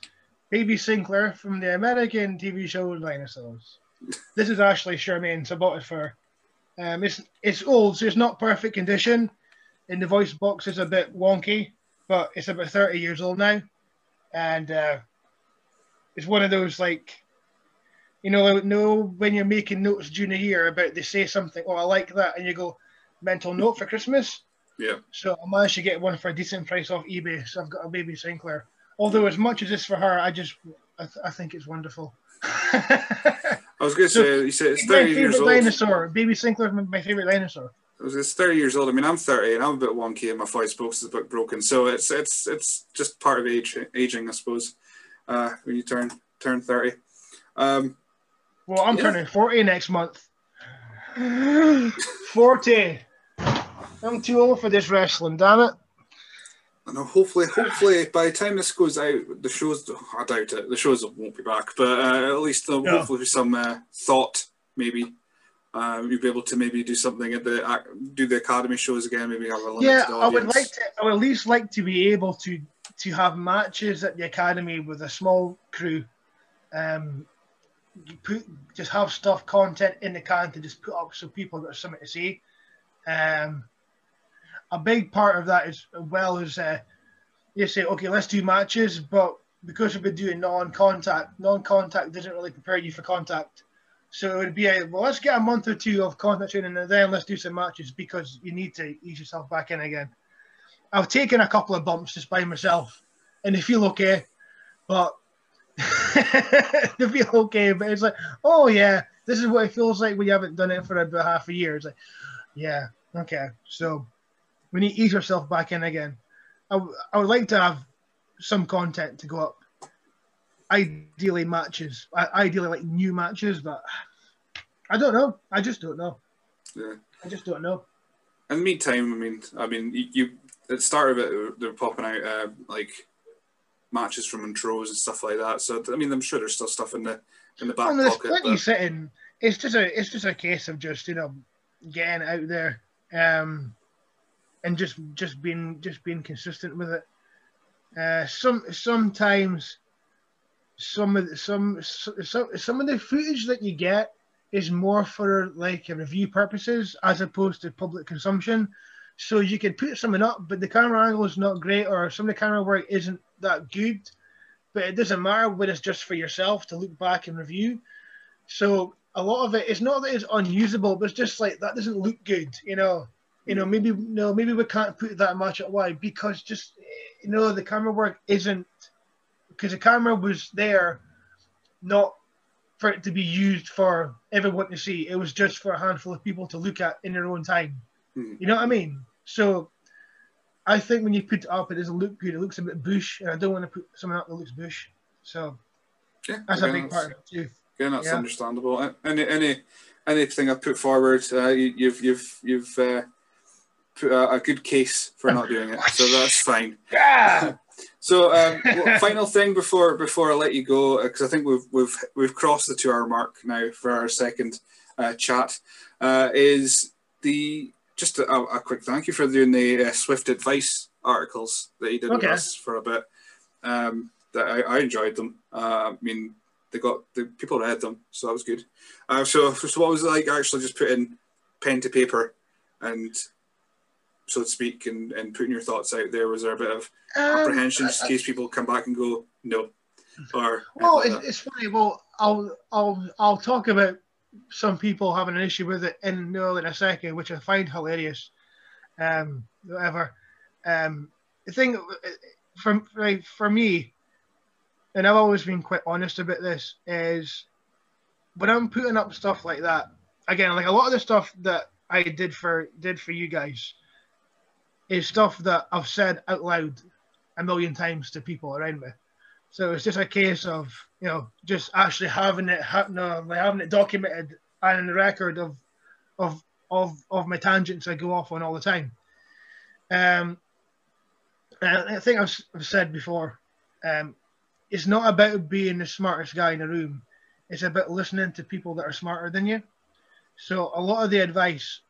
Baby Sinclair from the American TV show Dinosaurs. *laughs* this is Ashley Sherman, so I bought it for. Um, it's it's old, so it's not perfect condition, and the voice box is a bit wonky, but it's about thirty years old now, and uh, it's one of those like you know, know when you're making notes during the year about they say something, oh, I like that, and you go, mental note for Christmas. Yeah. So I managed to get one for a decent price off eBay. So I've got a baby Sinclair. Although as much as this for her, I just I, th- I think it's wonderful. *laughs* I was going to so, say, you said it's 30 years old. dinosaur. Baby Sinclair is my favorite dinosaur. I was it's 30 years old. I mean, I'm 30 and I'm a bit wonky and my voice box is a bit broken. So it's it's it's just part of age aging, I suppose. Uh, when you turn turn 30. Um, well, I'm yeah. turning 40 next month. 40. I'm too old for this wrestling, damn it. I know. Hopefully, hopefully, by the time this goes out, the shows. I doubt it. The shows won't be back, but uh, at least there'll no. hopefully some uh, thought. Maybe uh, you'll be able to maybe do something at the do the academy shows again. Maybe have a yeah. Audience. I would like to. I would at least like to be able to to have matches at the academy with a small crew. Um, you put just have stuff content in the can to just put up so people got something to see. Um, a big part of that is well as uh, you say, okay, let's do matches, but because we've been doing non-contact, non-contact doesn't really prepare you for contact. So it would be a well, let's get a month or two of contact training and then let's do some matches because you need to ease yourself back in again. I've taken a couple of bumps just by myself and they feel okay, but *laughs* to be okay. But it's like, oh yeah, this is what it feels like when you haven't done it for about half a year. It's like, yeah, okay. So when you ease yourself back in again, I, w- I would like to have some content to go up. Ideally matches, I, ideally like new matches, but I don't know. I just don't know. Yeah. I just don't know. In the meantime, I mean, I mean, you, you at the start of it, they're popping out uh, like matches from intros and stuff like that. So I mean, I'm sure there's still stuff in the in the back Well, there's pocket. plenty but- sitting. It's just a it's just a case of just you know getting out there, um, and just just being just being consistent with it. Uh, some sometimes some of the, some some some of the footage that you get is more for like review purposes as opposed to public consumption. So you can put something up, but the camera angle is not great, or some of the camera work isn't that good. But it doesn't matter when it's just for yourself to look back and review. So a lot of it, it is not that it's unusable, but it's just like that doesn't look good, you know. You know, maybe no, maybe we can't put that much at why because just you know the camera work isn't because the camera was there not for it to be used for everyone to see. It was just for a handful of people to look at in their own time. Mhm. You know what I mean? So I think when you put it up, it doesn't look good. It looks a bit bush, and I don't want to put something up that looks bush. So yeah, that's a again, big part of it too. Again, that's Yeah. understandable. Any any anything I put forward, uh, you, you've you've you've uh, put a, a good case for not doing it, so that's *laughs* fine. Yeah. *laughs* So, um, well, *laughs* final thing before before I let you go, because I think we've we've we've crossed the two hour mark now for our second uh, chat, uh, is the just a, a quick thank you for doing the uh, Swift advice articles that you did Okay. with us for a bit. Um, that I, I enjoyed them. Uh, I mean, they got the people read them, so that was good. Uh, so, so what was it like actually just putting pen to paper and so to speak and, and putting your thoughts out there? Was there a bit of Um, apprehension just in case people come back and go no or Well, anything it's, it's funny. Well, I'll I'll I'll talk about some people having an issue with it in in a second, which I find hilarious. Um. Um, the thing for for me, and I've always been quite honest about this, is when I'm putting up stuff like that. Again, like a lot of the stuff that I did for did for you guys is stuff that I've said out loud a million times to people around me. So it's just a case of you know just actually having it no, like having it documented and in the record of of of of my tangents I go off on all the time. Um, I think I've, I've said before, um, it's not about being the smartest guy in the room. It's about listening to people that are smarter than you. So a lot of the advice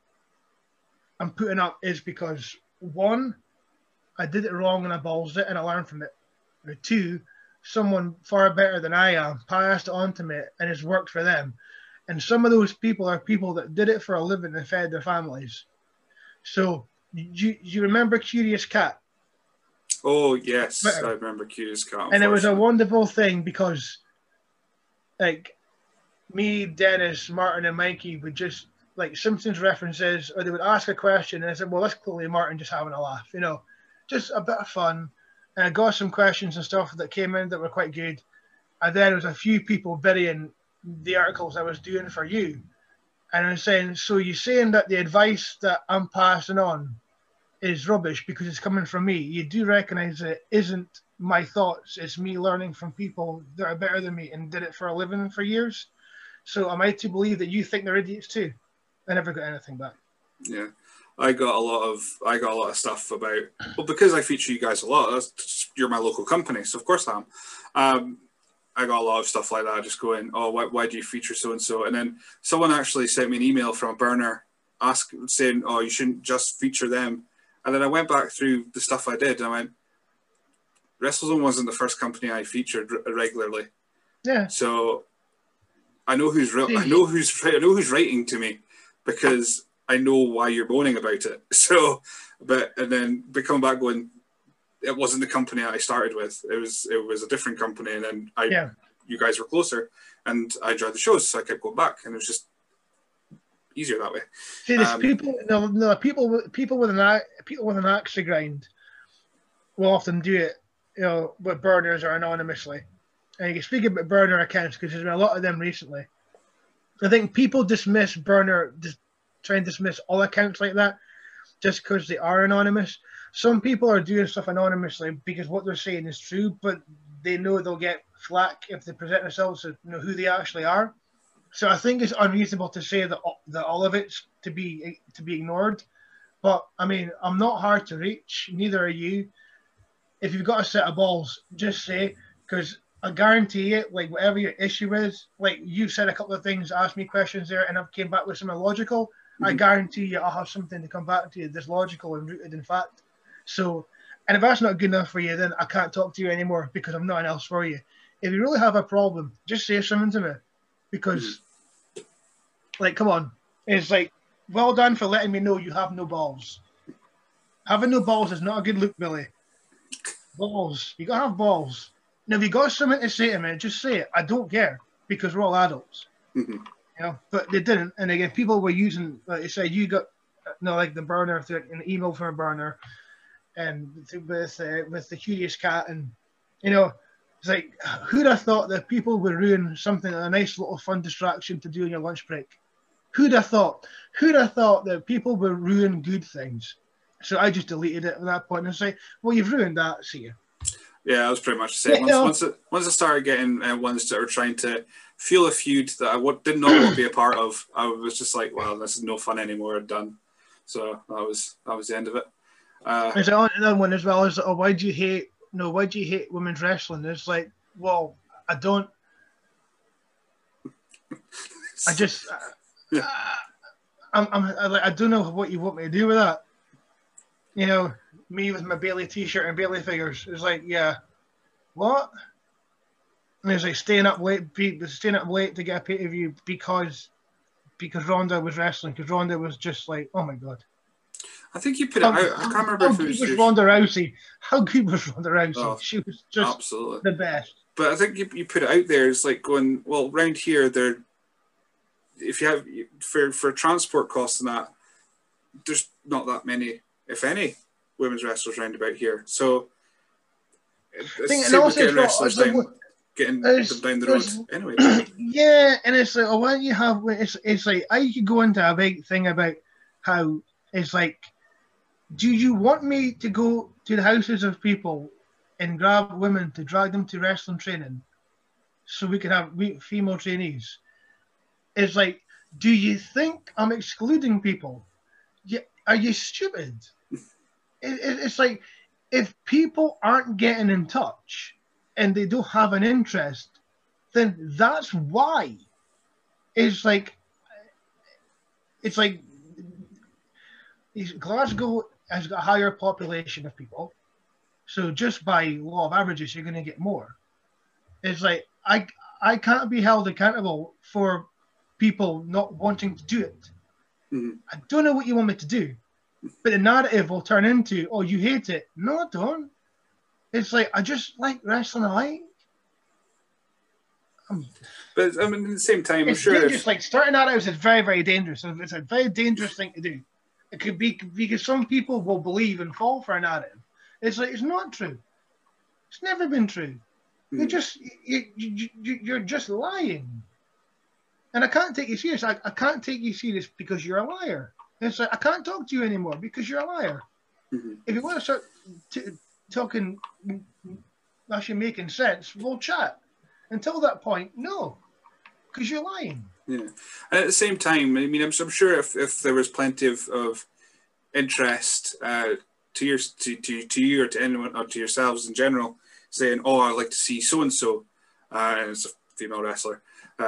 I'm putting up is because one, I did it wrong and I ballsed it and I learned from it. Or two, someone far better than I am passed on to me and it's worked for them. And some of those people are people that did it for a living and fed their families. So you you remember Curious Cat? oh yes i remember curious cat and it was a wonderful thing because like me dennis martin and mikey would just like simpsons references or they would ask a question and i said well that's clearly martin just having a laugh you know just a bit of fun and i got some questions and stuff that came in that were quite good and then there was a few people burying the articles i was doing for you and i was saying so you're saying that the advice that i'm passing on is rubbish because it's coming from me. You do recognize it isn't my thoughts, it's me learning from people that are better than me and did it for a living for years. So am I to believe that you think they're idiots too? I never got anything back. yeah i got a lot of i got a lot of stuff about well because i feature you guys a lot that's you're my local company so of course i am. Um, i got a lot of stuff like that just going oh why, why do you feature so and so and then someone actually sent me an email from a burner ask saying oh you shouldn't just feature them. And then i went back through the stuff i did and i went WrestleZone wasn't the first company I featured r- regularly, Yeah. so I know who's ri- I know who's I know who's writing to me because I know why you're moaning about it. *laughs* So, but and then but coming back going, it wasn't the company I started with. It was it was a different company, and then I Yeah. you guys were closer, and I enjoyed the shows, so I kept going back, and it was just easier that way. See, there's Um, people, no, no, people, with- people with an people with an axe to grind will often do it, you know, with burners or anonymously, and you can speak about burner accounts because there's been a lot of them recently. I think people dismiss burner, just try and dismiss all accounts like that just because they are anonymous. Some people are doing stuff anonymously because what they're saying is true, but they know they'll get flack if they present themselves to know who they actually are. So I think it's unreasonable to say that that all of it's to be to be ignored. But I mean, I'm not hard to reach. Neither are you. If you've got a set of balls, just say because I guarantee it. Like whatever your issue is, like you've said a couple of things, asked me questions there, and I've came back with something logical. Mm-hmm. I guarantee you, I'll have something to come back to you that's logical and rooted in fact. So, and if that's not good enough for you, then I can't talk to you anymore because I'm nothing else for you. If you really have a problem, just say something to me because, mm. like, come on, it's like, well done for letting me know you have no balls. Having no balls is not a good look, Billy. Balls, you gotta have balls. Now, if you got something to say to me, just say it. I don't care because we're all adults. Mm-hmm. Know, but they didn't. And again, people were using, like you said, you got, you know, like the burner, an email from a burner, and with uh, with the curious cat, and you know, it's like who'd have thought that people would ruin something a nice little fun distraction to do in your lunch break? Who'd have thought? Who'd have thought that people would ruin good things? So I just deleted it at that point and say, "Well, you've ruined that. See you." Yeah, I was pretty much the same. Once, once, it, once I started getting uh, ones that were trying to feel a feud that I w- did not want to be a part of, I was just like, "Well, this is no fun anymore. i Done." So that was that was the end of it. Uh, There's another one as well. Is oh, why do you hate? No, why do you hate women's wrestling? It's like, well, I don't. *laughs* I just, uh, I'm, I'm, I, like, I don't know what you want me to do with that. You know, me with my Bayley T-shirt and Bayley figures. It's like, yeah, what? And it's like staying up late, be, staying up late to get a pay per view because because Ronda was wrestling. Because Ronda was just like, oh my god. I think you put it out. I can't remember how if it was, was Ronda Rousey. How good was Ronda Rousey? Oh, she was just absolutely the best. But I think you, you put it out there. It's like going well round here. There, if you have for for transport costs and that, there's not that many, if any, women's wrestlers around about here. So it's think, and also getting wrestlers down, getting them down the road anyway. *clears throat* Yeah, and it's like, oh, why don't you have? It's it's like I could go into a big thing about how it's like do you want me to go to the houses of people and grab women to drag them to wrestling training so we can have female trainees? It's like, do you think I'm excluding people? Are you stupid? It's like, if people aren't getting in touch and they don't have an interest, then that's why. It's like, it's like Glasgow has got a higher population of people. So just by law of averages, you're going to get more. It's like I I can't be held accountable for people not wanting to do it. Mm-hmm. I don't know what you want me to do, but the narrative will turn into, "Oh, you hate it." No, I don't. It's like I just like wrestling. I like. Um, but I mean, at the same time, it's I'm sure dangerous. If... Like starting out is very, very dangerous. It's a very dangerous thing to do. It could be because some people will believe and fall for a narrative. It's like it's not true. It's never been true. You're just you, you, you're just lying. And I can't take you serious. I, I can't take you serious because you're a liar. It's like I can't talk to you anymore because you're a liar. Mm-hmm. If you want to start t- talking, actually making sense, we'll chat. Until that point, no, because you're lying. Yeah, and at the same time, I mean, I'm, I'm sure if, if there was plenty of, of interest uh, to your to, to, to you or to anyone or to yourselves in general, saying, "Oh, I'd like to see so and so," and it's female wrestler,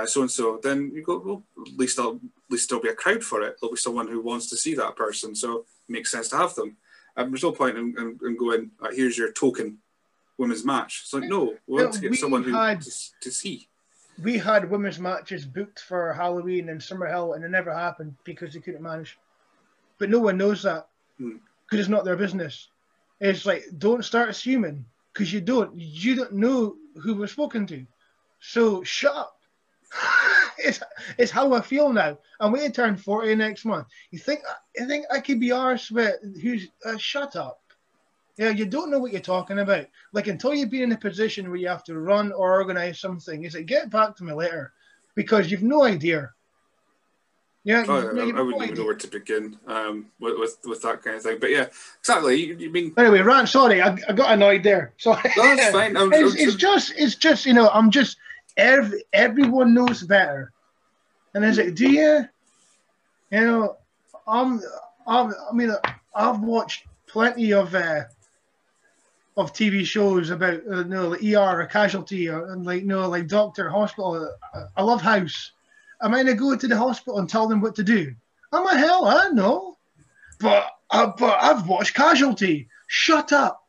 so and so, then you go, well, at least I'll, at least there'll be a crowd for it. There'll be someone who wants to see that person, so it makes sense to have them. Um, there's no point in, in, in going, uh, "Here's your token women's match." It's like, no, we want to get someone who had, to, to see we had women's matches booked for Halloween in Summerhill, and it never happened because they couldn't manage. But no one knows that because hmm. it's not their business. It's like don't start assuming because you don't. You don't know who we're spoken to. So shut up. *laughs* it's, it's how I feel now. I'm going to turn 40 next month. You think you think I could be arsed with who's uh, shut up? Yeah, you don't know what you're talking about. Like until you've been in a position where you have to run or organize something, is it get back to me later because you've no idea. Yeah, Oh, you- I, I wouldn't even know where to begin um, with, with with that kind of thing. But yeah, exactly. You, you mean Anyway, Rand, sorry, I, I got annoyed there. Sorry. no, it's fine. *laughs* I'm, it's, I'm- it's just it's just you know I'm just every, everyone knows better, and is like, do you? You know, I'm, I'm I mean I've watched plenty of uh, of TV shows about uh, you know like ER or casualty or and like you know like doctor hospital. I, I love House. Am I gonna go to the hospital and tell them what to do? I'm a hell, I know, but uh, but I've watched Casualty. Shut up.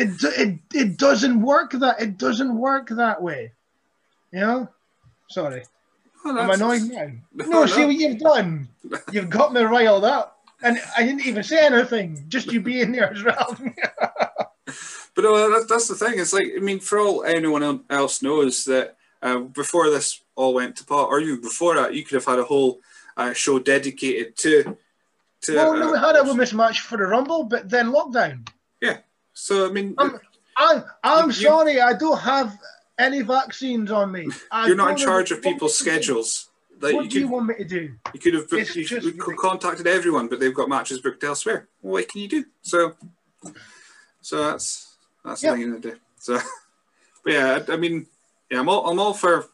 It, it it doesn't work that it doesn't work that way. You know? Sorry. oh, I'm that's- annoyed now. *laughs* No, No, see what you've done. You've got me riled up. And I didn't even say anything. Just you being there as well. *laughs* But no, that's, that's the thing. It's like I mean, for all anyone else knows that uh, before this all went to pot, or even before that, you could have had a whole uh, show dedicated to. to well, no, we had a uh, women's match for the Rumble, but then lockdown. So I mean, Um, I'm I'm You- you- sorry, I don't have any vaccines on me. I you're not in charge of people's me to do. schedules. Like What you do you could, want me to do? you could have booked, you could- contacted everyone, but they've got matches booked elsewhere. What can you do? So, so that's that's Yeah. the thing to do. So, *laughs* but yeah, I, I mean, yeah, I'm all I'm all for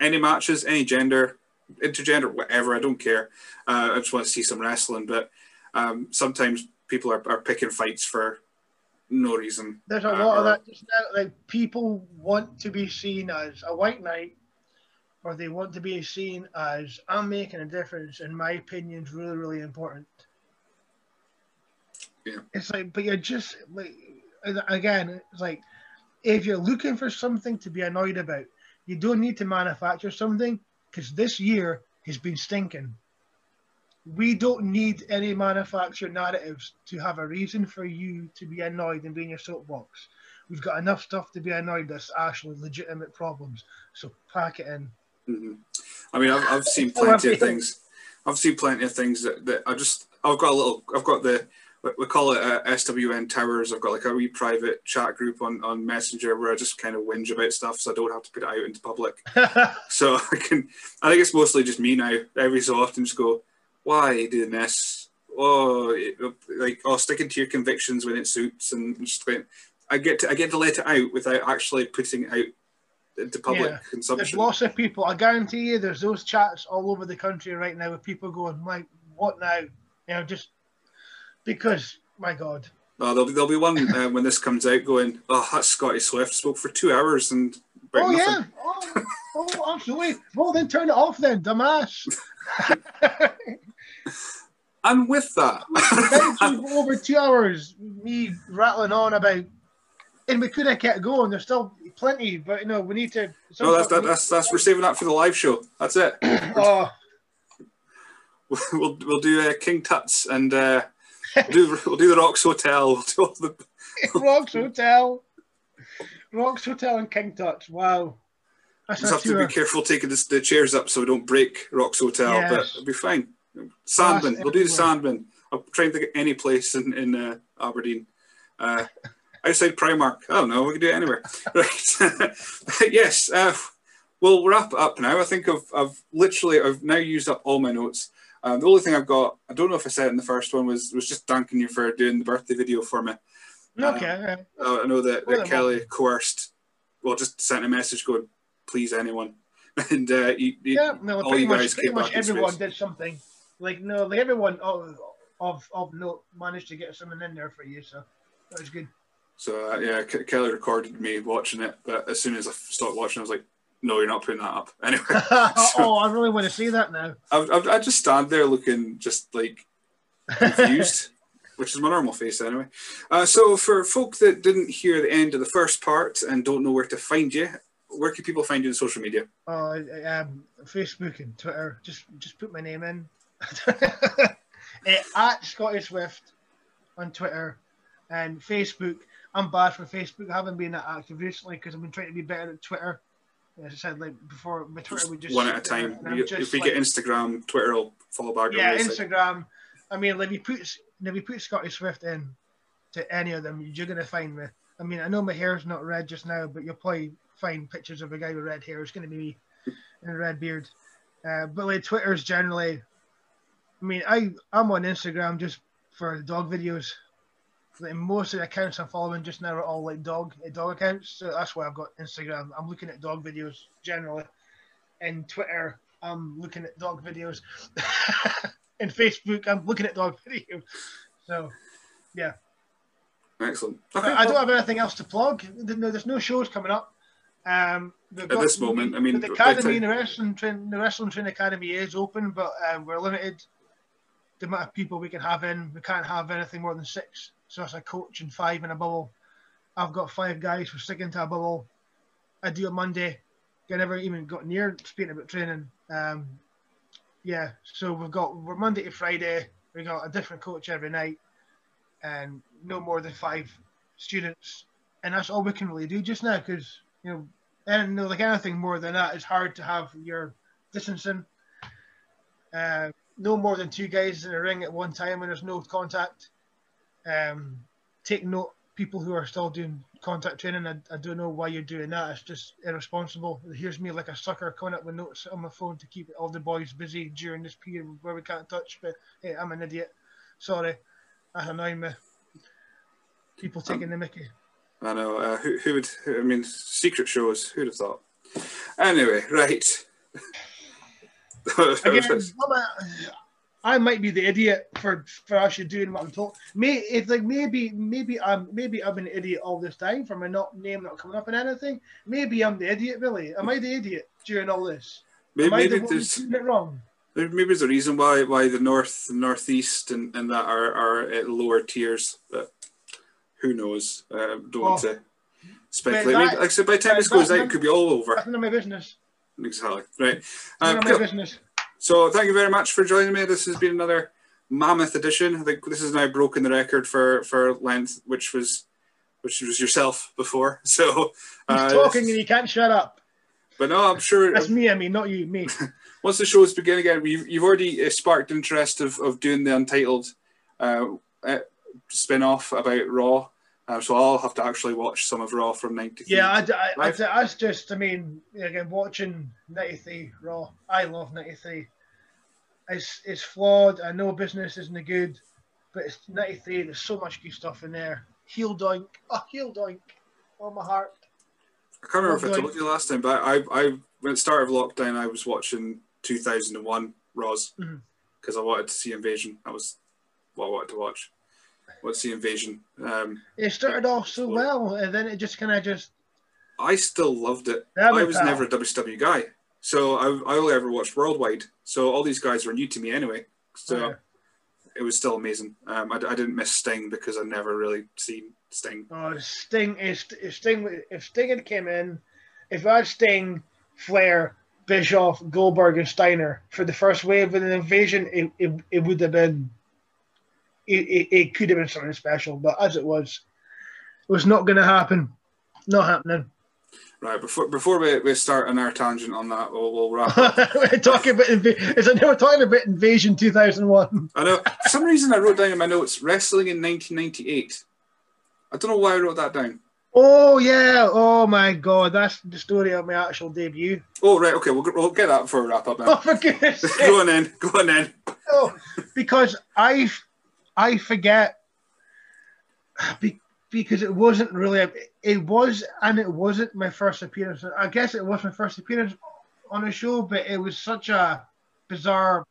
any matches, any gender, intergender, whatever. I don't care. Uh, I just want to see some wrestling, but um, sometimes people are, are picking fights for no reason. There's a Uh, lot of that just now. Like people want to be seen as a white knight, or they want to be seen as I'm making a difference, and my opinion's really, really important. Yeah. It's like, but you're just like, again, it's like, if you're looking for something to be annoyed about, you don't need to manufacture something because this year has been stinking. We don't need any manufactured narratives to have a reason for you to be annoyed and be in your soapbox. We've got enough stuff to be annoyed that's actually legitimate problems. So pack it in. Mhm. I mean, I've, I've seen *laughs* plenty of things. I've seen plenty of things that, that I just I've got a little I've got the we- we call it uh, SWN Towers. I've got like a wee private chat group on on Messenger where I just kind of whinge about stuff, so I don't have to put it out into public. *laughs* So *laughs* I can I think it's mostly just me now. Every so often, just go, why doing this? Oh, it- like oh, sticking to your convictions when it suits, and just going. I get to I get to let it out without actually putting it out into public Yeah. There's lots of people. I guarantee you, there's those chats all over the country right now with people going, "Like, what now?" You know, just because, my God. Oh, there'll be there'll be one *laughs* uh, when this comes out going, oh, that's Scotty Swift spoke for two hours and oh nothing. yeah. Oh, oh, absolutely. Well, then turn it off, then, dumbass. *laughs* *laughs* I'm with that. *laughs* Over two hours, me rattling on about, and we could have kept going. There's still plenty, but you know, we need to. no, that's that, that's that's we're saving that for the live show. That's it. *coughs* Oh, *laughs* We'll we'll do uh, King Tuts and uh, we'll do we'll do the Rocks Hotel. *laughs* We'll do all the Rocks Hotel, Rocks Hotel and King Tut's. Wow, that's just have to be careful taking this, the chairs up so we don't break Rocks Hotel, but it'll be fine. Sandman, we'll do the. Sandman. I'll try and think of any place in in uh, Aberdeen. Uh, outside Primark. I don't know. We can do it anywhere. *laughs* Right. *laughs* yes. Uh, we'll wrap up now. I think I've, I've literally I've now used up all my notes. Um, the only thing I've got, I don't know if I said in the first one, was was just thanking you for doing the birthday video for me. Okay. Uh, I know that, that Kelly coerced, well, just sent a message going, please anyone. *laughs* And uh, you, you, Yeah, no, all pretty you much, guys pretty came much back everyone did something. Like no, like everyone of of of note managed to get something in there for you, so that was good. So uh, yeah, Ke- Kelly recorded me watching it, but as soon as I stopped watching, I was like, "No, you're not putting that up." *laughs* Anyway, *laughs* oh, *laughs* I really want to see that now. I, I, I just stand there looking just like confused, which is my normal face anyway. Uh, so for folk that didn't hear the end of the first part and don't know where to find you, where can people find you on social media? Uh, um, Facebook and Twitter. Just just put my name in. *laughs* Eh, at Scotty Swift on Twitter and Facebook. I'm bad for Facebook. I haven't been that active recently because I've been trying to be better at Twitter. As I said, like before, my Twitter Just would just one at a time. You- just if we like- get Instagram, Twitter will follow back. yeah. Instagram. I mean, like if you put if you put Scotty Swift in, to any of them, you're gonna find me. I mean, I know my hair's not red just now, but you'll probably find pictures of a guy with red hair. It's gonna be me *laughs* and a red beard. Uh, but like Twitter's generally, I mean, I I'm on Instagram just for dog videos. Most of the accounts I'm following just now are all like dog dog accounts, so that's why I've got Instagram. I'm looking at dog videos generally, and Twitter I'm looking at dog videos, *laughs* and Facebook I'm looking at dog *laughs* videos. So, yeah. Excellent. Okay, I don't have anything else to plug. There's no shows coming up. Um, at this moment, I mean, the academy, the wrestling train, the wrestling train academy is open, but um, we're limited the amount of people we can have in. We can't have anything more than six. So it's a coach and five in a bubble. I've got five guys who sticking to a bubble. I do a Monday. I never even got near speaking about training. Um, yeah, so we've got we're Monday to Friday. We got a different coach every night, and no more than five students, and that's all we can really do just now because you know, and no, like anything more than that is hard to have your distancing. Uh, no more than two guys in a ring at one time when there's no contact. Um, take note, people who are still doing contact training. I, I don't know why you're doing that. It's just irresponsible. Here's me like a sucker coming up with notes on my phone to keep all the boys busy during this period where we can't touch. But hey, I'm an idiot. Sorry, that's annoying me. People taking um, the Mickey. I know. Uh, who, who would? I mean, secret shows. Who'd have thought? Anyway, right. *laughs* Again, *laughs* I might be the idiot for for actually doing what I'm told. May it's like maybe maybe I'm maybe I'm an idiot all this time for my not name not coming up in anything. Maybe I'm the idiot, really. Am I the idiot during all this? Maybe, maybe the there's it wrong. Maybe there's a reason why why the north, the northeast, and, and that are are at lower tiers, but who knows? Uh, don't oh. want to speculate. That, like I said, by the time this goes out, it could be all over. That's none of my business. Exactly. Right. My business. So thank you very much for joining me. This has been another mammoth edition. I think this has now broken the record for for length, which was which was yourself before. *laughs* So uh, he's talking and he can't shut up. But no, I'm sure that's me. I mean, not you, me. *laughs* Once the show's begin again, you've, you've already uh, sparked interest of, of doing the Untitled uh, uh spin off about Raw. Uh, so I'll have to actually watch some of Raw from '93. Yeah, I, I, I, that's just, I mean, again, watching '93 Raw, I love '93. It's it's flawed. I know business isn't good, but it's '93. There's so much good stuff in there. Heel doink, oh heel doink, on my heart. I can't remember if I told you last time, but I, I, when the start of lockdown, I was watching 2001 Raws because mm-hmm. I wanted to see Invasion. That was what I wanted to watch. What's the invasion? Um, it started off so well, and then it just kind of just. I still loved it. I was never a WCW guy, so I, I only ever watched Worldwide. So all these guys were new to me anyway. So yeah. it was still amazing. Um, I, I didn't miss Sting because I never really seen Sting. Oh, Sting! If, if Sting if Sting had came in, if I had Sting, Flair, Bischoff, Goldberg, and Steiner for the first wave of an invasion, it, it, it would have been it, it, it could have been something special, but as it was, it was not going to happen. Not happening. Right before before we, we start on our tangent on that, we'll, we'll wrap. *laughs* we're talking about it's a, we're talking about Invasion 2001. I know. For some reason, I wrote down in my notes wrestling in 1998. I don't know why I wrote that down. Oh yeah! Oh my god, that's the story of my actual debut. Oh right, okay, we'll, we'll get that for a wrap up now. Oh for goodness *laughs* Go on in, go on in. Oh, because I I forget because it wasn't really a, it was and it wasn't my first appearance. I guess it was my first appearance on a show, but it was such a bizarre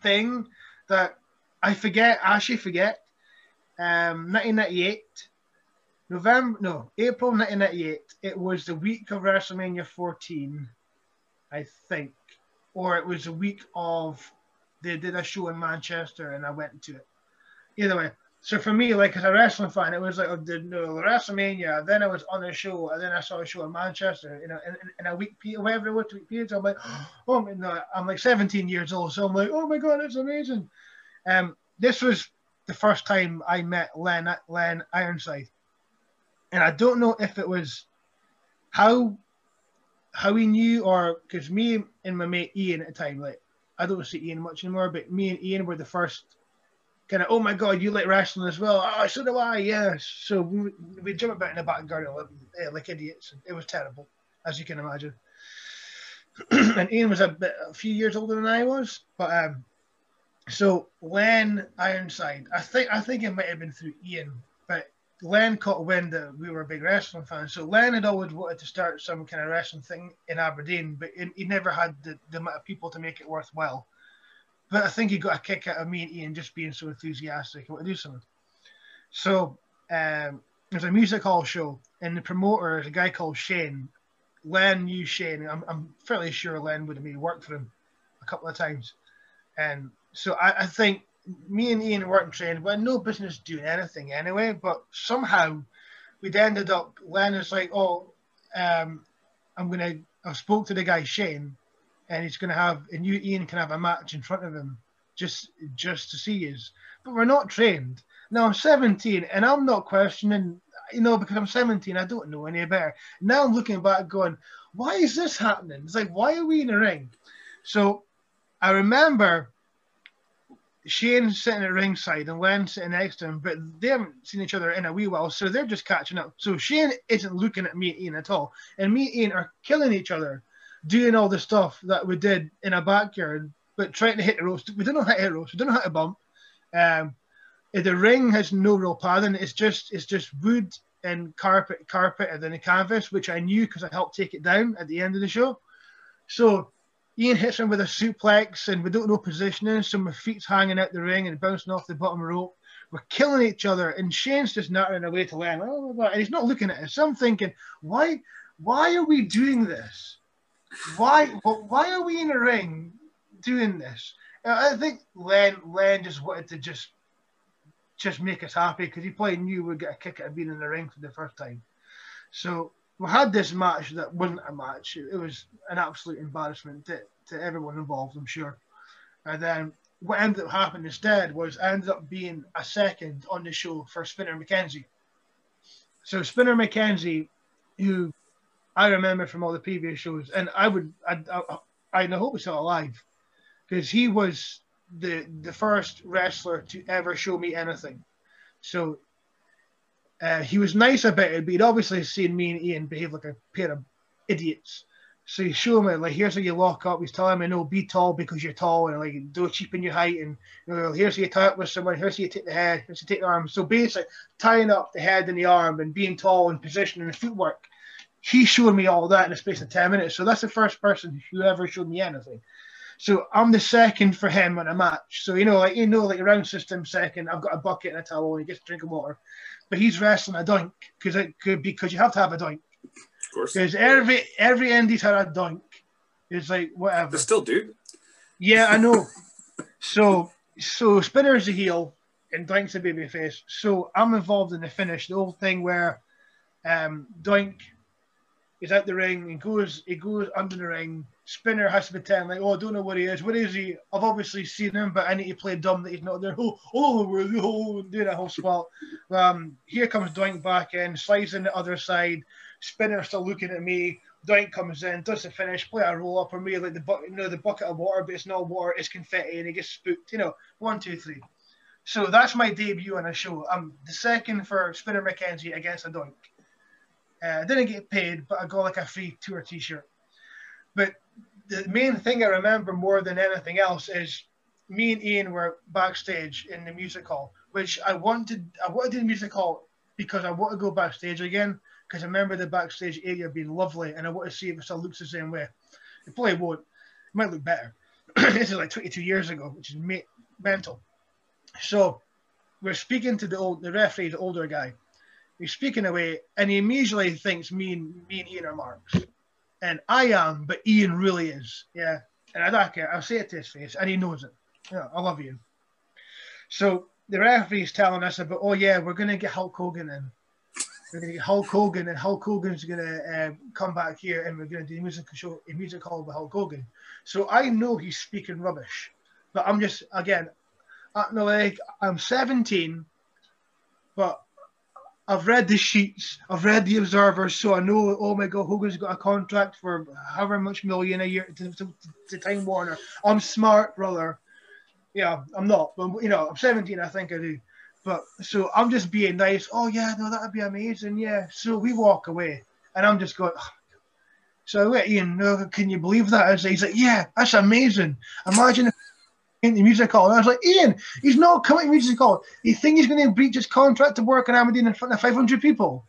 thing that I forget. I actually forget. Um, 1998, November, no, April 1998. It was the week of WrestleMania 14, I think, or it was the week of they did a show in Manchester and I went to it either way. So for me, like as a wrestling fan, it was like I did no WrestleMania. Then I was on a show, and then I saw a show in Manchester. You know, in, in a week, whatever it was, week period. So I'm like, *gasps* oh, no, I'm like 17 years old, so I'm like, oh my god, it's amazing. Um, this was the first time I met Len Len Ironside, and I don't know if it was how how he knew or because me and my mate Ian at the time, like I don't see Ian much anymore, but me and Ian were the first kind of, oh my god, you like wrestling as well? Oh, so do I. Yes. So we, we jump about in the back garden like, like idiots. It was terrible, as you can imagine. *clears throat* and Ian was a bit a few years older than I was, but um, so Len Ironside, I think I think it might have been through Ian, but Len caught wind that we were big wrestling fan. So Len had always wanted to start some kind of wrestling thing in Aberdeen, but he never had the, the amount of people to make it worthwhile. But I think he got a kick out of me and Ian just being so enthusiastic and want to do something. So um, there's a music hall show, and the promoter is a guy called Shane. Len knew Shane. I'm, I'm fairly sure Len would have maybe worked for him a couple of times. And so I, I think me and Ian weren't trained. We had no business doing anything anyway, but somehow we'd ended up. Len is like, oh, um, I'm gonna. I spoke to the guy Shane, and he's gonna have, and you Ian can have a match in front of him, just just to see us. But we're not trained. Now I'm 17, and I'm not questioning. You know, because I'm 17, I don't know any better. Now I'm looking back, going, why is this happening? It's like, why are we in a ring? So I remember Shane sitting at ringside and Len sitting next to him, but they haven't seen each other in a wee while, so they're just catching up. So Shane isn't looking at me and Ian at all, and me and Ian are killing each other, doing all the stuff that we did in a backyard, but trying to hit the ropes. We don't know how to hit ropes. We don't know how to bump. Um, the ring has no real padding. It's just it's just wood and carpet, carpet, and then a canvas, which I knew because I helped take it down at the end of the show. So Ian hits him with a suplex, and we don't know positioning, so my feet's hanging out the ring and bouncing off the bottom rope. We're killing each other, and Shane's just nattering away to Len, and he's not looking at us. So I'm thinking, why, why are we doing this? Why, why are we in a ring doing this? Uh, I think Len, Len just wanted to just, just make us happy because he probably knew we'd get a kick out of being in the ring for the first time. So we had this match that wasn't a match. It was an absolute embarrassment to, to everyone involved, I'm sure. And then what ended up happening instead was I ended up being a second on the show for Spinner McKenzie. So Spinner McKenzie, who I remember from all the previous shows, and I would, I, I, I hope he's still alive, because he was the the first wrestler to ever show me anything. So uh, he was nice about it, but he'd obviously seen me and Ian behave like a pair of idiots. So he showed me like, here's how you lock up. He's telling me, no, be tall because you're tall, and like, don't cheapen your height. And you know, here's how you tie up with someone. Here's how you take the head. Here's how you take the arm. So basically, tying up the head and the arm and being tall and positioning the footwork. He showed me all that in a space of ten minutes. So that's the first person who ever showed me anything. So I'm the second for him in a match. So you know, like you know, like round system second. I've got a bucket and a towel, and he gets a drink of water but he's wrestling a doink because it could because you have to have a doink. Of course. Because every every Indy's had a doink. It's like whatever. They still do. Yeah, I know. *laughs* so so Spinner's a heel and Doink's a baby face. So I'm involved in the finish, the whole thing where um, Doink is out the ring and goes he goes under the ring Spinner has to pretend like, oh, I don't know where he is. Where is he? I've obviously seen him, but I need to play dumb that he's not there. *laughs* Oh, oh, oh, do that whole spot. Um, here comes Doink back in, slides in the other side. Spinner still looking at me. Doink comes in, does the finish, play a roll up on me like the bucket, you know, the bucket of water, but it's not water, it's confetti, and he gets spooked. You know, one, two, three. So that's my debut on a show. I'm the second for Spinner McKenzie against a Doink. Uh, I didn't get paid, but I got like a free tour T-shirt. But the main thing I remember more than anything else is me and Ian were backstage in the music hall, which I wanted. I wanted to do the music hall because I want to go backstage again because I remember the backstage area being lovely, and I want to see if it still looks the same way. It probably won't. It might look better. *clears throat* this is like 22 years ago, which is mental. So we're speaking to the old, the referee, the older guy. He's speaking away, and he immediately thinks me and me and Ian are marks and I am, but Ian really is. Yeah, and I don't care. I'll say it to his face, and he knows it. Yeah, I love you. So the referee's telling us about, oh yeah, we're gonna get Hulk Hogan in. We're gonna get Hulk Hogan, and Hulk Hogan's gonna uh, come back here, and we're gonna do a music show, a music hall with Hulk Hogan. So I know he's speaking rubbish, but I'm just again, uh, no, like I'm 17, but I've read the sheets, I've read the observers, so I know. Oh my God, Hogan's got a contract for however much million a year to, to, to Time Warner. I'm smart, brother. Yeah, I'm not, but you know, I'm 17. I think I do. But so I'm just being nice. Oh yeah, no, that'd be amazing. Yeah. So we walk away, and I'm just going. Oh, so I Ian. Can you believe that? He's like, yeah, that's amazing. Imagine if in the music hall. And I was like, Ian, he's not coming to music hall. You think he's going to breach his contract to work in Aberdeen in front of 500 people?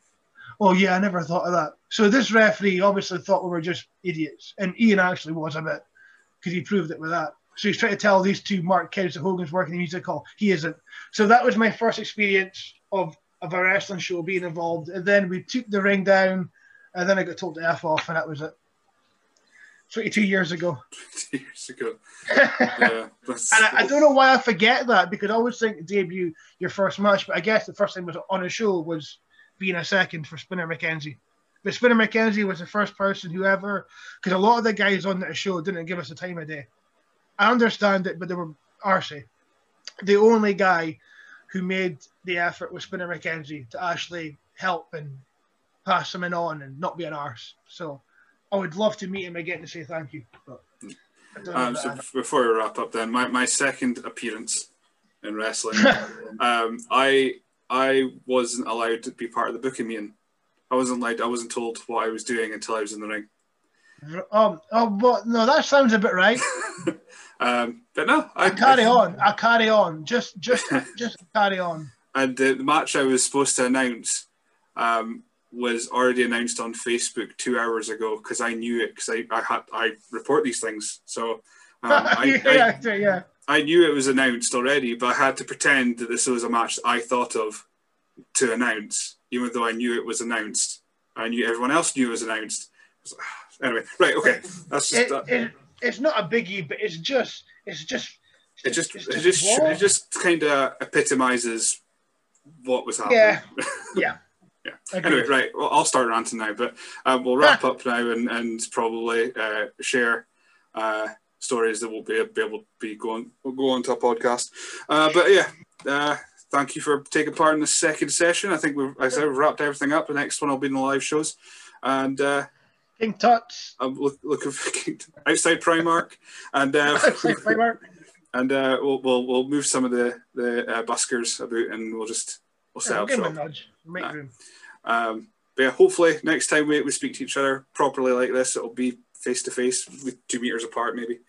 Oh yeah, I never thought of that. So this referee obviously thought we were just idiots, and Ian actually was a bit because he proved it with that. So he's trying to tell these two Mark kids that Hogan's working in the music hall. He isn't. So that was my first experience of of a wrestling show being involved. And then we took the ring down, and then I got told to f off, and that was it. 22 years ago. *laughs* 22 years ago. *laughs* yeah, and I, I, don't know why I forget that because I always think debut your first match, but I guess the first time was on a show was being a second for Spinner McKenzie. But Spinner McKenzie was the first person who ever, because a lot of the guys on the show didn't give us the time of day. I understand it, but they were arsey. The only guy who made the effort was Spinner McKenzie to actually help and pass something on and not be an arse. So I would love to meet him again to say thank you. But um, so before we wrap up, then my, my second appearance in wrestling, *laughs* um, I I wasn't allowed to be part of the booking meeting. I wasn't like I wasn't told what I was doing until I was in the ring. Um, oh, but no, that sounds a bit right. *laughs* um, but no, I, I carry I, on. I carry on. Just, just, just *laughs* carry on. And the, the match I was supposed to announce um, was already announced on Facebook two hours ago because I knew it because I, I had I report these things. So um, *laughs* I, yeah, I, yeah. I knew it was announced already, but I had to pretend that this was a match I thought of to announce, even though I knew it was announced. I knew everyone else knew it was announced. *sighs* Anyway, right, okay, that's just. It, it, it's not a biggie, but it's just, it's just. It just, it's just, it just, it just kind of epitomizes what was happening. Yeah, *laughs* yeah. Yeah. Anyway, right. Well, I'll start ranting now, but um, we'll wrap up now and, and probably uh, share uh, stories that will be, be able to be going will go on to a podcast. Uh, but yeah, uh, thank you for taking part in the second session. I think we've, I said, we've wrapped everything up. The next one will be in the live shows, and uh, King Tut's. I'm look, looking for *laughs* outside Primark, and uh, *laughs* outside Primark. And uh, we'll, we'll we'll move some of the the uh, buskers about, and we'll just we'll set yeah, up shop. Make room. Um, but yeah, hopefully next time we, we speak to each other properly like this, it'll be face to face with two meters apart, maybe.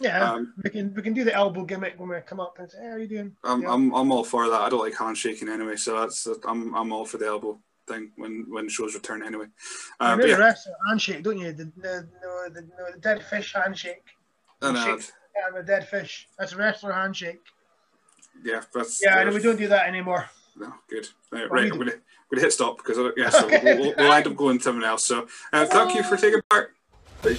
Yeah, um, we can we can do the elbow gimmick when we come up and say, hey, "How are you doing?" I'm, yeah. I'm I'm all for that. I don't like handshaking anyway, so that's I'm I'm all for the elbow thing when when shows return anyway. Uh, you know the rest handshake, don't you? The the, the, the, the dead fish handshake. I know. Yeah, the dead fish. That's a wrestler handshake. Yeah, that's yeah. And we don't do that anymore. No, good. Right, right I'm gonna gonna hit stop because yeah, so *laughs* we'll, we'll, we'll, end up going to someone else. So uh, thank you for taking part. Bye.